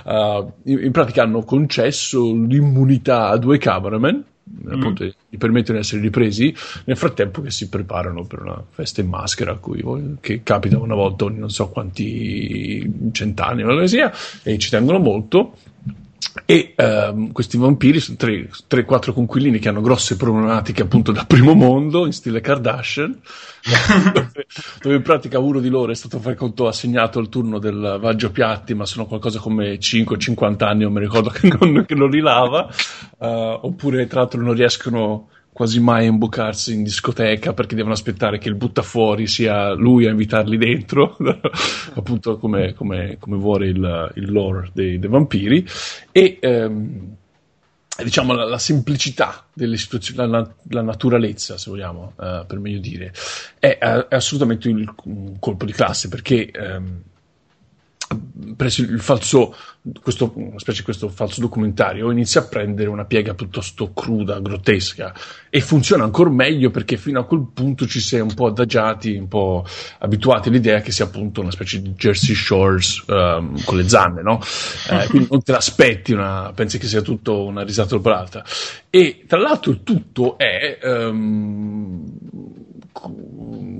uh, in, in, pratica hanno concesso l'immunità a due cameraman, mm. appunto gli permettono di essere ripresi nel frattempo che si preparano per una festa in maschera cui, che capita una volta ogni non so quanti cent'anni o sia e ci tengono molto e um, questi vampiri sono 3-4 conquilini che hanno grosse problematiche appunto da primo mondo in stile Kardashian. Dove, dove, in pratica uno di loro è stato fai conto assegnato al turno del Vaggio Piatti ma sono qualcosa come 5-50 anni non mi ricordo che non, che non li lava. Uh, oppure tra l'altro non riescono quasi mai a imboccarsi in discoteca perché devono aspettare che il buttafuori sia lui a invitarli dentro, appunto come, come, come, vuole il, il lore dei, dei, vampiri. E ehm, diciamo la, la, semplicità delle situazioni, la, la naturalezza, se vogliamo, eh, per meglio dire, è, è assolutamente il, un colpo di classe perché. Ehm, preso il falso, questo, una specie di questo falso documentario inizia a prendere una piega piuttosto cruda, grottesca e funziona ancora meglio perché fino a quel punto ci si è un po' adagiati, un po' abituati all'idea che sia appunto una specie di Jersey Shores um, con le zanne, no? Eh, quindi non te l'aspetti, una, pensi che sia tutto una risata doppelata. E tra l'altro il tutto è um,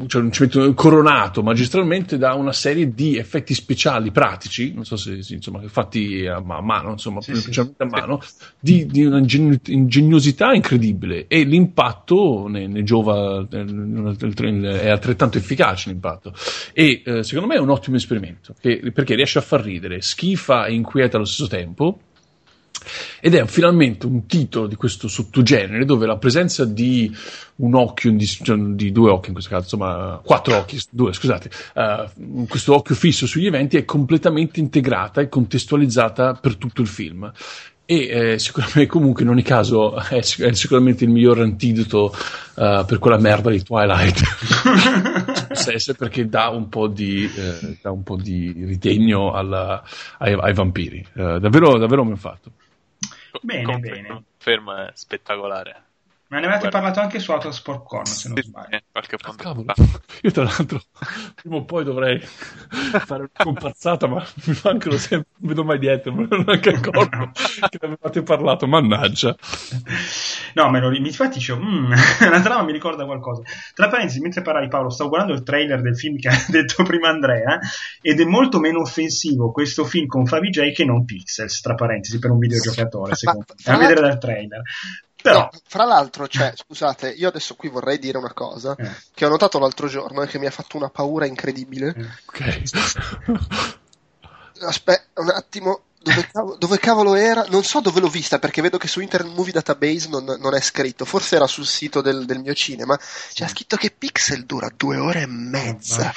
cioè un cemento coronato magistralmente da una serie di effetti speciali pratici, non so se insomma, fatti a mano, insomma, sì, specialmente sì, a mano, sì. di, di una ingegnosità incredibile e l'impatto ne, ne giova, è altrettanto efficace l'impatto. E eh, secondo me è un ottimo esperimento che, perché riesce a far ridere, schifa e inquieta allo stesso tempo ed è finalmente un titolo di questo sottogenere dove la presenza di un occhio, di, cioè, di due occhi in questo caso, insomma, quattro occhi, due, scusate, uh, questo occhio fisso sugli eventi è completamente integrata e contestualizzata per tutto il film. E eh, sicuramente comunque in ogni caso è, è sicuramente il miglior antidoto uh, per quella merda di Twilight. Perché dà un po' di, eh, dà un po di ritegno alla, ai, ai, vampiri. Uh, davvero, davvero mi ha fatto bene Conferma, bene. è spettacolare ma ne avete parlato anche su Autosport Con, se non sbaglio. Qualche punto ah, cavolo. Io tra l'altro prima o poi dovrei fare una comparsata, ma mi mancano sempre, non vedo mai dietro, me non anche accorto che ne avevate parlato, mannaggia. No, me lo, infatti dicevo, mm, la trama mi ricorda qualcosa. Tra parentesi, mentre parlavi Paolo, stavo guardando il trailer del film che ha detto prima Andrea, ed è molto meno offensivo questo film con Fabi J che non Pixels, tra parentesi, per un videogiocatore, secondo me. A vedere dal trailer. Però... No, fra l'altro, cioè, scusate, io adesso qui vorrei dire una cosa eh. che ho notato l'altro giorno e che mi ha fatto una paura incredibile. Eh. Ok. Aspetta un attimo, dove, cavolo, dove, cavolo, era? Non so dove l'ho vista perché vedo che su Internet Movie Database non, non è scritto. Forse era sul sito del, del, mio cinema. C'è scritto che Pixel dura due ore e mezza.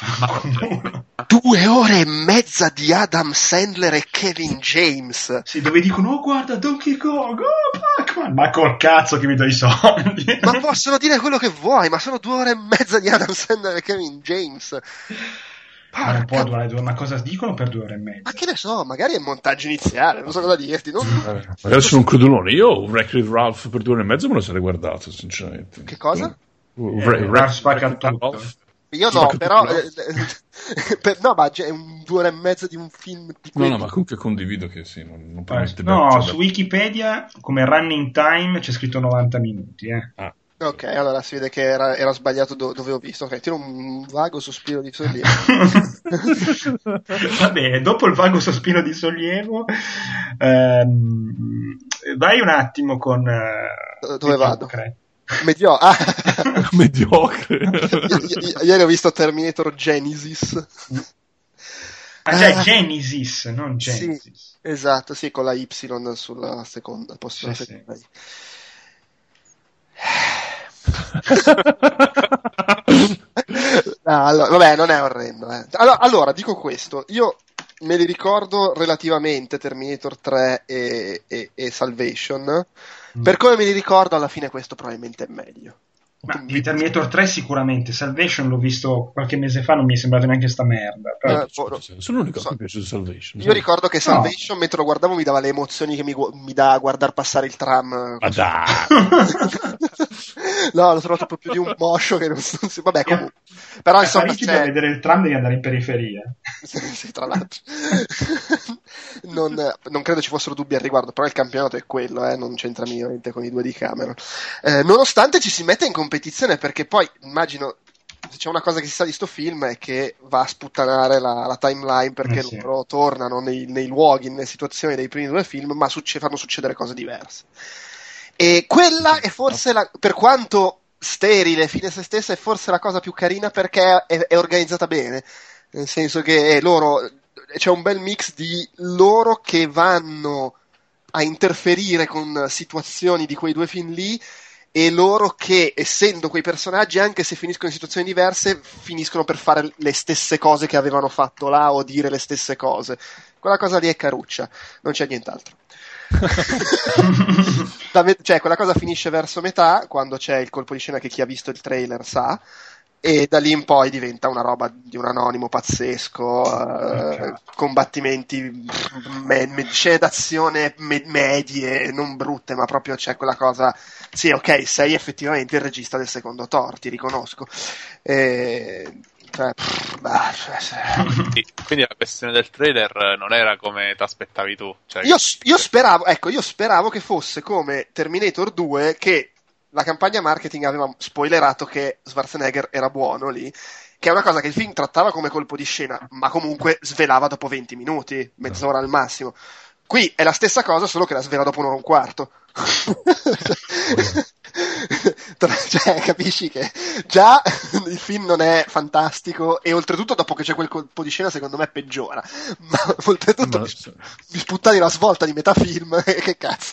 due ore e mezza di Adam Sandler e Kevin James. Sì, dove dicono: Oh, guarda Donkey Kong, oh, Pac-Man. Ma col cazzo che mi do i soldi. ma possono dire quello che vuoi, ma sono due ore e mezza di Adam Sandler e Kevin James. Ma non può durare due ma cosa dicono per due ore e mezza? Ma che ne so, magari è montaggio iniziale, non so cosa dirti. Non... Eh, magari sono un credulone. Io Wreck-It Ralph per due ore e mezza me lo sarei guardato, sinceramente. Che cosa? Uh, eh, Ralph spacca tutto. Io no, però. Eh, per, no, ma è un due ore e mezza di un film. Di no, no, ma comunque condivido che sì. Non, non eh, no, su Wikipedia come running time c'è scritto 90 minuti. Eh. Ah. Ok, allora si vede che era, era sbagliato do, dove ho visto. Ok, tiro un vago sospiro di sollievo. Va bene, dopo il vago sospiro di sollievo, ehm, vai un attimo con. Uh, dove vado? Medio- ah. Mediocre. I- ieri ho visto Terminator Genesis. Ah, cioè ah. Genesis, non Genesis. Sì, esatto, sì, con la Y sulla seconda, posto sì, seconda. Sì. no, allora, vabbè, non è orrendo. Eh. Allora, allora, dico questo, io me li ricordo relativamente Terminator 3 e, e, e Salvation. Mm. Per come me li ricordo, alla fine questo probabilmente è meglio. Ma di Terminator 3 sicuramente, Salvation l'ho visto qualche mese fa, non mi è sembrato neanche sta merda. Però... Eh, boh, sono l'unico so. che mi è piaciuto Salvation. Io ricordo che Salvation, no. mentre lo guardavo, mi dava le emozioni che mi, mi dà a guardare passare il tram. Ma dai! no, l'ho trovato proprio di un moscio che non, si... Vabbè, comunque. Però insomma... Se per vedere il tram devi andare in periferia. sì, tra l'altro. non, non, credo ci fossero dubbi al riguardo, però il campionato è quello, eh, non c'entra niente con i due di Cameron. Eh, nonostante ci si metta in competizione perché poi immagino se c'è una cosa che si sa di sto film è che va a sputtanare la, la timeline perché eh sì. loro tornano nei, nei, luoghi, nelle situazioni dei primi due film, ma succe- fanno succedere cose diverse. E quella è forse la, per quanto sterile, fine a se stessa, è forse la cosa più carina perché è, è organizzata bene. Nel senso che loro c'è un bel mix di loro che vanno a interferire con situazioni di quei due film lì e loro che, essendo quei personaggi, anche se finiscono in situazioni diverse, finiscono per fare le stesse cose che avevano fatto là o dire le stesse cose. Quella cosa lì è caruccia, non c'è nient'altro. cioè, quella cosa finisce verso metà, quando c'è il colpo di scena che chi ha visto il trailer sa, e da lì in poi diventa una roba di un anonimo pazzesco, uh, combattimenti, me, scene d'azione me, medie, non brutte, ma proprio c'è quella cosa, sì ok, sei effettivamente il regista del secondo Thor, ti riconosco. E, cioè, pff, bah, cioè, quindi, quindi, la questione del trailer non era come ti aspettavi tu. Cioè, io, io, speravo, ecco, io speravo che fosse come Terminator 2 che la campagna marketing aveva spoilerato che Schwarzenegger era buono lì, che è una cosa che il film trattava come colpo di scena, ma comunque svelava dopo 20 minuti, mezz'ora al massimo. Qui è la stessa cosa, solo che la svela dopo un'ora e un quarto. cioè, capisci che già il film non è fantastico e oltretutto dopo che c'è quel colpo di scena secondo me peggiora. Ma oltretutto Ma... mi sputtani la svolta di metà film, che cazzo.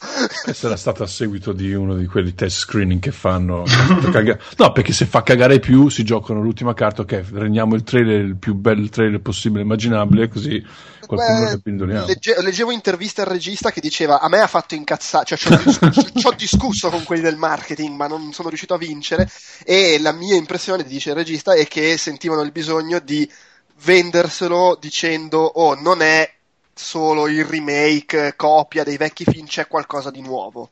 Sarà stato a seguito di uno di quelli test screening che fanno. Per no, perché se fa cagare più si giocano l'ultima carta, ok, rendiamo il trailer il più bel trailer possibile immaginabile, così qualcuno che pindoliamo. Legge, leggevo interviste al regista che diceva a me ha fatto incazzare, cioè ci ho, ci ho discusso con quelli del marketing, ma non sono riuscito a vincere e la mia impressione, dice il regista, è che sentivano il bisogno di venderselo dicendo oh non è solo il remake, copia dei vecchi film, c'è qualcosa di nuovo.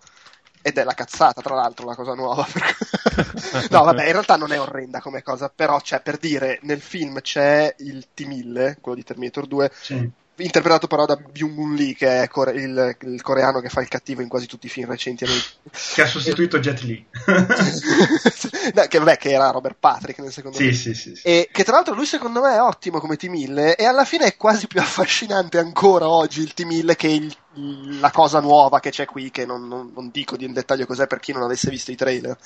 Ed è la cazzata, tra l'altro, la cosa nuova. no, vabbè, in realtà non è orrenda come cosa, però, cioè, per dire, nel film c'è il T-1000, quello di Terminator 2, sì interpretato però da Byung-Gun Lee che è core- il, il, coreano che fa il cattivo in quasi tutti i film recenti. Che ha sostituito Jet Li. No, che, vabbè, che era Robert Patrick nel secondo sì, sì, sì, sì, e che tra l'altro lui secondo me è ottimo come T-1000 e alla fine è quasi più affascinante ancora oggi il T-1000 che il, la cosa nuova che c'è qui che non, non, non dico in dettaglio cos'è per chi non avesse visto i trailer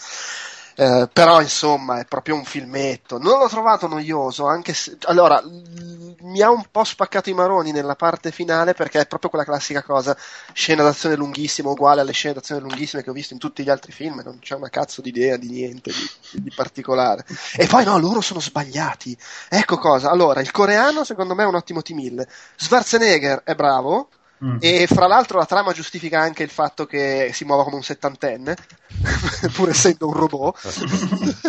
Eh, però insomma è proprio un filmetto. Non l'ho trovato noioso, anche se... Allora, mi ha un po' spaccato i maroni nella parte finale perché è proprio quella classica cosa, scena d'azione lunghissima uguale alle scene d'azione lunghissime che ho visto in tutti gli altri film, non c'è una cazzo di idea di niente di, di particolare. E poi no, loro sono sbagliati. Ecco cosa, allora, il coreano secondo me è un ottimo T-1000. Schwarzenegger è bravo, Mm. E fra l'altro la trama giustifica anche il fatto che si muova come un settantenne, pur essendo un robot.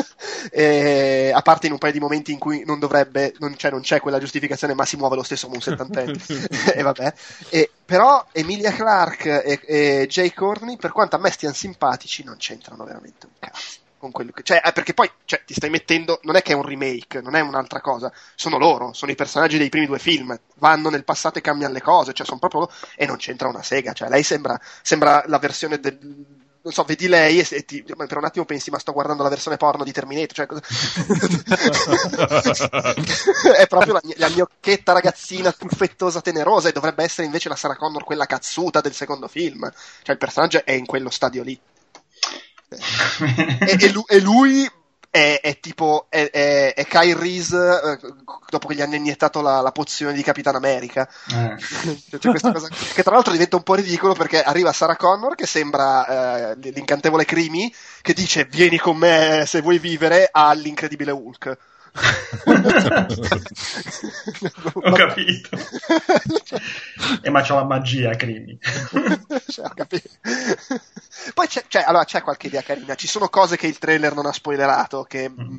e, a parte in un paio di momenti in cui non dovrebbe, non c'è, non c'è quella giustificazione, ma si muove lo stesso come un settantenne. e vabbè. E, però Emilia Clarke e, e Jay Courtney, per quanto a me stiano simpatici, non c'entrano veramente un cazzo con quello che. Cioè, eh, perché poi cioè, ti stai mettendo. Non è che è un remake, non è un'altra cosa. Sono loro, sono i personaggi dei primi due film. Vanno nel passato e cambiano le cose. Cioè, sono proprio. E non c'entra una sega. Cioè, lei sembra, sembra la versione del. Non so, vedi lei e, ti, per un attimo pensi, ma sto guardando la versione porno di Terminator. Cioè, è proprio la, la gnocchetta ragazzina tuffettosa tenerosa e dovrebbe essere invece la Sarah Connor quella cazzuta del secondo film. Cioè, il personaggio è in quello stadio lì e, e, lui, e, lui è, è tipo è, è, è Kyle Reese eh, dopo che gli hanno iniettato la, la pozione di Capitan America eh. cioè, cosa che tra l'altro diventa un po' ridicolo perché arriva Sarah Connor che sembra eh, l'incantevole Crimi che dice vieni con me se vuoi vivere all'incredibile Hulk ho capito e ma c'ho la magia Crimi cioè, ho capito poi c'è, c'è, allora, c'è, qualche idea carina. Ci sono cose che il trailer non ha spoilerato. Che mm.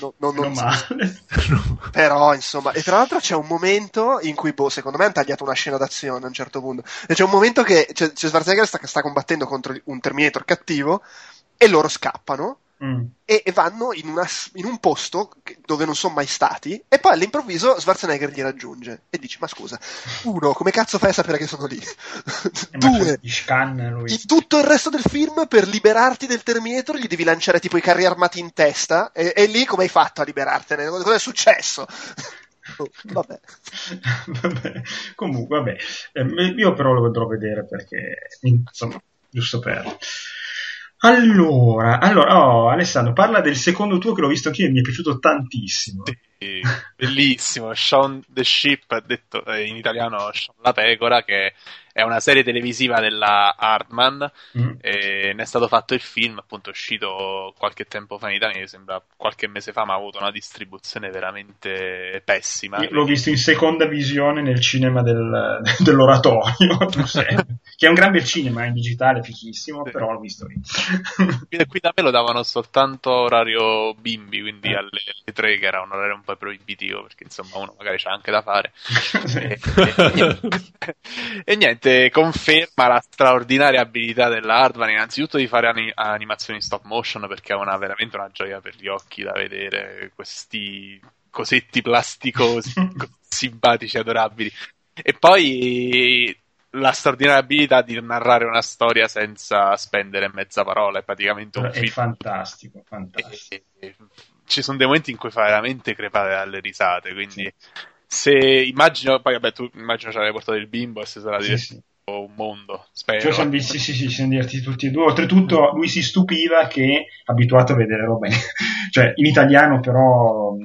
no, no, non male. Però, insomma, e tra l'altro c'è un momento in cui, boh, secondo me hanno tagliato una scena d'azione a un certo punto. E c'è un momento che c'è, c'è Schwarzenegger sta, sta combattendo contro un Terminator cattivo e loro scappano Mm. E, e, vanno in, una, in un posto dove non sono mai stati e poi all'improvviso Schwarzenegger li raggiunge e dice ma scusa uno come cazzo fai a sapere che sono lì due in tutto il resto del film per liberarti del Terminator gli devi lanciare tipo i carri armati in testa e, e lì come hai fatto a liberartene cosa è successo Oh, vabbè. vabbè. Comunque, vabbè. Eh, io però lo vedrò vedere perché, insomma, giusto per. Allora, allora oh, Alessandro, parla del secondo tuo che l'ho visto anch'io e mi è piaciuto tantissimo. Sì, bellissimo. Sean the Ship, detto eh, in italiano Sean la Pecora, che è una serie televisiva della Hardman mm. e ne è stato fatto il film, appunto uscito qualche tempo fa in Italia, mi sembra qualche mese fa, ma ha avuto una distribuzione veramente pessima. Io l'ho visto in seconda visione nel cinema del, dell'oratorio, che è un gran bel cinema in digitale, fichissimo, sì. però l'ho visto lì. qui da me lo davano soltanto orario bimbi, quindi eh. alle, alle 3 che era un orario un po' proibitivo, perché insomma uno magari c'ha anche da fare. e, e, e niente veramente conferma la straordinaria abilità della Hardman innanzitutto di fare anim- animazioni stop motion perché è una, veramente una gioia per gli occhi da vedere questi cosetti plasticosi simpatici adorabili. E poi la straordinaria abilità di narrare una storia senza spendere mezza parola è praticamente un è film. fantastico, fantastico. E, e, ci sono dei momenti in cui fa veramente crepare dalle risate quindi sì se immagino, poi vabbè, tu immagino ci avrai portato il bimbo e se sarà sì, sì. un mondo, spero. Cioè, siamo, sì, sì, sì, siamo divertiti tutti e due. Oltretutto, lui si stupiva che abituato a vedere roba, cioè in italiano, però,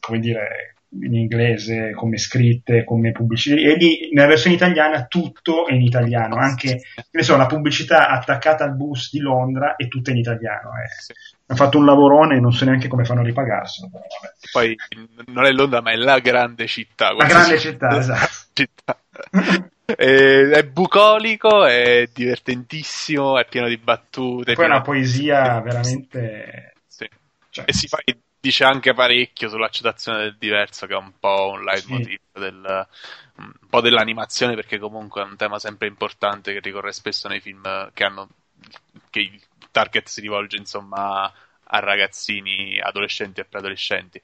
come dire, in inglese, come scritte, come pubblicità. E lì nella versione italiana tutto è in italiano, anche so, la pubblicità attaccata al bus di Londra è tutta in italiano. Eh. Sì. Hanno fatto un lavorone, non so neanche come fanno a ripagarselo. Poi non è Londra, ma è la grande città. La grande città, esatto. Città. è bucolico, è divertentissimo, è pieno di battute. Poi è una poesia veramente. Sì. Cioè, e si fa dice anche parecchio sull'accettazione del diverso, che è un po' un leitmotiv sì. del, un po' dell'animazione, perché comunque è un tema sempre importante che ricorre spesso nei film che hanno che il target si rivolge insomma a ragazzini, adolescenti e preadolescenti.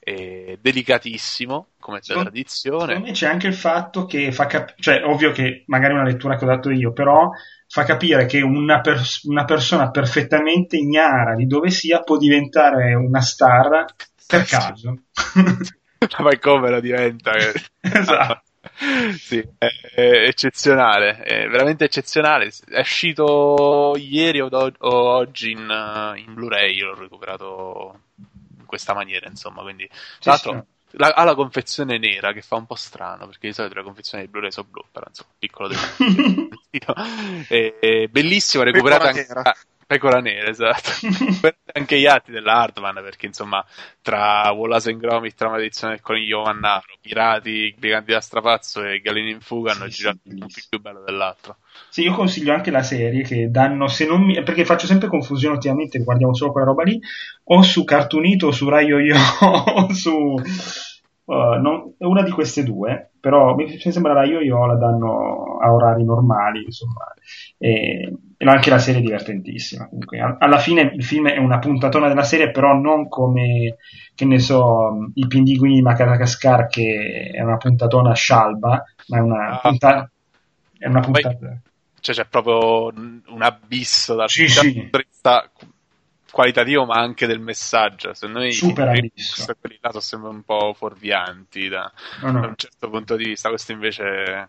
È delicatissimo come secondo, tradizione. Secondo me c'è anche il fatto che fa capire, cioè ovvio che magari è una lettura che ho dato io, però fa capire che una, pers- una, persona perfettamente ignara di dove sia può diventare una star per caso. Ma come lo diventa? esatto. sì, è, è eccezionale, è veramente eccezionale. È uscito ieri o, o oggi in, in, Blu-ray, l'ho recuperato in questa maniera, insomma. Quindi, tra l'altro, la, ha la confezione nera che fa un po' strano perché di solito le confezioni di Blu-ray sono blu, però insomma, piccolo è, è bellissimo, recuperata anche. Pecora nera, esatto. anche gli atti della Hardman, perché insomma, tra Wallace and Gromit, tra Maledizione del Coniglio Mannaro, Pirati, Briganti da Strapazzo e Gallini in Fuga hanno sì, girato sì, un sì. più bello dell'altro. Sì, io consiglio anche la serie che danno, se non mi, perché faccio sempre confusione ultimamente, guardiamo solo quella roba lì, o su Cartoonito o su Rai Yo-Yo o su Uh, non, una di queste due, però mi sembra la Yo-Yo la danno a orari normali, insomma, e anche la serie è divertentissima. Comunque, alla fine il film è una puntatona della serie, però non come, che ne so, i pinguini di Madagascar, che è una puntatona scialba, ma è una, ah. punta- è una puntata. Cioè, c'è proprio un abisso dal sì, punto sì. vista qualitativo ma anche del messaggio. Se noi Super quelli là sono sempre un po' fuorvianti da, no, no. da, un certo punto di vista, questo invece è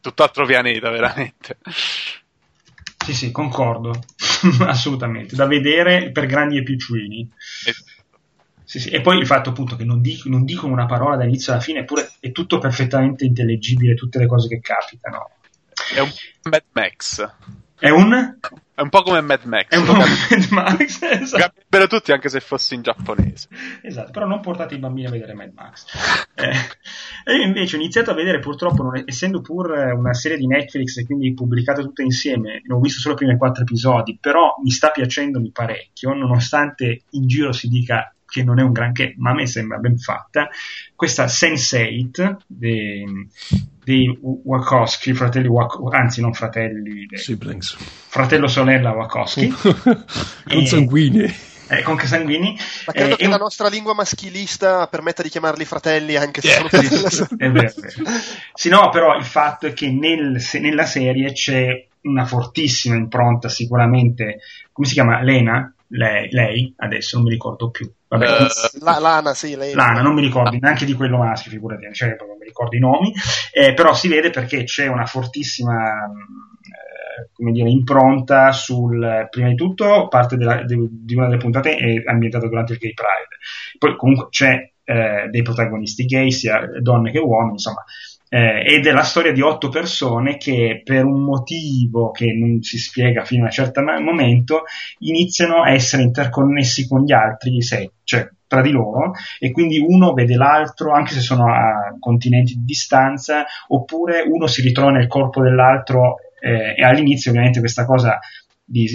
tutt'altro pianeta veramente. Sì, sì, concordo, assolutamente, da vedere per grandi e piccini. Esatto. Sì, sì. E poi il fatto appunto che non, dic- non dicono una parola dall'inizio alla fine, eppure è tutto perfettamente intellegibile, tutte le cose che capitano. È un Mad Max. È un? È un po' come Mad Max. È un po' come Mad Max, esatto. Capirebbero tutti anche se fossi in giapponese. Esatto, però non portate i bambini a vedere Mad Max. eh, io invece ho iniziato a vedere purtroppo, è, essendo pur una serie di Netflix e quindi pubblicate tutte insieme, ne ho visto solo i primi quattro episodi, però mi sta piacendomi parecchio, nonostante in giro si dica che non è un granché, ma a me sembra ben fatta. Questa Sense8 dei, dei Wachowski, fratelli Wachowski, anzi non fratelli, siblings. Fratello sorella Wachowski. con sanguigni. Eh, con sanguigni. Ma credo eh, che la nostra lingua maschilista permetta di chiamarli fratelli anche se yeah. sono fratelli. è vero, è vero. Sì, no, però il fatto è che nel, se, nella serie c'è una fortissima impronta sicuramente, come si chiama? Lena? Lei, lei adesso non mi ricordo più uh, la, Lana, sì, lei. Lana, non mi ricordo neanche di quello maschio, figurati, cioè, non mi ricordo i nomi, eh, però si vede perché c'è una fortissima eh, come dire, impronta sul, prima di tutto, parte della, de, di una delle puntate è ambientata durante il Gay Pride, poi comunque c'è eh, dei protagonisti gay, sia donne che uomini, insomma, eh, ed è la storia di otto persone che per un motivo che non si spiega fino a un certo momento iniziano a essere interconnessi con gli altri sei, cioè tra di loro e quindi uno vede l'altro anche se sono a continenti di distanza oppure uno si ritrova nel corpo dell'altro eh, e all'inizio ovviamente questa cosa li,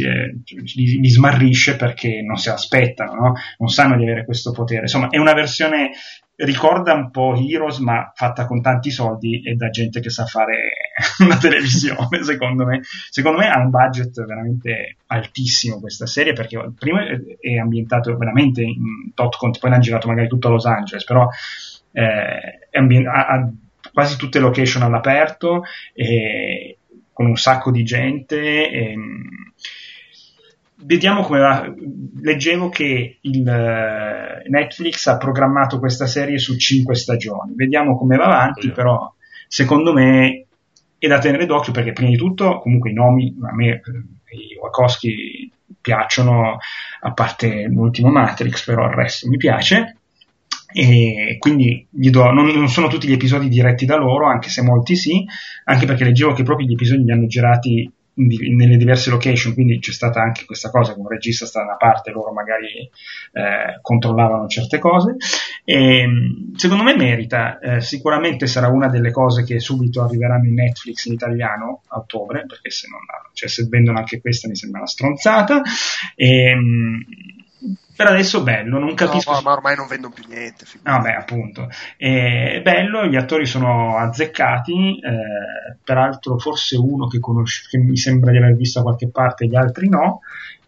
li, li, smarrisce perché non se l'aspettano, no? non sanno di avere questo potere. Insomma, è una versione ricorda un po' Heroes ma fatta con tanti soldi e da gente che sa fare una televisione secondo me secondo me ha un budget veramente altissimo questa serie perché prima è ambientato veramente in tot conti poi l'hanno girato magari tutto a Los Angeles però eh, ambient- ha, ha, quasi tutte location all'aperto e, con un sacco di gente e, vediamo come va. Leggevo che il eh, Netflix ha programmato questa serie su cinque stagioni. Vediamo come va avanti, però secondo me è da tenere d'occhio perché prima di tutto comunque i nomi a me eh, i Wachowski piacciono a parte l'ultimo Matrix però il resto mi piace e quindi do, non, non, sono tutti gli episodi diretti da loro anche se molti sì anche perché leggevo che proprio gli episodi li hanno girati nelle diverse location, quindi c'è stata anche questa cosa che un regista sta da una parte, loro magari eh, controllavano certe cose. E, secondo me merita, eh, sicuramente sarà una delle cose che subito arriveranno in Netflix in italiano a ottobre, perché se non cioè se vendono anche questa mi sembra una stronzata. E, per adesso bello, non capisco. No, ma ormai non vendono più niente. Vabbè, ah, appunto. È bello, gli attori sono azzeccati, eh, peraltro forse uno che, conosce, che mi sembra di aver visto da qualche parte, gli altri no.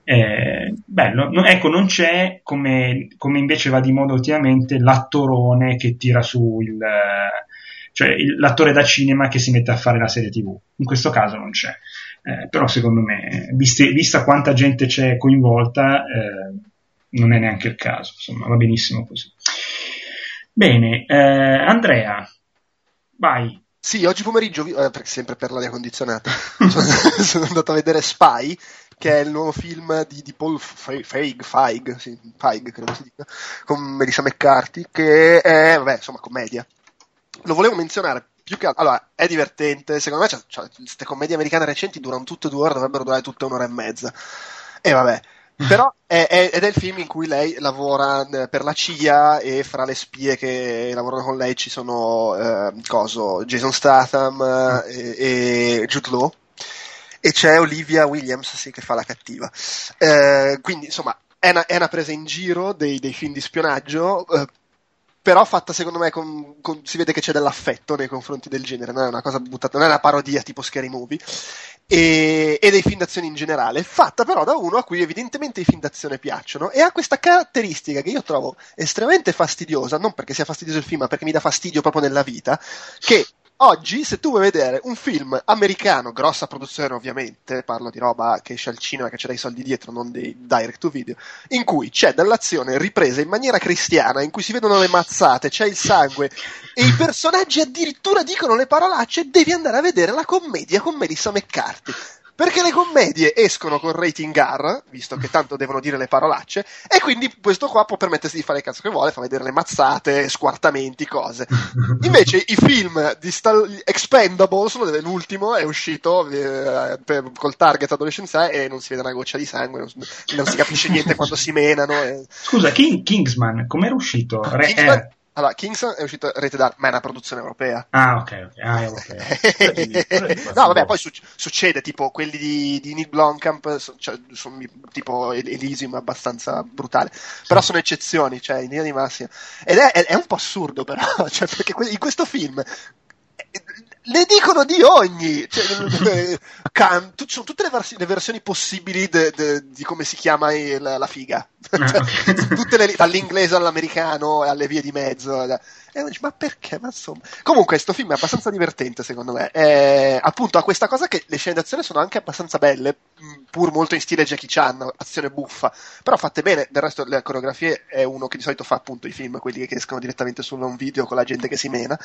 Eh, bello, no, ecco, non c'è come, come, invece va di moda ultimamente l'attorone che tira su il, cioè il, l'attore da cinema che si mette a fare la serie TV. In questo caso non c'è. Eh, però secondo me, viste, vista quanta gente c'è coinvolta, eh, non è neanche il caso, insomma, va benissimo così. Bene, eh, Andrea, vai, Sì, oggi pomeriggio, eh, sempre per l'aria condizionata, sono, sono andato a vedere Spy, che è il nuovo film di, di Paul Feig, Feig, sì, Feig credo si dica, con Melissa McCarthy, che è, vabbè, insomma, commedia. Lo volevo menzionare più che altro, allora, è divertente, secondo me, queste commedie americane recenti durano tutte due ore, dovrebbero durare tutte un'ora e mezza. E vabbè, però è, è, ed è il film in cui lei lavora eh, per la CIA e fra le spie che lavorano con lei ci sono eh, coso, Jason Statham eh, e, e Jude Law e c'è Olivia Williams sì, che fa la cattiva. Eh, quindi insomma è una, è una, presa in giro dei, dei film di spionaggio. Eh, però fatta secondo me con, con, si vede che c'è dell'affetto nei confronti del genere, non è una cosa buttata, non è una parodia tipo Scary Movie e, e dei film d'azione in generale, fatta però da uno a cui evidentemente i film d'azione piacciono e ha questa caratteristica che io trovo estremamente fastidiosa, non perché sia fastidioso il film, ma perché mi dà fastidio proprio nella vita, che Oggi, se tu vuoi vedere un film americano, grossa produzione ovviamente, parlo di roba che esce al cinema, che c'è dei soldi dietro, non dei direct to video, in cui c'è dell'azione ripresa in maniera cristiana, in cui si vedono le mazzate, c'è il sangue e i personaggi addirittura dicono le parolacce, devi andare a vedere la commedia con Melissa McCarthy. Perché le commedie escono con rating R, visto che tanto devono dire le parolacce, e quindi questo qua può permettersi di fare il cazzo che vuole, fa vedere le mazzate, squartamenti, cose. Invece i film di Stal- Expendables, l'ultimo, è uscito eh, per, col target adolescenziale e non si vede una goccia di sangue, non, non si capisce niente quando si menano. E... Scusa, King, Kingsman, com'era uscito? Re- Kingsman, eh. Allora, Kingston è uscito rated R, ma è una produzione europea. Ah, ok, ok. Ah, okay. no, vabbè, poi su- succede, tipo, quelli di, di Nick Blomkamp cioè, sono tipo Elysium abbastanza brutale. Però sono eccezioni, cioè, in linea di massima. Ed è, è, è un po' assurdo, però, cioè, perché in questo film le dicono di ogni. Cioè, can, tu, sono tutte le, vers- le versioni possibili de, de, di come si chiama il, la figa. Ah, cioè, tutte le, dall'inglese all'americano e alle vie di mezzo. E dici, ma perché? Ma insomma. Comunque, questo film è abbastanza divertente, secondo me. È, appunto, ha questa cosa che le scene d'azione sono anche abbastanza belle, pur molto in stile Jackie Chan, azione buffa, però fatte bene. Del resto, le coreografie è uno che di solito fa appunto i film, quelli che escono direttamente su un video con la gente che si mena.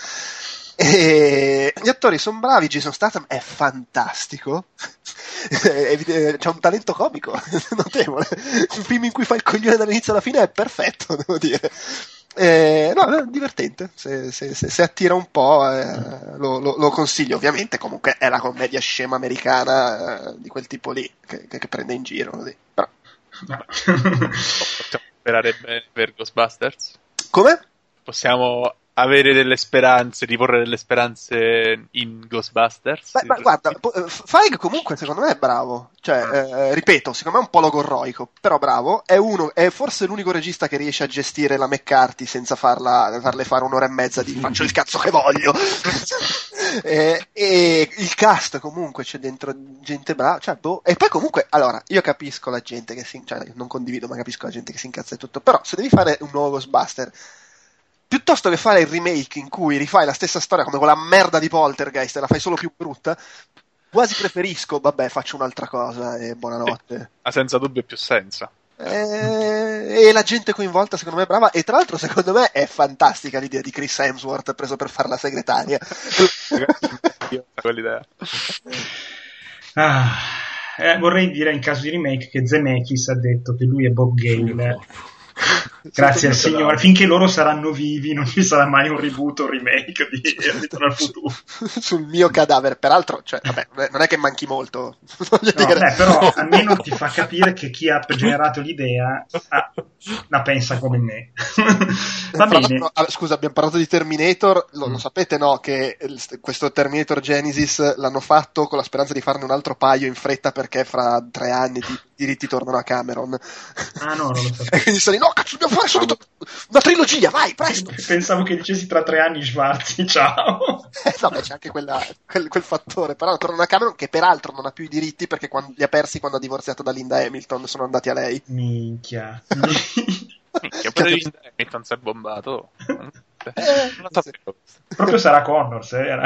E gli attori sono bravi, Jason Statham è fantastico, c'è un talento comico notevole. Un film in cui fa il coglione dall'inizio alla fine è perfetto, devo dire. Eh, no, è divertente, se, se, se, se, attira un po' eh, lo, lo, lo, consiglio, ovviamente comunque è la commedia scema americana eh, di quel tipo lì, che, che, che prende in giro così. Però... Possiamo sperare bene per Ghostbusters? Come? Possiamo avere delle speranze, riporre delle speranze in Ghostbusters. Beh, ma guarda, eh, Feig comunque secondo me è bravo. Cioè, ah. eh, ripeto, secondo me è un po' logorroico, però bravo. È, uno, è forse l'unico regista che riesce a gestire la McCarthy senza farla, farle fare un'ora e mezza di faccio il cazzo che voglio. e, e, il cast comunque c'è dentro gente brava. Cioè, boh. E poi comunque, allora, io capisco la gente che si... Cioè, non condivido, ma capisco la gente che si incazza e tutto. Però se devi fare un nuovo Ghostbuster piuttosto che fare il remake in cui rifai la stessa storia come quella merda di Poltergeist e la fai solo più brutta, quasi preferisco, vabbè, faccio un'altra cosa e buonanotte. Ha senza dubbio più senso. Eh, e la gente coinvolta secondo me è brava. E tra l'altro secondo me è fantastica l'idea di Chris Hemsworth preso per fare la segretaria. Quell'idea. Ah, eh, vorrei dire in caso di remake che Zemeckis ha detto che lui è Bob Gale Grazie al Signore, finché loro saranno vivi non ci sarà mai un reboot o un remake di Ritorno al futuro. Sul mio cadavere, peraltro, cioè, vabbè, non è che manchi molto. No, beh, però almeno ti fa capire che chi ha generato l'idea ha, la pensa come me. Va bene. Ah, scusa, abbiamo parlato di Terminator, lo, mm. lo sapete no? Che questo Terminator Genesis l'hanno fatto con la speranza di farne un altro paio in fretta perché fra tre anni i diritti tornano a Cameron. Ah no, non lo sapevo. e quindi sono no, cazzo, dobbiamo fare subito una trilogia, vai, presto! Pensavo che dicessi tra tre anni Schwarzi, ciao! eh, no, beh, c'è anche quella, quel, quel, fattore, però tornano a Cameron che peraltro non ha più i diritti perché quando, li ha persi quando ha divorziato da Linda Hamilton, sono andati a lei. Minchia. Minchia, pure Linda Hamilton si è bombato. Eh, sì. Proprio Sarah Connors, eh, era.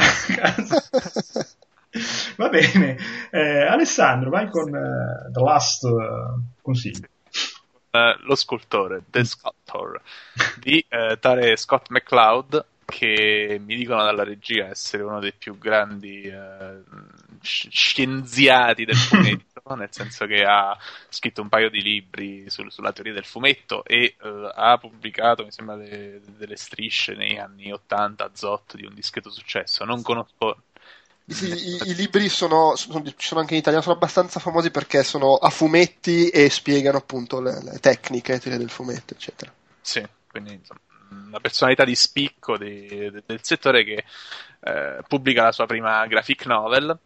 Va bene, eh, Alessandro, vai con uh, The Last uh, consiglio. Uh, lo scultore, The Sculptor, di uh, tale Scott McCloud, che mi dicono dalla regia essere uno dei più grandi eh, scienziati del fumetto, nel senso che ha scritto un paio di libri sul, sulla teoria del fumetto e eh, ha pubblicato, mi sembra, de, de, delle strisce negli anni 80 a Zot di un discreto successo. Non conosco i, i, I, libri sono, sono, sono, anche in italiano, sono abbastanza famosi perché sono a fumetti e spiegano appunto le, le tecniche del fumetto, eccetera. Sì, quindi insomma, una personalità di spicco di, de, del settore che eh, pubblica la sua prima graphic novel.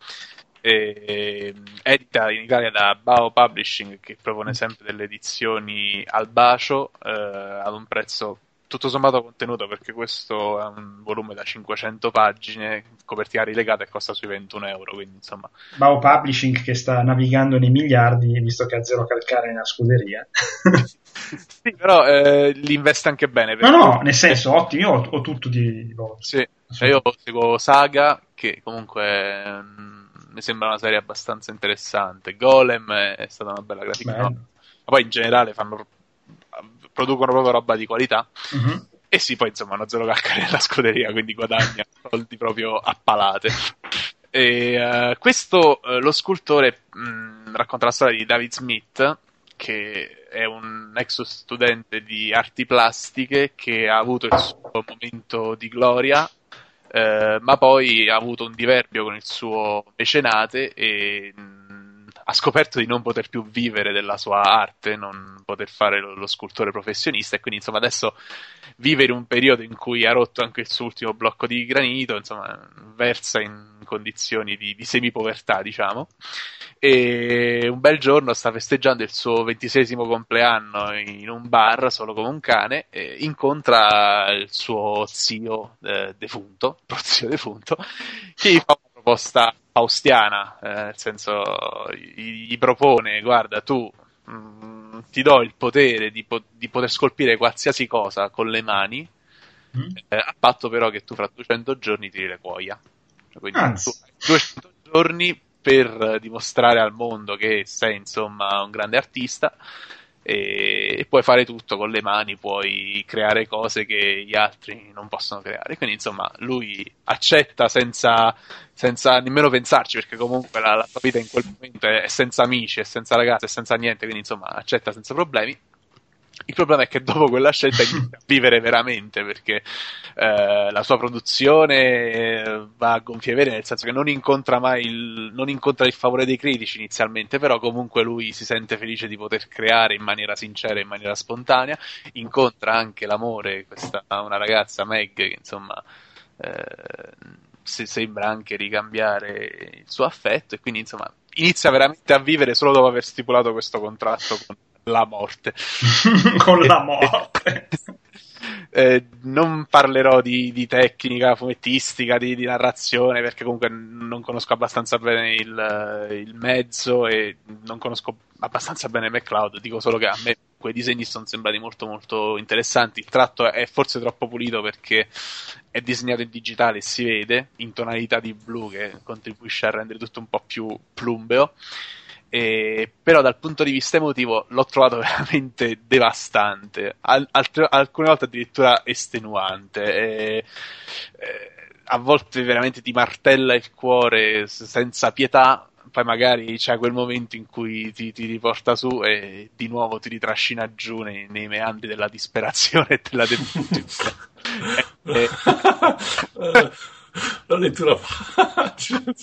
E, edita in Italia da Bao Publishing che propone sempre delle edizioni al bacio eh, ad un prezzo tutto sommato contenuto perché questo è un volume da 500 pagine, copertina rilegata e costa sui 21 euro, quindi insomma... Bao Publishing che sta navigando nei miliardi visto che ha zero calcare nella scuderia. sì, però eh, li investe anche bene. No, no, nel senso, ottimi, ho, ho tutto di loro. Sì, io seguo Saga, che comunque mh, mi sembra una serie abbastanza interessante. Golem è stata una bella grafica. Ma poi in generale fanno producono proprio roba di qualità. Mm-hmm. E sì, poi insomma hanno zero calcare nella scuderia, quindi guadagna soldi proprio a palate. E, uh, questo, uh, lo scultore, mh, mm, racconta la storia di David Smith, che è un ex studente di arti plastiche che ha avuto il suo momento di gloria, eh, ma poi ha avuto un diverbio con il suo mecenate e mh, ha scoperto di non poter più vivere della sua arte, non poter fare lo, lo, scultore professionista e quindi insomma adesso vive in un periodo in cui ha rotto anche il suo ultimo blocco di granito, insomma versa in condizioni di, di semipovertà diciamo. E un bel giorno sta festeggiando il suo ventisesimo compleanno in un bar solo come un cane e incontra il suo zio eh, defunto, prozio defunto, che gli fa una proposta faustiana, eh, nel senso gli, gli, propone, guarda, tu mh, mm, ti do il potere di, po- di, poter scolpire qualsiasi cosa con le mani, mm. eh, a patto però che tu fra 200 giorni tiri le cuoia. Cioè, quindi Anzi. tu hai 200 giorni per dimostrare al mondo che sei insomma un grande artista e, e, puoi fare tutto con le mani, puoi creare cose che gli altri non possono creare. Quindi, insomma, lui accetta senza, senza nemmeno pensarci, perché comunque la, la sua vita in quel momento è senza amici, è senza ragazze, è senza niente, quindi insomma accetta senza problemi. Il problema è che dopo quella scelta inizia a vivere veramente perché eh, la sua produzione va a gonfie vere, nel senso che non incontra mai il, non incontra il favore dei critici inizialmente, però comunque lui si sente felice di poter creare in maniera sincera in maniera spontanea. Incontra anche l'amore, questa una ragazza Meg che insomma eh, sembra anche ricambiare il suo affetto e quindi insomma inizia veramente a vivere solo dopo aver stipulato questo contratto con la morte. con la morte. Eh, non parlerò di, di, tecnica fumettistica, di, di, narrazione, perché comunque non conosco abbastanza bene il, il, mezzo e non conosco abbastanza bene McCloud. Dico solo che a me quei disegni sono sembrati molto molto interessanti. Il tratto è forse troppo pulito perché è disegnato in digitale e si vede in tonalità di blu che contribuisce a rendere tutto un po' più plumbeo. Eh, però dal punto di vista emotivo l'ho trovato veramente devastante, Al- altre- alcune volte addirittura estenuante. Eh, eh, a volte veramente ti martella il cuore senza pietà, poi magari c'è quel momento in cui ti, ti, riporta su e di nuovo ti ritrascina giù nei, nei meandri della disperazione e della depressione. La lettura facile.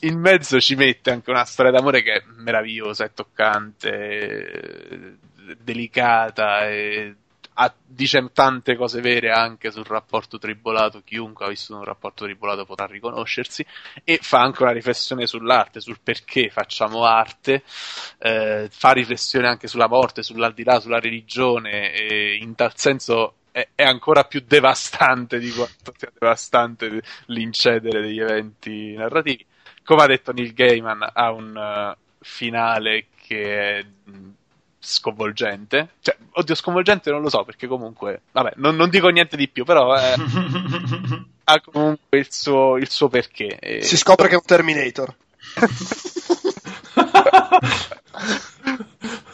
In mezzo ci mette anche una storia d'amore che è meravigliosa, è toccante, delicata e ha, dice tante cose vere anche sul rapporto tribolato. Chiunque ha vissuto un rapporto tribolato potrà riconoscersi. E fa anche una riflessione sull'arte, sul perché facciamo arte. Eh, fa riflessione anche sulla morte, sull'aldilà, sulla religione. In tal senso è, è, ancora più devastante di quanto sia devastante l'incedere degli eventi narrativi. Come ha detto Neil Gaiman, ha un uh, finale che è sconvolgente. Cioè, oddio, sconvolgente non lo so, perché comunque, vabbè, non, non dico niente di più, però eh, ha comunque il suo, il suo perché. E... Si scopre che è un Terminator.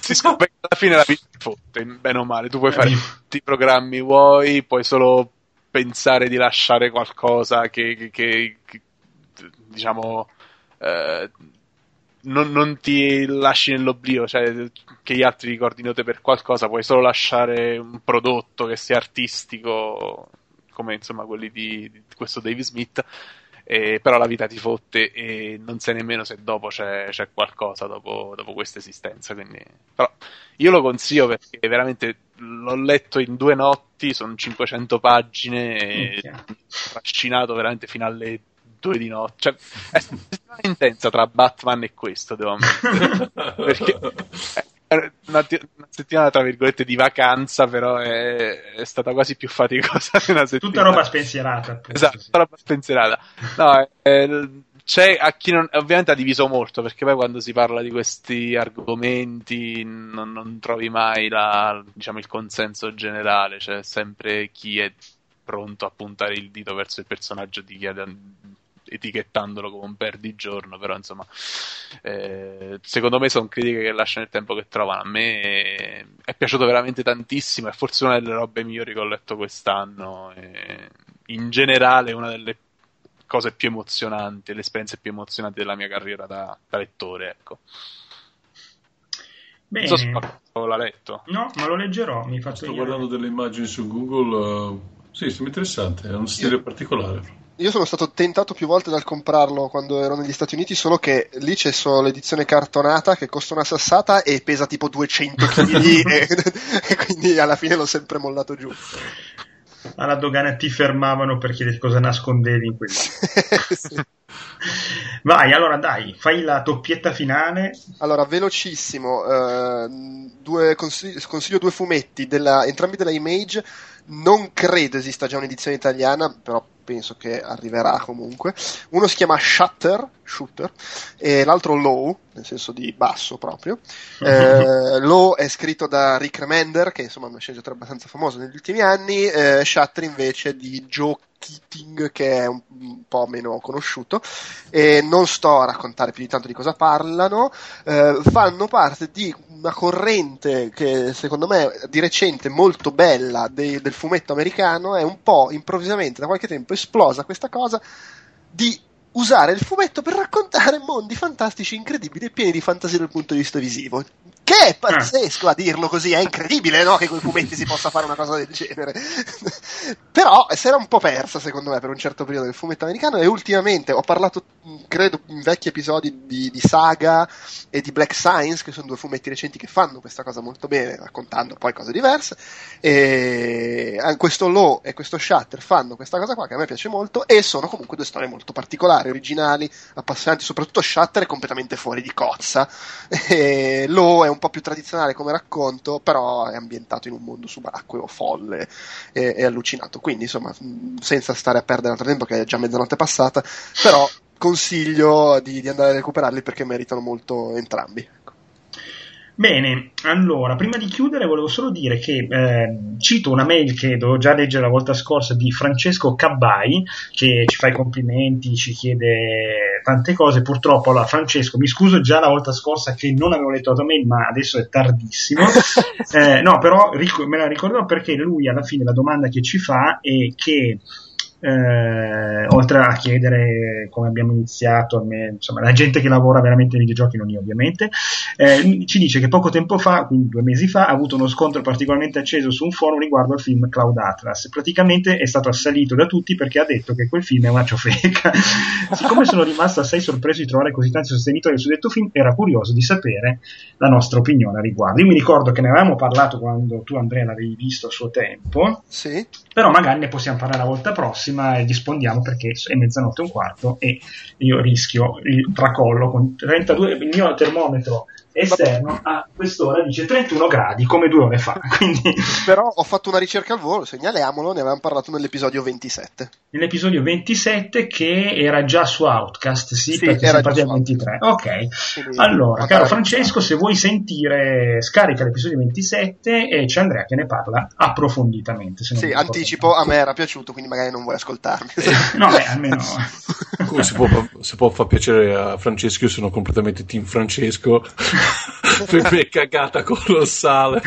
si scopre che alla fine la vita è fotte, bene o male. Tu puoi fare tutti i programmi vuoi, puoi solo pensare di lasciare qualcosa che, che, che, che diciamo eh, non, non, ti lasci nell'oblio, cioè che gli altri ricordino te per qualcosa, puoi solo lasciare un prodotto che sia artistico, come insomma quelli di, di questo David Smith. Eh, però la vita ti fotte e non sai nemmeno se dopo c'è, c'è qualcosa dopo, dopo questa esistenza. Quindi... Però io lo consiglio perché veramente l'ho letto in due notti, sono 500 pagine, e okay. trascinato veramente fino alle due di notte. Cioè, è stata intensa tra Batman e questo, devo ammettere. perché una, una, settimana tra virgolette di vacanza, però è, è stata quasi più faticosa di una settimana. Tutta roba spensierata. Appunto, esatto, sì. tutta roba spensierata. No, è, c'è a chi non, ovviamente ha diviso molto perché poi quando si parla di questi argomenti non, non trovi mai la, diciamo, il consenso generale, c'è sempre chi è pronto a puntare il dito verso il personaggio di chi ha etichettandolo come un perdigiorno, però insomma, eh, secondo me sono critiche che lasciano il tempo che trovano. A me è, è piaciuto veramente tantissimo, è forse una delle robe migliori che ho letto quest'anno. in generale, una delle cose più emozionanti, le esperienze più emozionanti della mia carriera da, da lettore, ecco. Bene. Non so se l'ha letto. No, ma lo leggerò. Mi Sto guardando delle immagini su Google. Uh, sì, sembra interessante. È un stile particolare io sono stato tentato più volte dal comprarlo quando ero negli Stati Uniti, solo che lì c'è solo l'edizione cartonata che costa una sassata e pesa tipo 200 kg e, e, quindi alla fine l'ho sempre mollato giù. Alla dogana ti fermavano per chiedere cosa nascondevi in quel sì. Vai, allora dai, fai la doppietta finale. Allora, velocissimo, eh, due, consiglio, consiglio due fumetti, della, entrambi della Image, non credo esista già un'edizione italiana, però penso che arriverà comunque. Uno si chiama Shutter, Shooter, e l'altro Low, nel senso di basso proprio. Eh, Low è scritto da Rick Remender, che insomma è uno sceneggiatore abbastanza famoso negli ultimi anni, eh, Shutter invece di Joe Keating, che è un, un, po' meno conosciuto, e non sto a raccontare più di tanto di cosa parlano, eh, fanno parte di una corrente che secondo me di recente molto bella de, del fumetto americano, è un po' improvvisamente da qualche tempo esplosa questa cosa di usare il fumetto per raccontare mondi fantastici, incredibili e pieni di fantasia dal punto di vista visivo. Che è pazzesco a dirlo così, è incredibile no? che con i fumetti si possa fare una cosa del genere. Però si era un po' persa, secondo me, per un certo periodo del fumetto americano. E ultimamente ho parlato, credo, in vecchi episodi di, di Saga e di Black Science, che sono due fumetti recenti che fanno questa cosa molto bene, raccontando poi cose diverse. E questo Law e questo Shatter fanno questa cosa qua che a me piace molto. E sono comunque due storie molto particolari, originali, appassionanti. Soprattutto Shatter è completamente fuori di cozza. E Law è un un po' più tradizionale come racconto, però è ambientato in un mondo subacqueo, folle e, e allucinato. Quindi, insomma, senza stare a perdere altro tempo, che è già mezzanotte passata, però consiglio di, di andare a recuperarli perché meritano molto entrambi. Bene, allora, prima di chiudere volevo solo dire che eh, cito una mail che dovevo già leggere la volta scorsa di Francesco Cabbai, che ci fa i complimenti, ci chiede tante cose. Purtroppo, allora, Francesco, mi scuso già la volta scorsa che non avevo letto la tua mail, ma adesso è tardissimo. eh, no, però ric- me la ricordo perché lui alla fine la domanda che ci fa è che eh, oltre a chiedere come abbiamo iniziato, me, insomma, la gente che lavora veramente nei videogiochi, non io ovviamente, eh, ci dice che poco tempo fa, quindi due mesi fa, ha avuto uno scontro particolarmente acceso su un forum riguardo al film Cloud Atlas. Praticamente è stato assalito da tutti perché ha detto che quel film è una ciofeca. Siccome sono rimasto assai sorpreso di trovare così tanti sostenitori del suddetto film, era curioso di sapere la nostra opinione a riguardo. Io mi ricordo che ne avevamo parlato quando tu, Andrea, l'avevi visto a suo tempo, sì. però magari ne possiamo parlare la volta prossima prossima e rispondiamo perché è mezzanotte e un quarto e io rischio il tracollo con 32, il mio termometro esterno a quest'ora dice 31 gradi come due ore fa. Quindi... Però ho fatto una ricerca al volo, segnaliamolo, ne avevamo parlato nell'episodio 27. Nell'episodio 27 che era già su Outcast, sì, sì perché era già 23. Ok, Quindi, allora, caro Francesco, se vuoi sentire, scarica l'episodio 27 e c'è Andrea che ne parla approfonditamente. sì, anticipo, a me era piaciuto, quindi magari non vuoi ascoltarmi. no, beh, almeno... Come si può, si può far piacere a Francesco, io sono completamente team Francesco. Pepe cagata colossale.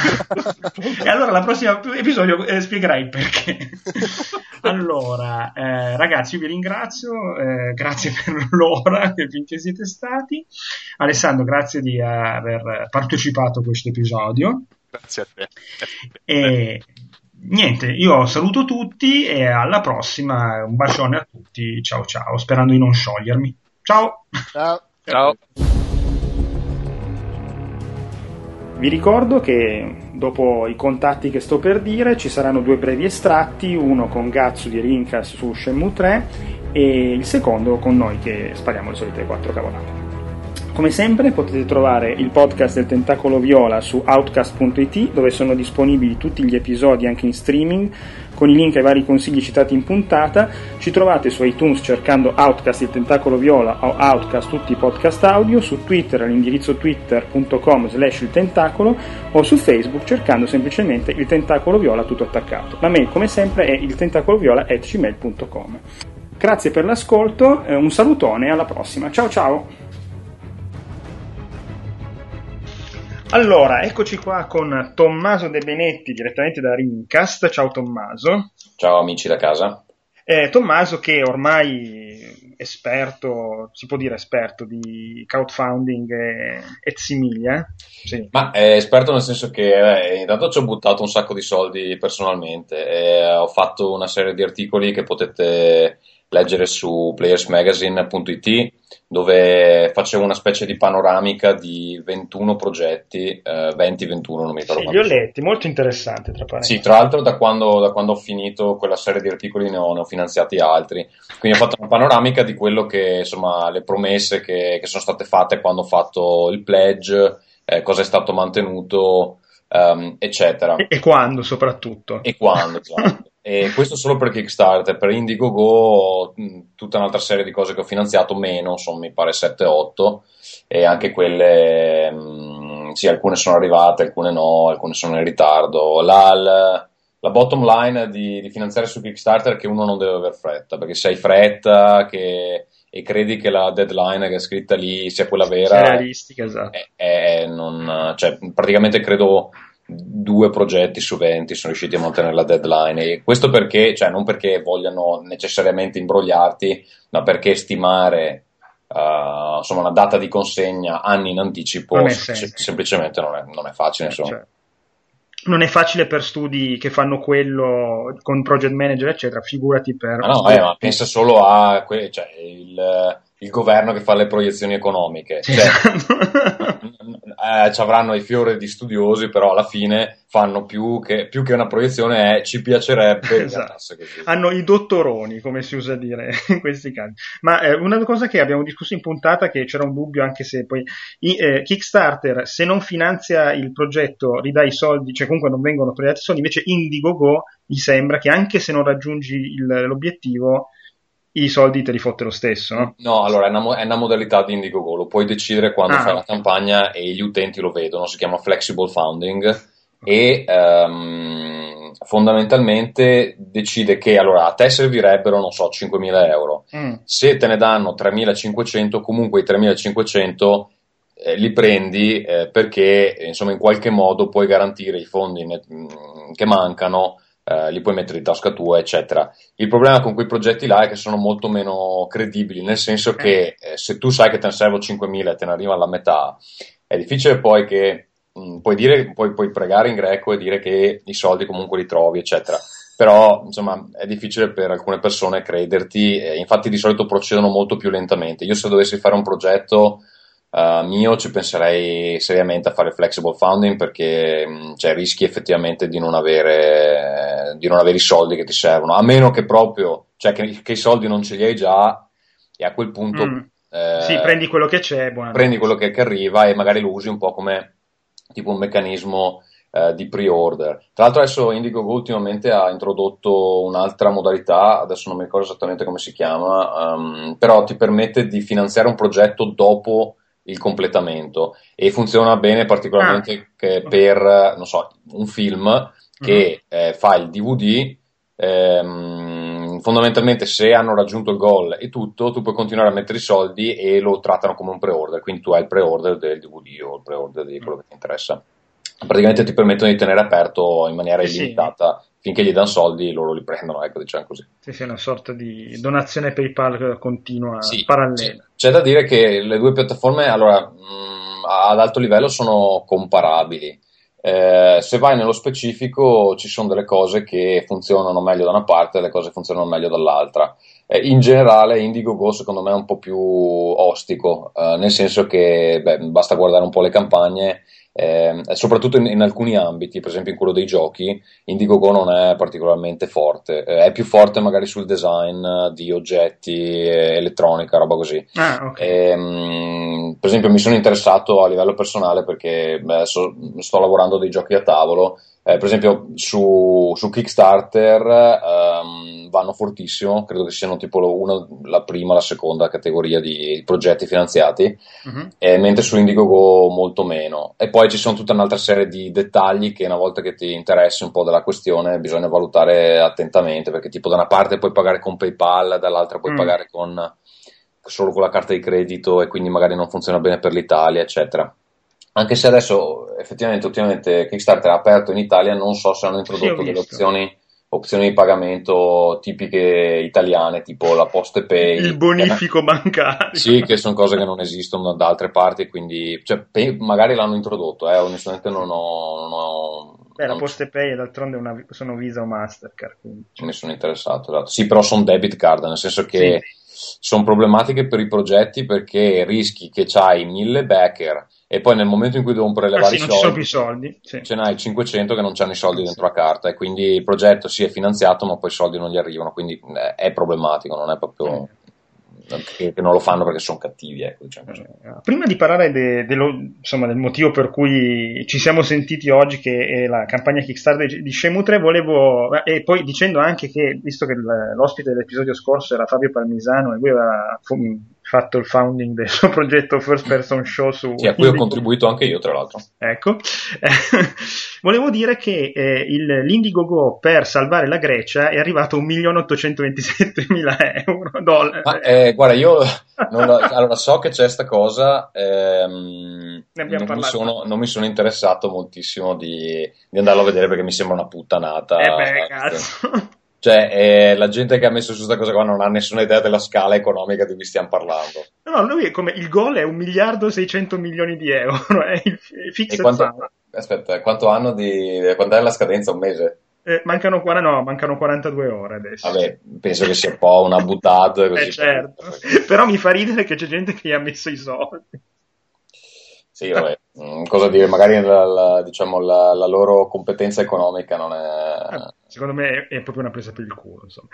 e allora la prossima episodio eh, spiegherai il perché. allora, eh, ragazzi, io vi ringrazio, eh, grazie per l'ora finché siete stati. Alessandro, grazie di aver partecipato a questo episodio. Grazie a te. E niente, io saluto tutti e alla prossima. Un bacione a tutti. Ciao ciao, sperando di non sciogliermi. Ciao. Ciao. Ciao. Vi ricordo che dopo i contatti che sto per dire ci saranno due brevi estratti, uno con Gazzu di Rincas su Shenmue 3 e il secondo con noi che spariamo le solite quattro cavolate. Come sempre potete trovare il podcast del Tentacolo Viola su outcast.it dove sono disponibili tutti gli episodi anche in streaming con i link ai vari consigli citati in puntata. Ci trovate su iTunes cercando Outcast il Tentacolo Viola o Outcast tutti i podcast audio, su Twitter all'indirizzo twitter.com slash il tentacolo o su Facebook cercando semplicemente il Tentacolo Viola tutto attaccato. La mail come sempre è il tentacoloviola at gmail.com. Grazie per l'ascolto, eh, un salutone alla prossima. Ciao ciao! Allora, eccoci qua con Tommaso De Benetti direttamente da Rincast. Ciao Tommaso. Ciao amici da casa. Eh, Tommaso che ormai esperto, si può dire esperto di crowdfunding e, e similia. Sì. Ma è esperto nel senso che eh, intanto ci ho buttato un sacco di soldi personalmente e ho fatto una serie di articoli che potete leggere su playersmagazine.it dove facevo una specie di panoramica di 21 progetti, eh, 20-21 non mi ricordo. Sì, li ho letti, molto interessante tra parentesi. Sì, tra l'altro da quando, da quando, ho finito quella serie di articoli ne ho, ne ho, finanziati altri, quindi ho fatto una panoramica di quello che, insomma, le promesse che, che sono state fatte quando ho fatto il pledge, eh, cosa è stato mantenuto, um, eccetera. E, e, quando soprattutto. E quando, esatto. E questo solo per Kickstarter, per Indiegogo tutta un'altra serie di cose che ho finanziato, meno, sono mi pare 7-8, e anche quelle, mh, sì, alcune sono arrivate, alcune no, alcune sono in ritardo. La, la, la bottom line di, di, finanziare su Kickstarter è che uno non deve aver fretta, perché se hai fretta che, e credi che la deadline che è scritta lì sia quella vera, è realistica, esatto. È, è non, cioè, praticamente credo due progetti su 20 sono riusciti a mantenere la deadline e questo perché, cioè non perché vogliano necessariamente imbrogliarti, ma perché stimare uh, insomma, una data di consegna anni in anticipo sem- semplicemente non è, non è facile. Insomma. Cioè, non è facile per studi che fanno quello con project manager, eccetera, figurati per... Ah no, eh, ma pensa solo a que- cioè, il, il, governo che fa le proiezioni economiche. Cioè, eh, ci avranno i fiori di studiosi, però alla fine fanno più che, più che una proiezione è ci piacerebbe esatto. hanno i dottoroni come si usa dire in questi casi ma eh, una cosa che abbiamo discusso in puntata che c'era un dubbio anche se poi i, eh, Kickstarter se non finanzia il progetto ridà i soldi cioè comunque non vengono togliati i soldi invece Indiegogo gli sembra che anche se non raggiungi il, l'obiettivo i soldi te li fotte lo stesso, no? No, allora è una, è una modalità di Indiegogo, lo puoi decidere quando ah, fai la campagna e gli utenti lo vedono, si chiama Flexible Founding e um, fondamentalmente decide che allora a te servirebbero, non so, 5.000 euro. Mm. Se te ne danno 3.500, comunque i 3.500 eh, li prendi eh, perché insomma in qualche modo puoi garantire i fondi ne- che mancano eh, li puoi mettere in tasca tua, eccetera. Il problema con quei progetti là è che sono molto meno credibili, nel senso che eh, se tu sai che te ne servono 5.000 e te ne arriva alla metà, è difficile poi che mh, mm, puoi, dire, puoi, puoi pregare in greco e dire che i soldi comunque li trovi, eccetera però insomma è difficile per alcune persone crederti, infatti di solito procedono molto più lentamente. Io se dovessi fare un progetto uh, mio ci penserei seriamente a fare flexible founding perché mm, cioè, rischi effettivamente di non, avere, di non avere i soldi che ti servono, a meno che proprio, cioè che, che i soldi non ce li hai già e a quel punto... Mm. Eh, sì, prendi quello che c'è, prendi quello che, che, arriva e magari lo usi un po' come tipo un meccanismo eh, di pre-order. Tra l'altro adesso Indiegogo ultimamente ha introdotto un'altra modalità, adesso non mi ricordo esattamente come si chiama, um, però ti permette di finanziare un progetto dopo il completamento e funziona bene particolarmente ah. per, non so, un film che uh-huh. eh, fa il DVD, ehm, fondamentalmente se hanno raggiunto il goal e tutto, tu puoi continuare a mettere i soldi e lo trattano come un pre-order, quindi tu hai il pre-order del DVD o il pre-order di quello che ti interessa. Praticamente ti permettono di tenere aperto in maniera illimitata. Sì finché gli danno soldi loro li prendono, ecco, diciamo così. Sì, sì, una sorta di donazione PayPal continua, sì, parallela. C'è da dire che le due piattaforme, allora, mh, mm, ad alto livello sono comparabili. Eh, se vai nello specifico ci sono delle cose che funzionano meglio da una parte e delle cose che funzionano meglio dall'altra. Eh, in generale Indiegogo secondo me è un po' più ostico, eh, nel senso che beh, basta guardare un po' le campagne eh, soprattutto in, in, alcuni ambiti, per esempio in quello dei giochi, Indiegogo non è particolarmente forte, eh, è più forte magari sul design di oggetti, eh, elettronica, roba così. Ah, okay. e, mh, per esempio mi sono interessato a livello personale perché beh, so, sto lavorando dei giochi a tavolo eh, per esempio su, su Kickstarter um, vanno fortissimo, credo che siano tipo una, la prima, la seconda categoria di progetti finanziati, uh-huh. eh, mentre su Indiegogo molto meno. E poi ci sono tutta un'altra serie di dettagli che una volta che ti interessi un po' della questione bisogna valutare attentamente, perché tipo da una parte puoi pagare con PayPal, dall'altra puoi uh pagare con, solo con la carta di credito e quindi magari non funziona bene per l'Italia, eccetera. Anche se adesso effettivamente ultimamente Kickstarter ha aperto in Italia, non so se hanno introdotto delle opzioni, opzioni, di pagamento tipiche italiane, tipo la Poste Pay. Il bonifico bancario. Sì, che sono cose che non esistono da altre parti, quindi cioè, magari l'hanno introdotto, eh, onestamente non ho... Non ho Beh, la Poste Pay d'altronde una, sono Visa o Mastercard. Quindi. Mi sono interessato, esatto. Sì, però sono debit card, nel senso che sì. Sono problematiche per i progetti perché rischi che c'hai mille backer e poi nel momento in cui devono prelevare ah, sì, i soldi, soldi sì. ce n'hai 500 che non hanno i soldi dentro la carta e quindi il progetto si è finanziato ma poi i soldi non gli arrivano, quindi eh, è problematico, non è proprio che, non lo fanno perché sono cattivi. Ecco, diciamo Prima di parlare de, de lo, insomma, del motivo per cui ci siamo sentiti oggi, che è la campagna Kickstarter di Shemu 3, volevo, e poi dicendo anche che, visto che l'ospite dell'episodio scorso era Fabio Palmisano e lui aveva fatto il founding del suo progetto First Person Show su... Sì, a cui ho contribuito anche io, tra l'altro. Ecco. Volevo dire che eh, il, l'Indiegogo per salvare la Grecia è arrivato a 1.827.000 euro. Dollari. Ma, eh, guarda, io lo, allora, so che c'è questa cosa, ehm, non, mi sono, non, mi sono, interessato moltissimo di, di, andarlo a vedere perché mi sembra una puttanata. Eh beh, cazzo. Cioè, eh, la gente che ha messo su questa cosa qua non ha nessuna idea della scala economica di cui stiamo parlando. No, lui è come il gol è un miliardo e 600 milioni di euro, è il, il fixed quanto, Aspetta, quanto hanno di. quando è la scadenza? Un mese? Eh, mancano, no, mancano 42 ore adesso. Vabbè, penso che sia un po' una buttata. Così eh, certo. Però mi fa ridere che c'è gente che gli ha messo i soldi. Sì, vabbè, cosa dire, magari la, la, diciamo, la, la, loro competenza economica non è... Eh, secondo me è, proprio una presa per il culo, insomma.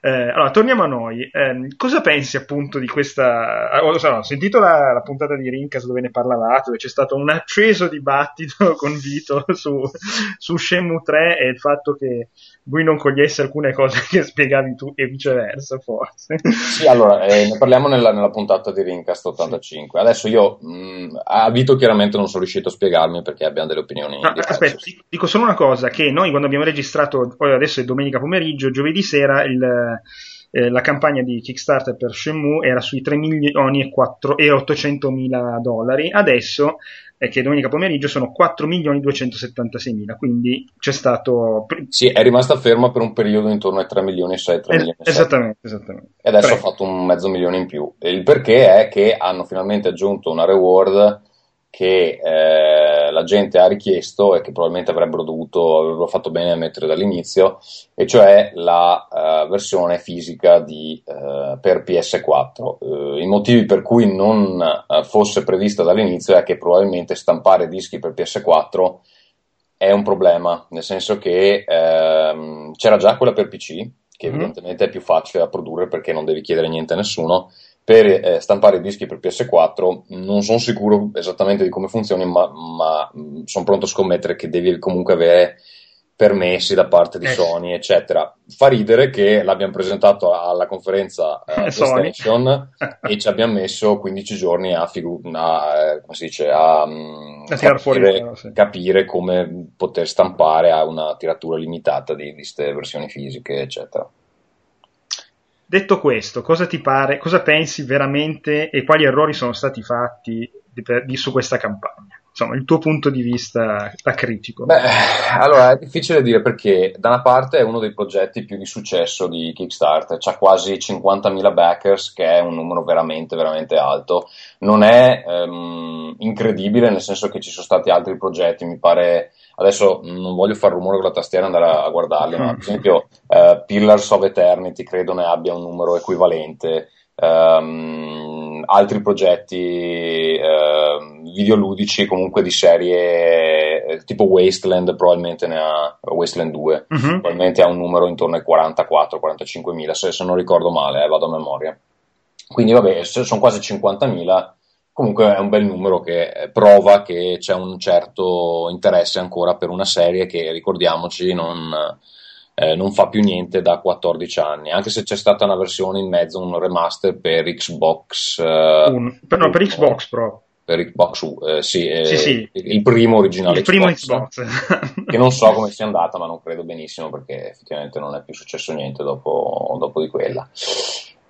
Eh, allora, torniamo a noi. Eh, cosa pensi appunto di questa... Ho, ho sentito la, la, puntata di Rincas dove ne parlavate, dove c'è stato un acceso dibattito con Vito su, su Shenmue 3 e il fatto che lui non cogliesse alcune cose che spiegavi tu e viceversa, forse. Sì, allora, eh, ne parliamo nella, nella, puntata di Rincast 85. Sì. Adesso io mh, a Vito chiaramente non sono riuscito a spiegarmi perché abbiamo delle opinioni. No, aspetta, dico solo una cosa, che noi quando abbiamo registrato, poi adesso è domenica pomeriggio, giovedì sera il... Eh, la campagna di Kickstarter per Shenmue era sui 3 milioni e, 4, e 800 mila dollari, adesso è che domenica pomeriggio sono 4 milioni 276 mila, quindi c'è stato... Sì, è rimasta ferma per un periodo intorno ai 3 milioni e 6, 3 eh, milioni e Esattamente, esattamente. E adesso Prego. ha fatto un mezzo milione in più. Il perché è che hanno finalmente aggiunto una reward che eh, la gente ha richiesto e che probabilmente avrebbero dovuto, avrebbero fatto bene a mettere dall'inizio, e cioè la uh, versione fisica di, uh, per PS4. Uh, I motivi per cui non fosse prevista dall'inizio è che probabilmente stampare dischi per PS4 è un problema, nel senso che ehm, c'era già quella per PC, che mm-hmm. evidentemente è più facile da produrre perché non devi chiedere niente a nessuno, per eh, stampare i dischi per PS4 non sono sicuro esattamente di come funzioni, ma, ma mm, sono pronto a scommettere che devi comunque avere permessi da parte di eh. Sony, eccetera. Fa ridere che l'abbiamo presentato alla conferenza eh, PlayStation e ci abbiamo messo 15 giorni a, figu- a, eh, come si dice, a, mm, a capire, fuori, sì. capire, come poter stampare a una tiratura limitata di queste versioni fisiche, eccetera. Detto questo, cosa ti pare, cosa pensi veramente e quali errori sono stati fatti di, di, su questa campagna? Insomma, il tuo punto di vista da critico. Beh, allora è difficile dire perché da una parte è uno dei progetti più di successo di Kickstarter, ha quasi 50.000 backers, che è un numero veramente, veramente alto. Non è um, incredibile, nel senso che ci sono stati altri progetti, mi pare adesso non voglio fare rumore con la tastiera e andare a, guardarli, ma ad esempio uh, Pillars of Eternity credo ne abbia un numero equivalente. Um, altri progetti uh, videoludici comunque di serie eh, tipo Wasteland probabilmente ne ha Wasteland 2 uh-huh. probabilmente ha un numero intorno ai 44-45 mila se, se, non ricordo male eh, vado a memoria quindi vabbè sono quasi 50 mila comunque è un bel numero che prova che c'è un certo interesse ancora per una serie che ricordiamoci non, eh, non, fa più niente da 14 anni. Anche se c'è stata una versione in mezzo un remaster per Xbox eh, un, per, no, per Xbox. Pro per Xbox eh, sì, eh, sì, sì, il primo originale il primo Xbox, Xbox. che non so come sia andata ma non credo benissimo perché effettivamente non è più successo niente dopo, dopo di quella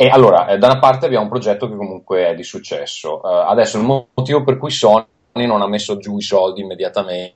e allora, eh, da una parte abbiamo un progetto che comunque è di successo. Uh, adesso il motivo per cui Sony non ha messo giù i soldi immediatamente,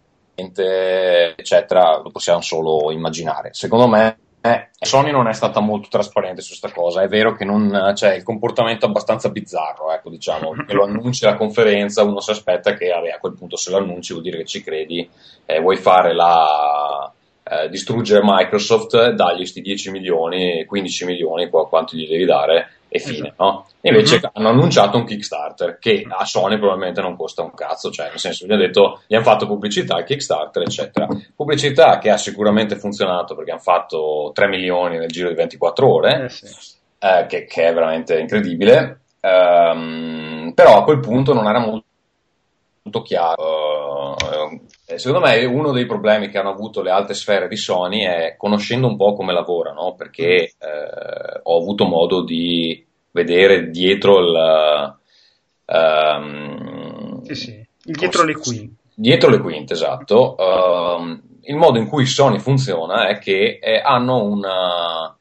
eccetera, lo possiamo solo immaginare. Secondo me eh, Sony non è stata molto trasparente su questa cosa. È vero che non c'è cioè, il comportamento abbastanza bizzarro, ecco, diciamo, che lo annunci alla conferenza, uno si aspetta che vabbè, a quel punto se lo annunci vuol dire che ci credi, eh, vuoi fare la eh, distruggere Microsoft, dagli questi 10 milioni, 15 milioni, quanto gli devi dare e fine, esatto. no? E invece uh-huh. hanno annunciato un Kickstarter che a Sony probabilmente non costa un cazzo, cioè nel senso gli hanno detto, gli hanno fatto pubblicità Kickstarter, eccetera. Pubblicità che ha sicuramente funzionato perché hanno fatto 3 milioni nel giro di 24 ore, eh sì. eh, che, che, è veramente incredibile. Um, però a quel punto non era molto molto chiaro. Uh, secondo me uno dei problemi che hanno avuto le alte sfere di Sony è conoscendo un po' come lavorano, perché uh, ho avuto modo di vedere dietro il... Um, sì, sì. dietro le quinte. Dietro le quinte, esatto. Uh, il modo in cui Sony funziona è che eh, hanno una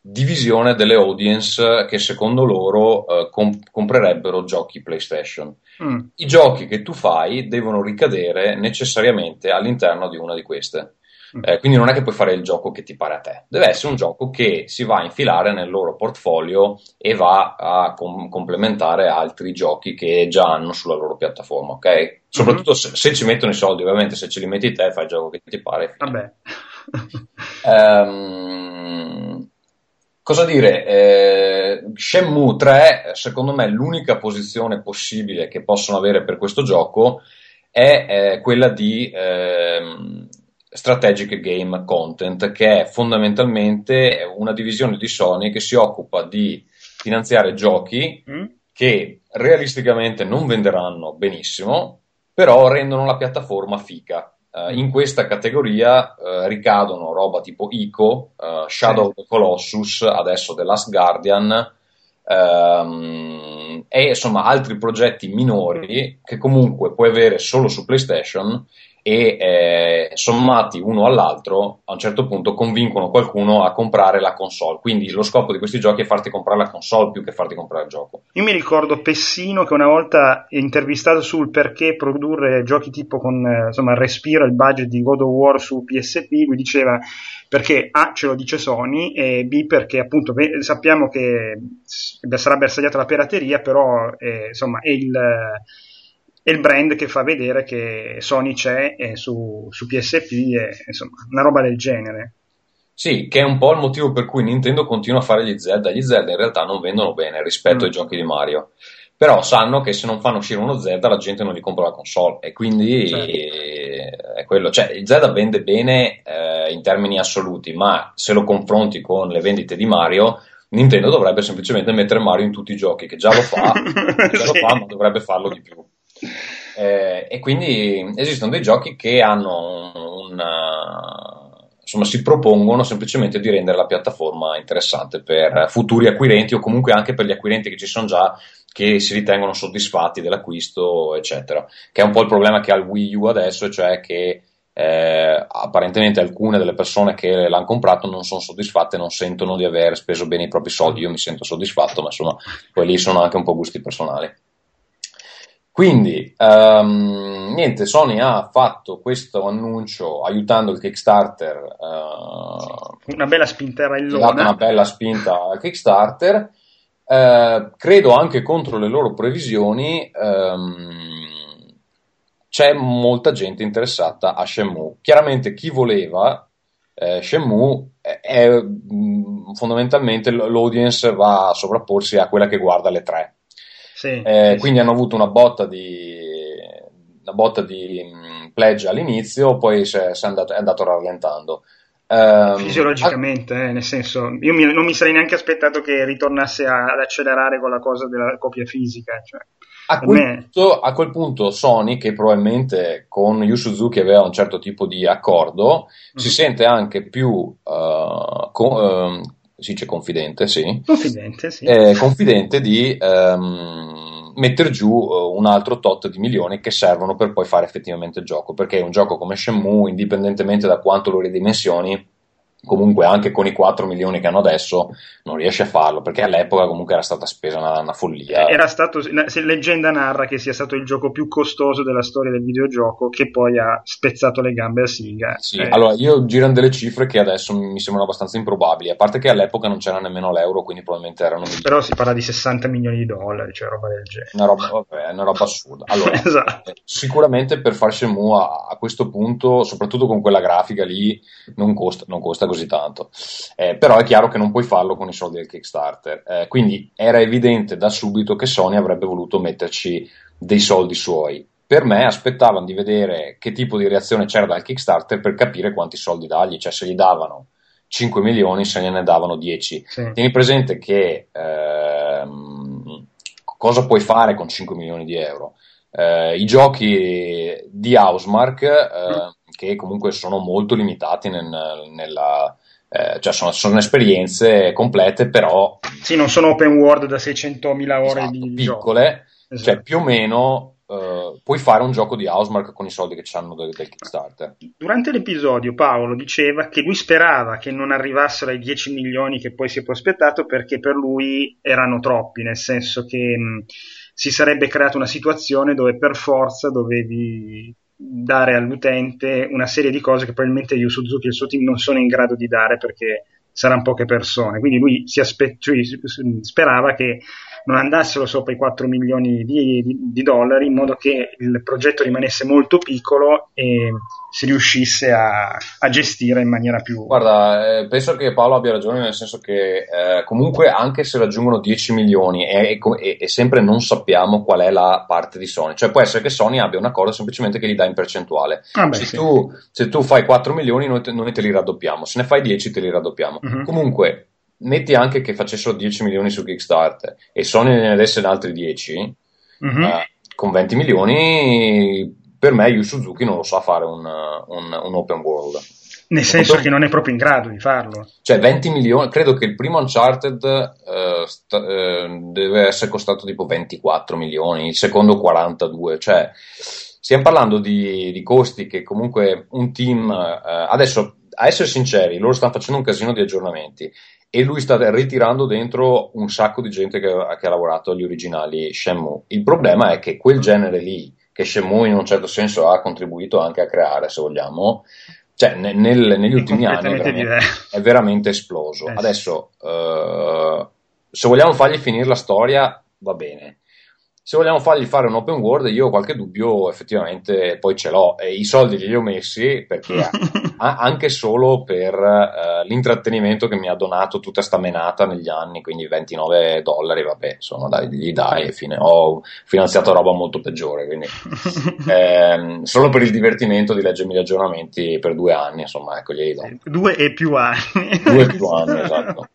divisione delle audience che secondo loro eh, comp- comprerebbero giochi PlayStation. Mm. I giochi che tu fai devono ricadere necessariamente all'interno di una di queste. Mm. Eh, quindi non è che puoi fare il gioco che ti pare a te, deve essere un gioco che si va a infilare nel loro portfolio e va a com- complementare altri giochi che già hanno sulla loro piattaforma, ok? Soprattutto mm-hmm. se, se, ci mettono i soldi, ovviamente se ce li metti te fai il gioco che ti pare. Vabbè. um, Cosa dire? Eh, Shenmue 3, secondo me, l'unica posizione possibile che possono avere per questo gioco è eh, quella di eh, strategic game content, che è fondamentalmente una divisione di Sony che si occupa di finanziare giochi mm. che realisticamente non venderanno benissimo, però rendono la piattaforma fica. Uh, in questa categoria uh, ricadono roba tipo ICO, uh, Shadow of the Colossus, adesso The Last Guardian um, e insomma altri progetti minori che comunque puoi avere solo su PlayStation e eh, sommati uno all'altro a un certo punto convincono qualcuno a comprare la console. Quindi lo scopo di questi giochi è farti comprare la console più che farti comprare il gioco. Io mi ricordo Pessino che una volta intervistato sul perché produrre giochi tipo con eh, insomma respiro il budget di God of War su PSP, lui diceva perché A ce lo dice Sony e B perché appunto sappiamo che sarà bersagliata la pirateria, però eh, insomma è il è il brand che fa vedere che Sony c'è su, su PSP e insomma una roba del genere. Sì, che è un po' il motivo per cui Nintendo continua a fare gli Zelda. Gli Zelda in realtà non vendono bene rispetto mm. ai giochi di Mario. Però sanno che se non fanno uscire uno Zelda la gente non gli compra la console e quindi certo. è quello. Cioè, il Zelda vende bene eh, in termini assoluti, ma se lo confronti con le vendite di Mario, Nintendo dovrebbe semplicemente mettere Mario in tutti i giochi, che già lo fa, già sì. lo fa ma dovrebbe farlo di più. Eh, e quindi esistono dei giochi che hanno una, insomma, si propongono semplicemente di rendere la piattaforma interessante per futuri acquirenti o comunque anche per gli acquirenti che ci sono già che si ritengono soddisfatti dell'acquisto, eccetera. Che è un po' il problema che ha il Wii U adesso, cioè che eh, apparentemente alcune delle persone che l'hanno comprato non sono soddisfatte, non sentono di aver speso bene i propri soldi. Io mi sento soddisfatto, ma insomma, quelli sono anche un po' gusti personali. Quindi, um, niente, Sony ha fatto questo annuncio aiutando il Kickstarter. Uh, una bella il Una bella spinta al Kickstarter. Uh, credo anche contro le loro previsioni. Um, c'è molta gente interessata a Shenmue. Chiaramente chi voleva eh, Shenmue è, è fondamentalmente l'audience va a sovrapporsi a quella che guarda le tre. Sì, eh, sì, quindi sì. hanno avuto una botta di, una botta di mh, pledge all'inizio, poi è, andato, è andato rallentando. Um, Fisiologicamente, a... eh, nel senso, io mi, non mi sarei neanche aspettato che ritornasse a, ad accelerare con la cosa della copia fisica. Cioè. A quel, punto, a quel, punto, Sony, che probabilmente con Yu Suzuki aveva un certo tipo di accordo, mm. si mhm. sente anche più uh, con, uh, si dice confidente, sì. Confidente, sì. Eh, confidente di um, mettere giù uh, un altro tot di milioni che servono per poi fare effettivamente il gioco. Perché un gioco come Shenmue, indipendentemente da quanto lo ridimensioni, comunque anche con i 4 milioni che hanno adesso non riesce a farlo perché all'epoca comunque era stata spesa una, una follia. Era stato, se leggenda narra che sia stato il gioco più costoso della storia del videogioco che poi ha spezzato le gambe a Siga sì, eh. allora io girano delle cifre che adesso mi sembrano abbastanza improbabili a parte che all'epoca non c'era nemmeno l'euro quindi probabilmente erano però si parla di 60 milioni di dollari cioè roba del genere. Una roba, vabbè, una roba assurda. Allora, esatto. sicuramente per far Shenmue a, a questo punto soprattutto con quella grafica lì non costa, non costa così tanto. Eh, però è chiaro che non puoi farlo con i soldi del Kickstarter. Eh, quindi era evidente da subito che Sony avrebbe voluto metterci dei soldi suoi. Per me aspettavano di vedere che tipo di reazione c'era dal Kickstarter per capire quanti soldi dargli, cioè se gli davano 5 milioni, se gliene davano 10. Sì. Tieni presente che ehm, cosa puoi fare con 5 milioni di euro? Eh, I giochi di Housemark, eh, mm che comunque sono molto limitati nel, nella, eh, cioè sono, sono, esperienze complete, però. Sì, non sono open world da 600.000 ore esatto, di piccole, cioè esatto. più o meno uh, puoi fare un gioco di Housemark con i soldi che hanno del, del, Kickstarter. Durante l'episodio Paolo diceva che lui sperava che non arrivassero ai 10 milioni che poi si è prospettato perché per lui erano troppi, nel senso che mh, si sarebbe creata una situazione dove per forza dovevi dare all'utente una serie di cose che probabilmente Yu Suzuki e il suo team non sono in grado di dare perché saranno poche persone. Quindi lui aspe- cioè, sperava che non andassero sopra i 4 milioni di, di, di, dollari in modo che il progetto rimanesse molto piccolo e si riuscisse a, a gestire in maniera più... Guarda, eh, penso che Paolo abbia ragione nel senso che eh, comunque anche se raggiungono 10 milioni e, e, e, sempre non sappiamo qual è la parte di Sony, cioè può essere che Sony abbia un accordo semplicemente che gli dà in percentuale. Ah beh, se, sì. tu, se, tu, fai 4 milioni noi te, noi te, li raddoppiamo, se ne fai 10 te li raddoppiamo. Uh-huh. Comunque metti anche che facessero 10 milioni su Kickstarter e Sony ne desse altri 10, mm-hmm. eh, con 20 milioni per me Yu Suzuki non lo sa fare un, un, un open world. Nel senso che non è proprio in grado di farlo. Cioè 20 milioni, credo che il primo Uncharted uh, sta, uh, deve essere costato tipo 24 milioni, il secondo 42, cioè stiamo parlando di, di costi che comunque un team, uh, adesso a essere sinceri, loro stanno facendo un casino di aggiornamenti e lui sta ritirando dentro un sacco di gente che, che, ha lavorato agli originali Shenmue. Il problema è che quel genere lì, che Shenmue in un certo senso ha contribuito anche a creare, se vogliamo, cioè nel, negli ultimi anni è veramente, è veramente esploso. Eh, Adesso, uh, se vogliamo fargli finire la storia, va bene se vogliamo fargli fare un open world, io ho qualche dubbio, effettivamente poi ce l'ho. E I soldi li ho messi perché anche solo per uh, l'intrattenimento che mi ha donato tutta sta menata negli anni, quindi 29 dollari, vabbè, insomma, dai, gli dai fine. Ho finanziato roba molto peggiore, quindi eh, solo per il divertimento di leggermi gli aggiornamenti per due anni, insomma, ecco, glieli do. Due e più anni. due e più anni, esatto.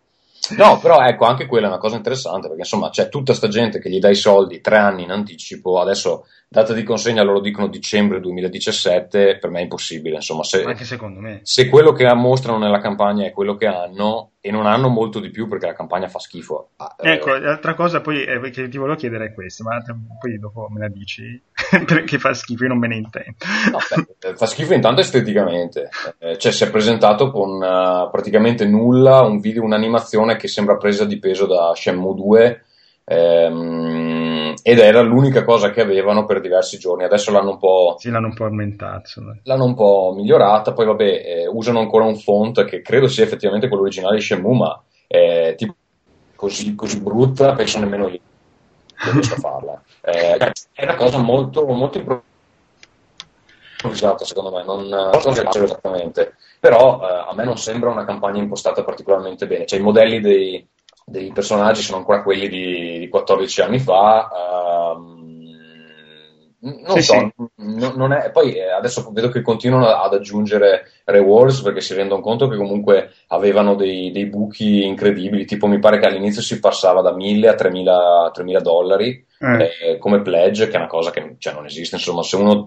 No, però ecco, anche quella è una cosa interessante perché insomma c'è tutta sta gente che gli dà i soldi tre anni in anticipo, adesso data di consegna loro dicono dicembre 2017, per me è impossibile, insomma, se, anche secondo me. Se quello che mostrano nella campagna è quello che hanno e non hanno molto di più perché la campagna fa schifo. Ah, eh, ecco, l'altra cosa poi eh, che ti volevo chiedere è questa, ma poi dopo me la dici perché fa schifo, io non me ne intendo. No, eh, fa schifo intanto esteticamente, eh, cioè si è presentato con uh, praticamente nulla, un video, un'animazione che sembra presa di peso da Shenmue 2 ehm, ed era l'unica cosa che avevano per diversi giorni. Adesso l'hanno un po', sì, l'hanno un po' aumentato, l'hanno un po' migliorata. Poi, vabbè, eh, usano ancora un font che credo sia effettivamente quello originale di Shenmue, ma è tipo così, così brutta, penso nemmeno io riesco a farla. Eh, è una cosa molto, molto improvvisata, secondo me, non, non so se esattamente, però eh, a me non sembra una campagna impostata particolarmente bene. Cioè, i modelli dei dei personaggi sono ancora quelli di, di 14 anni fa. Uh, non sì, so, sì. N- non è, poi eh, adesso vedo che continuano ad aggiungere rewards perché si rendono conto che comunque avevano dei, dei buchi incredibili, tipo mi pare che all'inizio si passava da 1000 a 3000, 3000 dollari eh. Eh, come pledge, che è una cosa che cioè, non esiste, insomma se uno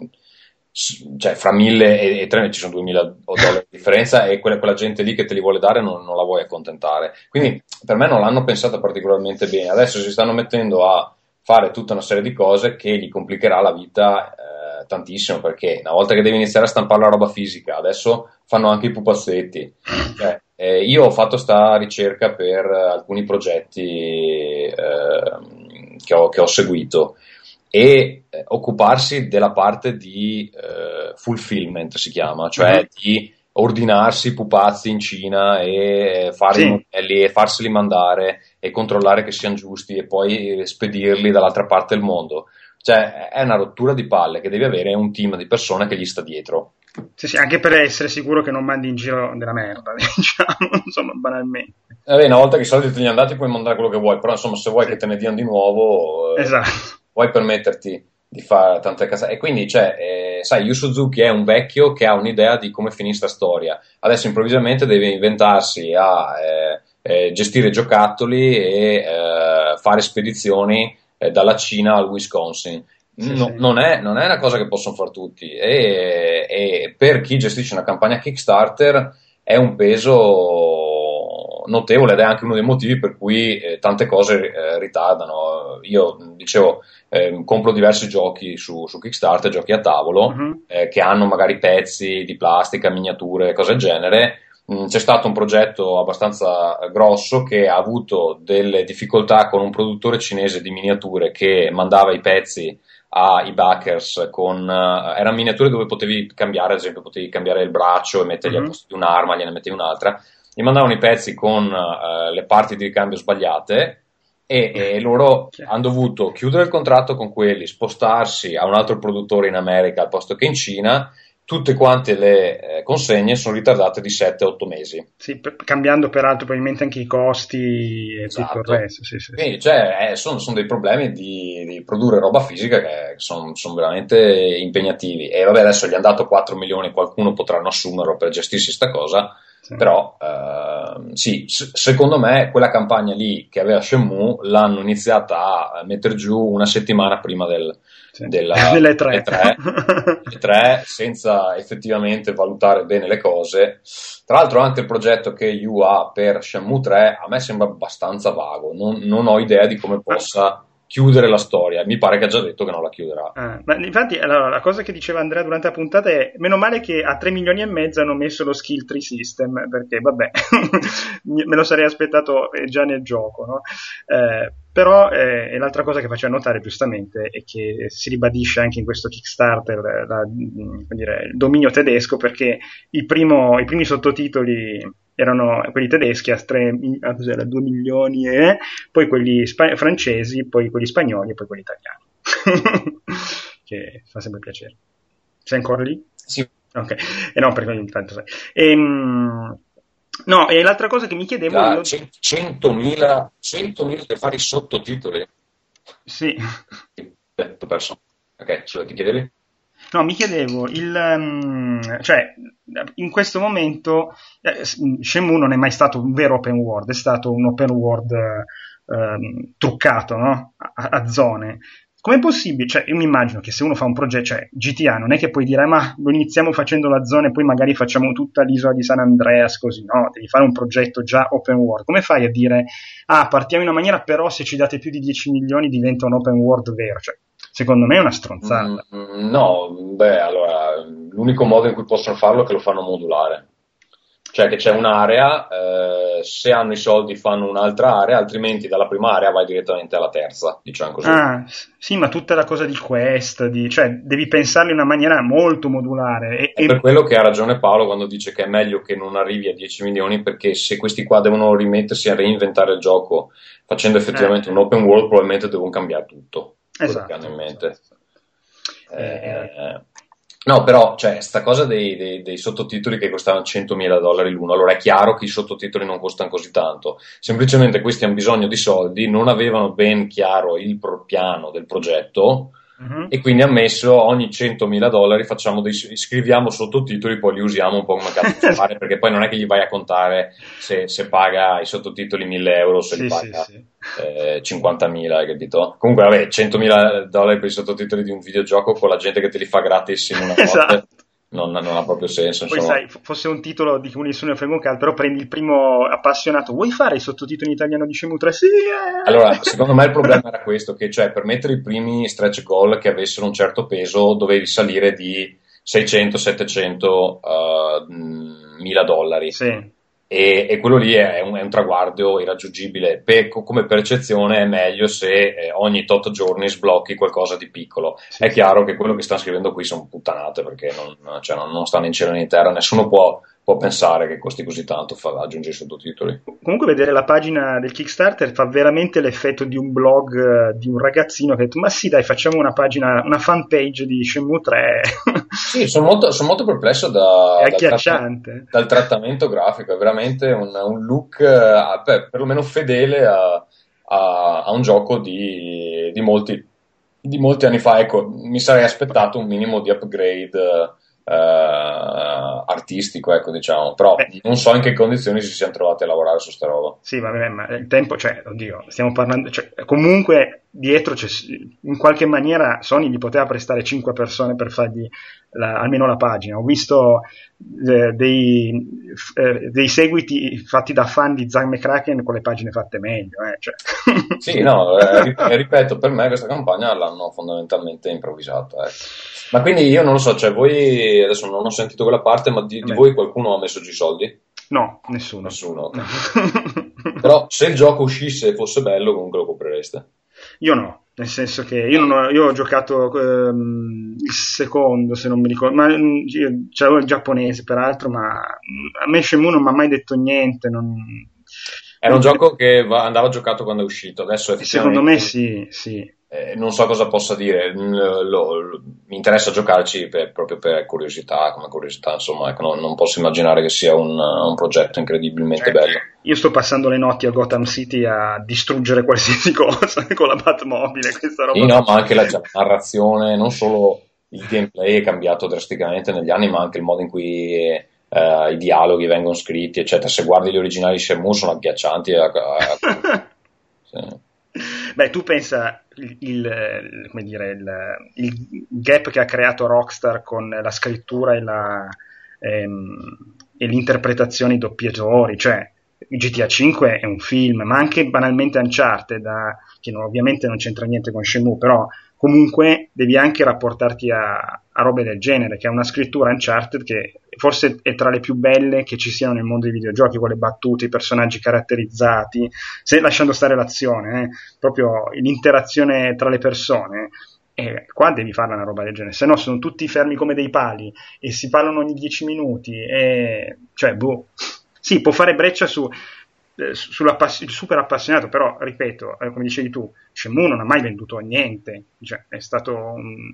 cioè fra 1000 e, e 3 ci sono 2000 dollari di differenza e quella, quella, gente lì che te li vuole dare non, non, la vuoi accontentare. Quindi per me non l'hanno pensata particolarmente bene. Adesso si stanno mettendo a fare tutta una serie di cose che gli complicherà la vita eh, tantissimo perché una volta che devi iniziare a stampare la roba fisica, adesso fanno anche i pupazzetti. Cioè, eh, io ho fatto sta ricerca per alcuni progetti eh, che, ho, che ho seguito e eh, occuparsi della parte di eh, fulfillment si chiama, cioè uh-huh. di ordinarsi pupazzi in Cina e eh, fare sì. modelli e farseli mandare e controllare che siano giusti e poi spedirli dall'altra parte del mondo. Cioè è una rottura di palle che devi avere un team di persone che gli sta dietro. Sì, sì, anche per essere sicuro che non mandi in giro della merda, diciamo, insomma, banalmente. Eh una volta che i soldi te li hanno dati puoi mandare quello che vuoi, però insomma se vuoi sì. che te ne diano di nuovo... Eh, esatto puoi permetterti di fare tante casate. E quindi, cioè, eh, sai, Yu Suzuki è un vecchio che ha un'idea di come finisce la storia. Adesso improvvisamente deve inventarsi a eh, eh, gestire giocattoli e eh, fare spedizioni eh, dalla Cina al Wisconsin. Sì, no, sì. Non, è, non, è, una cosa che possono fare tutti. E, e per chi gestisce una campagna Kickstarter è un peso notevole ed è anche uno dei motivi per cui eh, tante cose eh, ritardano. Io dicevo, eh, compro diversi giochi su, su, Kickstarter, giochi a tavolo, uh-huh. che hanno magari pezzi di plastica, miniature, cose del genere. Mm, c'è stato un progetto abbastanza grosso che ha avuto delle difficoltà con un produttore cinese di miniature che mandava i pezzi ai backers con uh, erano miniature dove potevi cambiare ad esempio potevi cambiare il braccio e mettergli uh-huh. a posto di un'arma gliene mettevi un'altra gli mandavano i pezzi con uh, le parti di ricambio sbagliate e, e loro hanno dovuto chiudere il contratto con quelli, spostarsi a un altro produttore in America al posto che in Cina tutte quante le eh, consegne sono ritardate di 7-8 mesi. Sì, per, cambiando peraltro probabilmente anche i costi e esatto. tutto il esatto. resto. Sì, sì, Quindi, cioè, eh, sono, sono, dei problemi di, di, produrre roba fisica che sono, sono, veramente impegnativi. E vabbè, adesso gli hanno dato 4 milioni, qualcuno potranno assumerlo per gestirsi questa cosa sì. Però uh, sì, s- secondo me quella campagna lì che aveva Shenmue l'hanno iniziata a mettere giù una settimana prima del, sì. della, delle tre. 3, le tre, senza effettivamente valutare bene le cose. Tra l'altro anche il progetto che Yu ha per Shenmue 3 a me sembra abbastanza vago, non, non ho idea di come possa chiudere la storia. Mi pare che ha già detto che non la chiuderà. Ah, infatti, allora, la cosa che diceva Andrea durante la puntata è: meno male che a 3 milioni e mezzo hanno messo lo skill tree system, perché vabbè, me lo sarei aspettato eh, già nel gioco, no? eh, però eh, l'altra cosa che faceva notare giustamente è che si ribadisce anche in questo Kickstarter la, dire, il dominio tedesco perché primo, i primi sottotitoli erano quelli tedeschi a, 3, a 2 milioni e poi quelli spa- francesi, poi quelli spagnoli e poi quelli italiani. che fa sempre piacere. Sei ancora lì? Sì. Ok, e eh no, perché ogni tanto sai. Ehm, no, e l'altra cosa che mi chiedevo... Da io... 100.000, 100.000 per fare i sottotitoli? Sì. Perso. Ok, ce lo ti chiedevi? No, mi chiedevo, il, um, cioè, in questo momento eh, Shenmue non è mai stato un vero open world, è stato un open world eh, truccato no? a, a, zone. Com'è possibile? Cioè, io mi immagino che se uno fa un progetto, cioè GTA, non è che puoi dire, ma lo iniziamo facendo la zona e poi magari facciamo tutta l'isola di San Andreas, così, no? Devi fare un progetto già open world. Come fai a dire, ah, partiamo in una maniera, però se ci date più di 10 milioni diventa un open world vero? Cioè, secondo me è una stronzata. Mm no, beh, allora, l'unico modo in cui possono farlo è che lo fanno modulare cioè che c'è un'area, eh, se hanno i soldi fanno un'altra area, altrimenti dalla prima area vai direttamente alla terza, diciamo così. Ah, sì, ma tutta la cosa di quest, di, cioè devi pensarli in una maniera molto modulare. E, è per quello che ha ragione Paolo quando dice che è meglio che non arrivi a 10 milioni, perché se questi qua devono rimettersi a reinventare il gioco facendo effettivamente eh. un open world, probabilmente devono cambiare tutto. Esatto. Che hanno in mente. Eh, eh, No, però, cioè, sta cosa dei, dei, dei, sottotitoli che costavano 100.000 dollari l'uno, allora è chiaro che i sottotitoli non costano così tanto, semplicemente questi hanno bisogno di soldi, non avevano ben chiaro il pro- piano del progetto, Uh-huh. E quindi ha messo ogni 100.000 dollari facciamo dei, scriviamo sottotitoli, poi li usiamo un po' come cazzo fare, perché poi non è che gli vai a contare se, se paga i sottotitoli 1.000 euro, se sì, li paga sì, sì. Eh, 50.000, hai capito? Comunque, vabbè, 100.000 dollari per i sottotitoli di un videogioco con la gente che te li fa gratis in una notte. Non, non, ha proprio senso. Poi insomma. sai, fosse un titolo di cui nessuno ne frega un cazzo, però prendi il primo appassionato, vuoi fare i sottotitoli in italiano di Shenmue 3? Sì! Eh. Allora, secondo me il problema era questo, che cioè per mettere i primi stretch goal che avessero un certo peso dovevi salire di 600-700 uh, mila dollari. Sì e, e, quello lì è un, è un traguardo irraggiungibile. Per, come percezione è meglio se eh, ogni tot giorni sblocchi qualcosa di piccolo. Sì, è chiaro che quello che stanno scrivendo qui sono puttanate perché non, cioè, non, non stanno in cielo né in terra, nessuno può può pensare che costi così tanto fa aggiungere i sottotitoli. Comunque vedere la pagina del Kickstarter fa veramente l'effetto di un blog uh, di un ragazzino che ha detto ma sì dai facciamo una pagina, una fan page di Shenmue 3. sì, sono molto, sono molto perplesso da, dal, tratta- dal, trattamento grafico, è veramente un, un look uh, beh, perlomeno fedele a, a, a un gioco di, di, molti, di, molti, anni fa. Ecco, mi sarei aspettato un minimo di upgrade Uh, artistico, ecco, diciamo. Però Beh. non so in che condizioni si siano trovati a lavorare su sta roba. Sì, vabbè, ma il tempo, cioè, oddio, stiamo parlando, cioè, comunque dietro in qualche maniera Sony gli poteva prestare 5 persone per fargli la, almeno la pagina. Ho visto eh, dei, eh, dei, seguiti fatti da fan di Zack McCracken con le pagine fatte meglio. Eh, cioè. Sì, no, eh, ripeto, per me questa campagna l'hanno fondamentalmente improvvisata. Ecco. Ma quindi io non lo so, cioè voi adesso non ho sentito quella parte, ma di, di voi qualcuno ha messo giù i soldi? No, nessuno. Nessuno. No. Però se il gioco uscisse e fosse bello, comunque lo comprereste. Io no, nel senso che io, ho, io ho, giocato ehm, il secondo, se non mi ricordo, ma mm, io, il giapponese peraltro, ma a me Shenmue non mi ha mai detto niente. Non... Era un gioco che va, andava giocato quando è uscito, adesso Secondo me sì, sì. Eh, non so cosa possa dire, lo, lo, mi interessa giocarci per, proprio per curiosità, come curiosità, insomma, ecco, non, non, posso immaginare che sia un, un progetto incredibilmente cioè, bello. Io sto passando le notti a Gotham City a distruggere qualsiasi cosa con la Batmobile, questa roba. Sì, no, ma anche la narrazione, non solo il gameplay è cambiato drasticamente negli anni, ma anche il modo in cui eh, i dialoghi vengono scritti, eccetera. Se guardi gli originali di Shenmue sono agghiaccianti. A, a, sì. Beh, tu pensa il, il, dire, il, il, gap che ha creato Rockstar con la scrittura e, la, ehm, e l'interpretazione dei doppiatori, cioè GTA 5 è un film, ma anche banalmente Uncharted, da, che ovviamente non c'entra niente con Shenmue, però comunque devi anche rapportarti a, a robe del genere, che è una scrittura Uncharted che forse è tra le più belle che ci siano nel mondo dei videogiochi, con le battute, i personaggi caratterizzati, se, lasciando stare l'azione, eh, proprio l'interazione tra le persone. E qua devi fare una roba del genere, se no sono tutti fermi come dei pali e si parlano ogni 10 minuti, e cioè, boh. Sì, può fare breccia su, eh, super appassionato, però ripeto, eh, come dicevi tu, Shenmue non ha mai venduto niente, cioè, è stato un,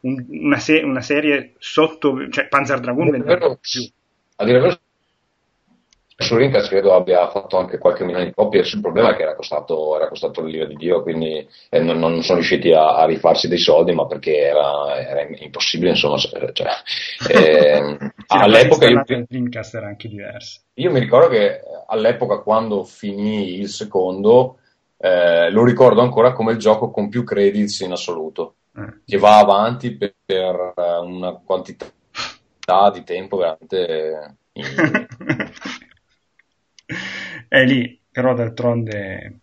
un, una, se- una, serie sotto, cioè Panzer Dragoon vendeva più. A dire vero, su Rincas credo abbia fatto anche qualche milione di copie, il problema è che era costato, era costato l'ira di Dio, quindi eh, non, non, sono riusciti a, a, rifarsi dei soldi, ma perché era, era impossibile, insomma, cioè, eh, all'epoca io, Dreamcast era anche diverso. Io mi ricordo che all'epoca quando finì il secondo, eh, lo ricordo ancora come il gioco con più credits in assoluto, eh. che va avanti per, per una quantità di tempo veramente... È lì, però d'altronde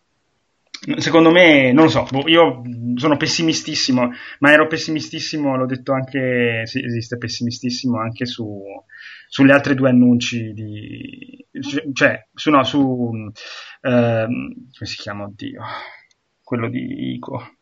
secondo me, non lo so, boh, io sono pessimistissimo, ma ero pessimistissimo, l'ho detto anche, sì, esiste pessimistissimo anche su, sulle altre due annunci di, cioè, su, no, su, ehm, come si chiama, oddio, quello di Ico.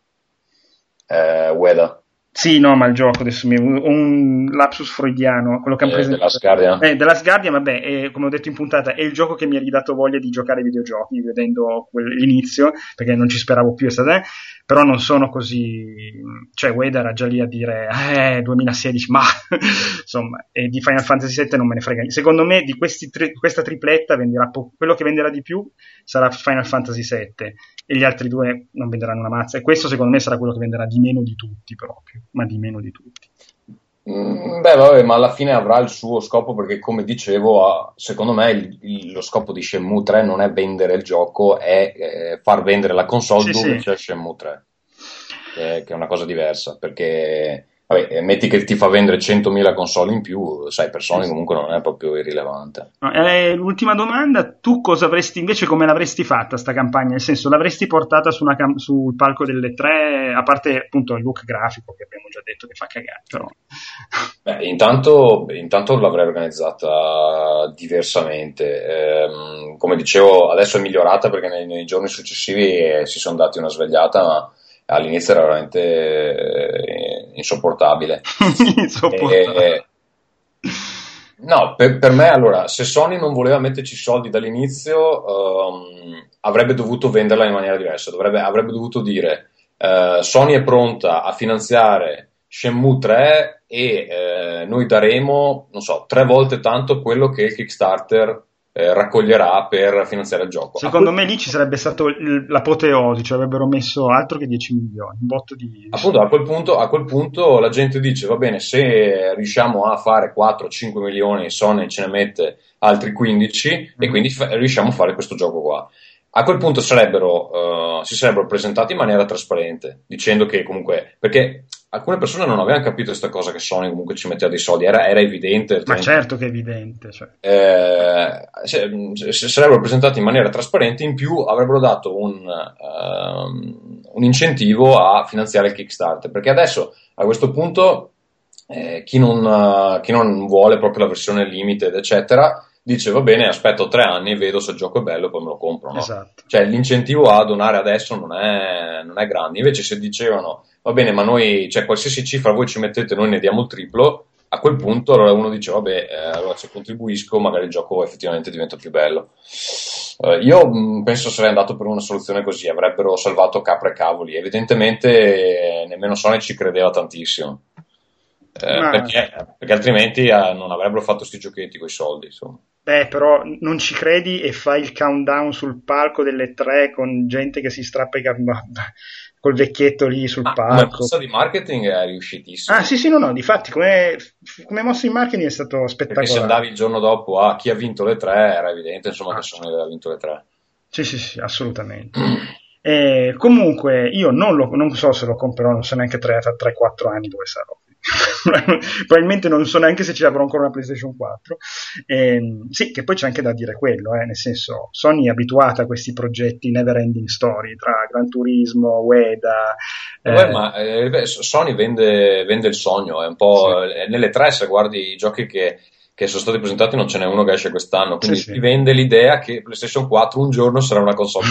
Eh, Ueda. Sì, no, ma il gioco adesso mi un lapsus freudiano, quello che hanno eh, presentato. Della Scardia? Eh, della Scardia, vabbè, è, come ho detto in puntata, è il gioco che mi ha ridato voglia di giocare ai videogiochi, vedendo l'inizio, perché non ci speravo più, è stato, eh, però non sono così, cioè Wade era già lì a dire, eh, 2016, ma, insomma, e di Final Fantasy VII non me ne frega niente. Secondo me di tri- questa tripletta venderà po- quello che venderà di più sarà Final Fantasy VII, e gli altri due non venderanno una mazza, e questo secondo me sarà quello che venderà di meno di tutti proprio, ma di meno di tutti. Mm, beh, vabbè, ma alla fine avrà il suo scopo perché, come dicevo, secondo me il, il, lo scopo di Shenmue 3 non è vendere il gioco, è eh, far vendere la console sì, dove sì. c'è Shenmue 3, che, che, è una cosa diversa. Perché Vabbè, eh, metti che ti fa vendere 100.000 console in più, sai, per Sony comunque non è proprio irrilevante. eh, l'ultima domanda, tu cosa avresti invece, come l'avresti fatta sta campagna? Nel senso, l'avresti portata su cam- sul palco delle tre, a parte appunto il look grafico che abbiamo già detto che fa cagare, però... Beh, intanto, intanto l'avrei organizzata diversamente. Eh, come dicevo, adesso è migliorata perché nei, nei giorni successivi eh, si sono dati una svegliata, ma all'inizio era veramente eh, insopportabile. insopportabile. E, no, per, per, me allora, se Sony non voleva metterci soldi dall'inizio, um, avrebbe dovuto venderla in maniera diversa, Dovrebbe, avrebbe dovuto dire uh, Sony è pronta a finanziare Shenmue 3 e uh, noi daremo, non so, tre volte tanto quello che Kickstarter eh, raccoglierà per finanziare il gioco. Secondo me lì ci sarebbe stato l'apoteosi, cioè avrebbero messo altro che 10 milioni, un botto di... Appunto, a quel, punto, a quel punto la gente dice, va bene, se riusciamo a fare 4-5 milioni, Sony ce ne mette altri 15 mm. e quindi fa- riusciamo a fare questo gioco qua. A quel punto sarebbero, uh, si sarebbero presentati in maniera trasparente, dicendo che comunque, perché alcune persone non avevano capito questa cosa che Sony comunque ci metteva dei soldi, era, era evidente. Ma certo che è evidente. Cioè. Eh, se, se, sarebbero presentati in maniera trasparente, in più avrebbero dato un, uh, un, incentivo a finanziare il Kickstarter, perché adesso a questo punto eh, chi, non, uh, chi non vuole proprio la versione limited, eccetera, dice va bene, aspetto tre anni, vedo se il gioco è bello e poi me lo compro. No? Esatto. Cioè l'incentivo a donare adesso non è, non è grande. Invece se dicevano va bene, ma noi, cioè qualsiasi cifra voi ci mettete, noi ne diamo il triplo, a quel punto allora uno dice vabbè, eh, allora se contribuisco magari il gioco effettivamente diventa più bello. Uh, io mh, penso sarei andato per una soluzione così, avrebbero salvato capre e cavoli. Evidentemente eh, nemmeno Sony ci credeva tantissimo. Eh, Ma... perché, perché, altrimenti eh, non avrebbero fatto questi giochetti con i soldi. Insomma. Beh, però non ci credi e fai il countdown sul palco delle tre con gente che si strappa i capelli col vecchietto lì sul ah, palco. Ma di marketing è riuscitissimo. Ah, sì, sì, no, no, difatti, come, come mossa di marketing è stato spettacolare. Perché se andavi il giorno dopo a chi ha vinto le tre, era evidente, insomma, ah, che Sony aveva vinto le tre. Sì, sì, sì, assolutamente. eh, comunque, io non, lo, non, so se lo comprerò, non so neanche 3-4 anni dove sarò. probabilmente non so neanche se ci avrò ancora una PlayStation 4. Eh, sì, che poi c'è anche da dire quello, eh, nel senso, Sony è abituata a questi progetti never ending story tra Gran Turismo, Ueda. Eh, eh, ma eh, Sony vende, vende, il sogno, è un po' sì. nelle tre se guardi i giochi che che sono stati presentati non ce n'è uno che esce quest'anno, quindi sì, sì. vende l'idea che PlayStation 4 un giorno sarà una console.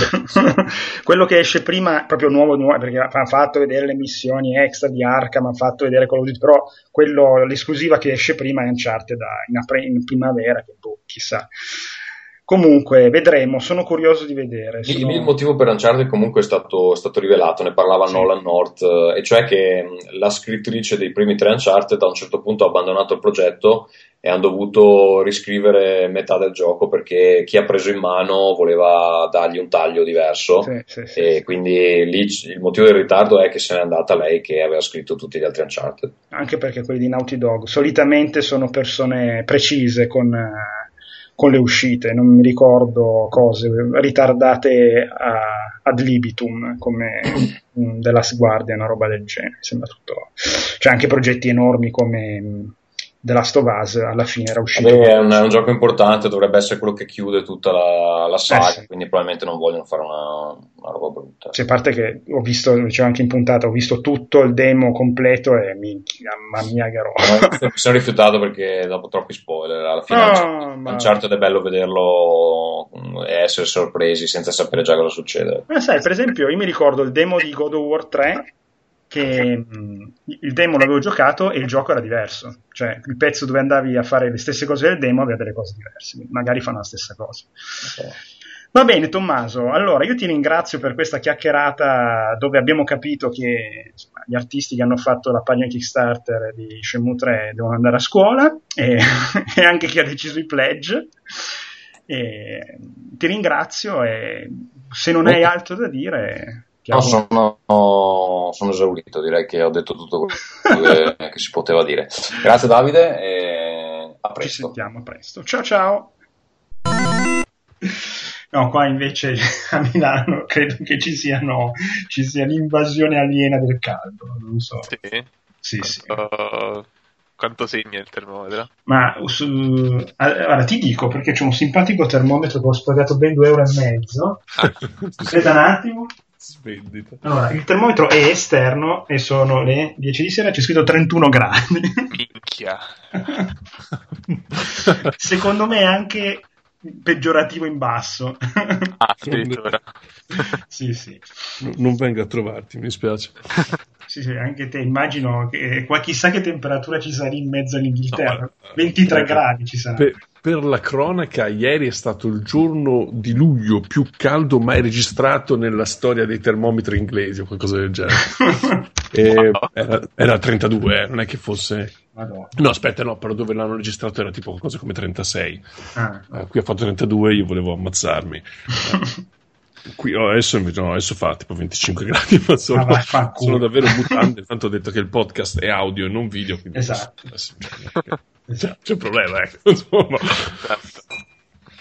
Quello che esce prima, proprio nuovo, nuovo, perché hanno fatto vedere le missioni extra di Arkham, hanno fatto vedere Call of Duty, però quello, l'esclusiva che esce prima è Uncharted in, in primavera, che boh, chissà. Comunque, vedremo, sono curioso di vedere. Sono... Il, motivo per Uncharted comunque è stato, è stato rivelato, ne parlava sì. Nolan North, e cioè che la scrittrice dei primi tre Uncharted a un certo punto ha abbandonato il progetto e hanno dovuto riscrivere metà del gioco perché chi ha preso in mano voleva dargli un taglio diverso sì, sì, sì, e quindi lì il motivo del ritardo è che se n'è andata lei che aveva scritto tutti gli altri Uncharted. Anche perché quelli di Naughty Dog solitamente sono persone precise con con le uscite, non mi ricordo cose ritardate a, ad libitum come The Last Guardian, una roba del genere, sembra tutto. C'è anche progetti enormi come The Last of Us alla fine era uscito. Beh, è, un, è un, gioco importante, dovrebbe essere quello che chiude tutta la, la saga, eh sì. quindi probabilmente non vogliono fare una, una roba brutta. Sì, a parte che ho visto, dicevo anche in puntata, ho visto tutto il demo completo e minchia, mamma mia che roba. mi sono rifiutato perché dopo troppi spoiler, alla fine no, un, ma... certo è bello vederlo e essere sorpresi senza sapere già cosa succede. Ma sai, per esempio, io mi ricordo il demo di God of War 3 che mh, il demo l'avevo giocato e il gioco era diverso, cioè il pezzo dove andavi a fare le stesse cose del demo aveva delle cose diverse, magari fanno la stessa cosa. Okay. Va bene Tommaso, allora io ti ringrazio per questa chiacchierata dove abbiamo capito che insomma, gli artisti che hanno fatto la pagina Kickstarter di Shenmue 3 devono andare a scuola e, e anche chi ha deciso i pledge. E ti ringrazio e se non hai altro da dire No, sono, sono, esaurito, direi che ho detto tutto quello che, che si poteva dire. Grazie Davide e a presto. Ci sentiamo presto. Ciao ciao. No, qua invece a Milano credo che ci, siano, ci sia l'invasione aliena del caldo, non so. Sì, sì. Quanto, sì. quanto segna il termometro? Ma su, allora ti dico perché c'è un simpatico termometro che ho spagato ben 2,5 euro. Aspetta un attimo. Svendita. Allora, il termometro è esterno e sono le 10 di sera, c'è scritto 31 gradi. Minchia. Secondo me è anche peggiorativo in basso. Ah, addirittura. sì, sì. non venga a trovarti, mi spiace. Sì, sì, anche te, immagino che qua chissà che temperatura ci sarà in mezzo all'Inghilterra. No, 23 gradi ci sarà. Per, per, la cronaca, ieri è stato il giorno di luglio più caldo mai registrato nella storia dei termometri inglesi o qualcosa del genere. era, era, 32, eh, non è che fosse... Madonna. No, aspetta, no, però dove l'hanno registrato era tipo qualcosa come 36. Ah. Uh, qui ha fatto 32 io volevo ammazzarmi. Qui oh, adesso, no, adesso, fa tipo 25 gradi, ma sono, ah, vai, sono davvero mutande. Tanto ho detto che il podcast è audio e non video. Esatto. Cioè, c'è un problema, ecco. Insomma.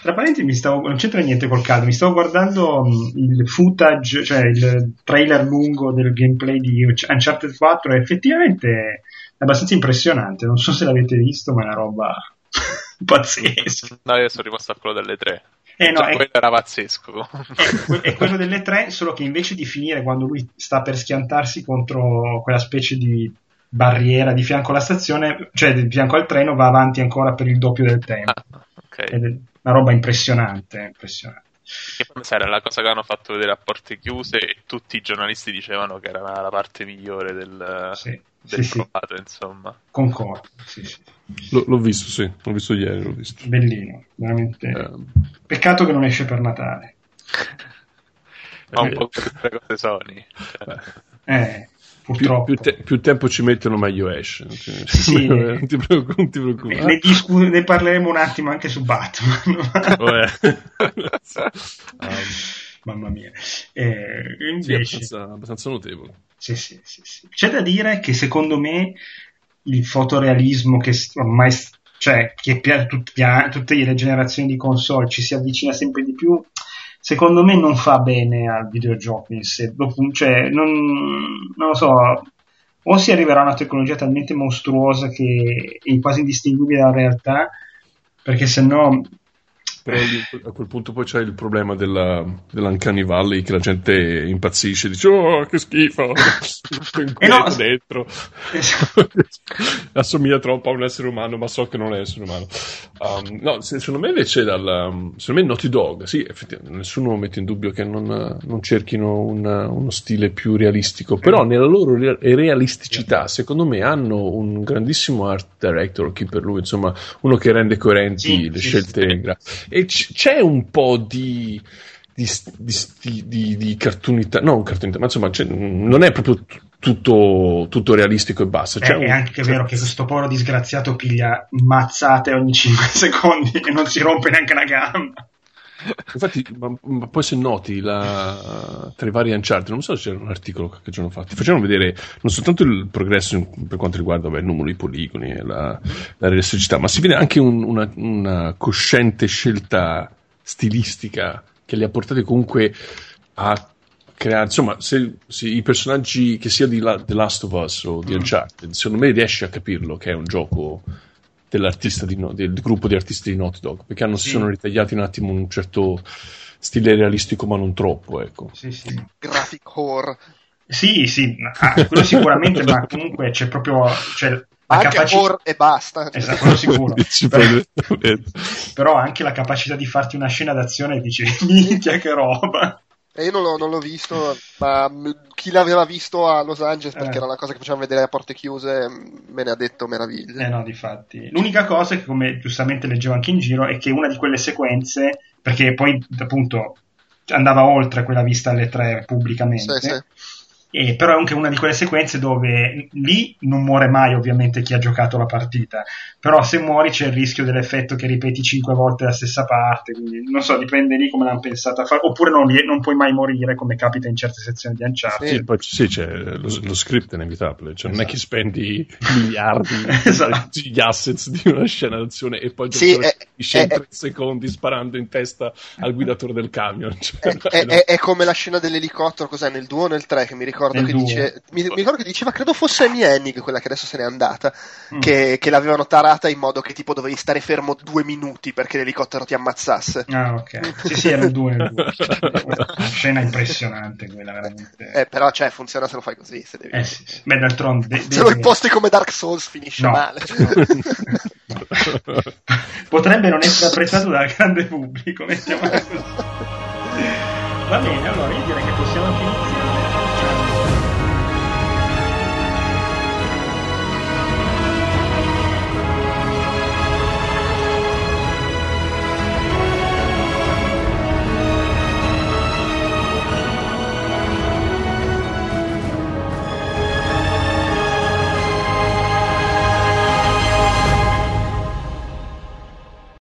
Tra parentesi, mi stavo, non c'entra niente col caldo, mi stavo guardando il footage, cioè il trailer lungo del gameplay di Uncharted 4 e effettivamente è abbastanza impressionante. Non so se l'avete visto, ma è una roba pazzesca. No, io sono rimasto a quello delle tre. Eh no, cioè, è, quello era pazzesco. È, è, quello delle tre, solo che invece di finire quando lui sta per schiantarsi contro quella specie di barriera di fianco alla stazione, cioè di fianco al treno, va avanti ancora per il doppio del tempo. Ah, okay. Una roba impressionante, impressionante. Che poi era la cosa che hanno fatto vedere a porte chiuse e tutti i giornalisti dicevano che era la parte migliore del, sì, del sì, provato, sì. insomma. Concordo, sì, sì. L- l'ho visto, sì, l'ho visto ieri, l'ho visto. Bellino, veramente. Eh. Peccato che non esce per Natale. Ma un po' tutte cose Sony. Eh, purtroppo. Più, più, te- più, tempo ci mettono, meglio esce. Non ti, sì, non ti, preoccupare. Non ti preoccupare. Ne, discu- ne, parleremo un attimo anche su Batman. um, Mamma mia. Eh, invece... Sì, abbastanza, abbastanza notevole. Sì, sì, sì, sì. C'è da dire che secondo me il fotorealismo che ormai cioè che a tutte le generazioni di console ci si avvicina sempre di più secondo me non fa bene al videogioco in sé cioè non, non lo so o si arriverà a una tecnologia talmente mostruosa che è quasi indistinguibile dalla realtà perché se no però a quel punto poi c'è il problema della, dell'Uncanny Valley che la gente impazzisce, dice oh che schifo, e no, dentro. Assomiglia troppo a un essere umano, ma so che non è essere umano. Um, no, secondo me invece, dal, secondo me Naughty Dog, sì, effettivamente, nessuno mette in dubbio che non, non cerchino un, uno stile più realistico, però nella loro realisticità, secondo me, hanno un grandissimo art director, chi per lui, insomma, uno che rende coerenti sì, le sì, scelte. Sì e c- c'è un po' di, di, di, di, di cartoonità, no, cartoonità, ma insomma, non è proprio t- tutto, tutto, realistico e basta. Cioè, è, un, anche vero che questo povero disgraziato piglia mazzate ogni 5 secondi e non si rompe neanche la gamba. Infatti, ma, ma, poi se noti la, tra i vari Uncharted, non so se c'era un articolo che ci hanno fatto, facevano vedere non soltanto il progresso per quanto riguarda beh, il numero di poligoni e la, la realisticità, ma si vede anche un, una, una cosciente scelta stilistica che li ha portati comunque a creare, insomma, se, se, i personaggi che sia di La, The Last of Us o di mm. Uncharted, secondo me riesci a capirlo che è un gioco dell'artista di, del gruppo di artisti di Naughty Dog, perché hanno, si sono ritagliati un attimo un certo stile realistico, ma non troppo, ecco. Sì, sì. Graphic horror. Sì, sì, ah, quello sicuramente, ma comunque c'è proprio... Cioè, anche capaci- e basta. Esatto, quello sicuro. però, però anche la capacità di farti una scena d'azione e dici, minchia che roba. E io non l'ho, non l'ho, visto, ma chi l'aveva visto a Los Angeles, perché eh. era una cosa che facevano vedere a porte chiuse, me ne ha detto meraviglia. Eh no, difatti. L'unica cosa che, come giustamente leggevo anche in giro, è che una di quelle sequenze, perché poi appunto andava oltre quella vista alle tre pubblicamente, sì, sì e però è anche una di quelle sequenze dove lì non muore mai ovviamente chi ha giocato la partita, però se muori c'è il rischio dell'effetto che ripeti cinque volte la stessa parte, quindi non so, dipende lì come l'hanno pensata a fare, oppure non, non, puoi mai morire come capita in certe sezioni di Uncharted. Sì, poi sì, c'è lo, lo script è inevitabile, cioè esatto. non è che esatto. spendi miliardi esatto. gli assets di una scena d'azione e poi sì, è, finisce in tre secondi sparando in testa al guidatore del camion. Cioè, è, è, è, come la scena dell'elicottero, cos'è, nel 2 o nel 3 che mi ricordo ricordo, che, dice, mi, mi, ricordo che diceva, credo fosse Amy Hennig, quella che adesso se n'è andata, mm. che, che, l'avevano tarata in modo che tipo dovevi stare fermo due minuti perché l'elicottero ti ammazzasse. Ah, ok. Sì, sì, era il 2. Una scena impressionante quella, veramente. Eh, però, cioè, funziona se lo fai così. Se, devi... eh, sì, sì. Beh, d'altronde... De- se lo imposti come Dark Souls finisce no. male. Potrebbe non essere apprezzato dal grande pubblico, mettiamola così. Va bene, allora io direi che possiamo finire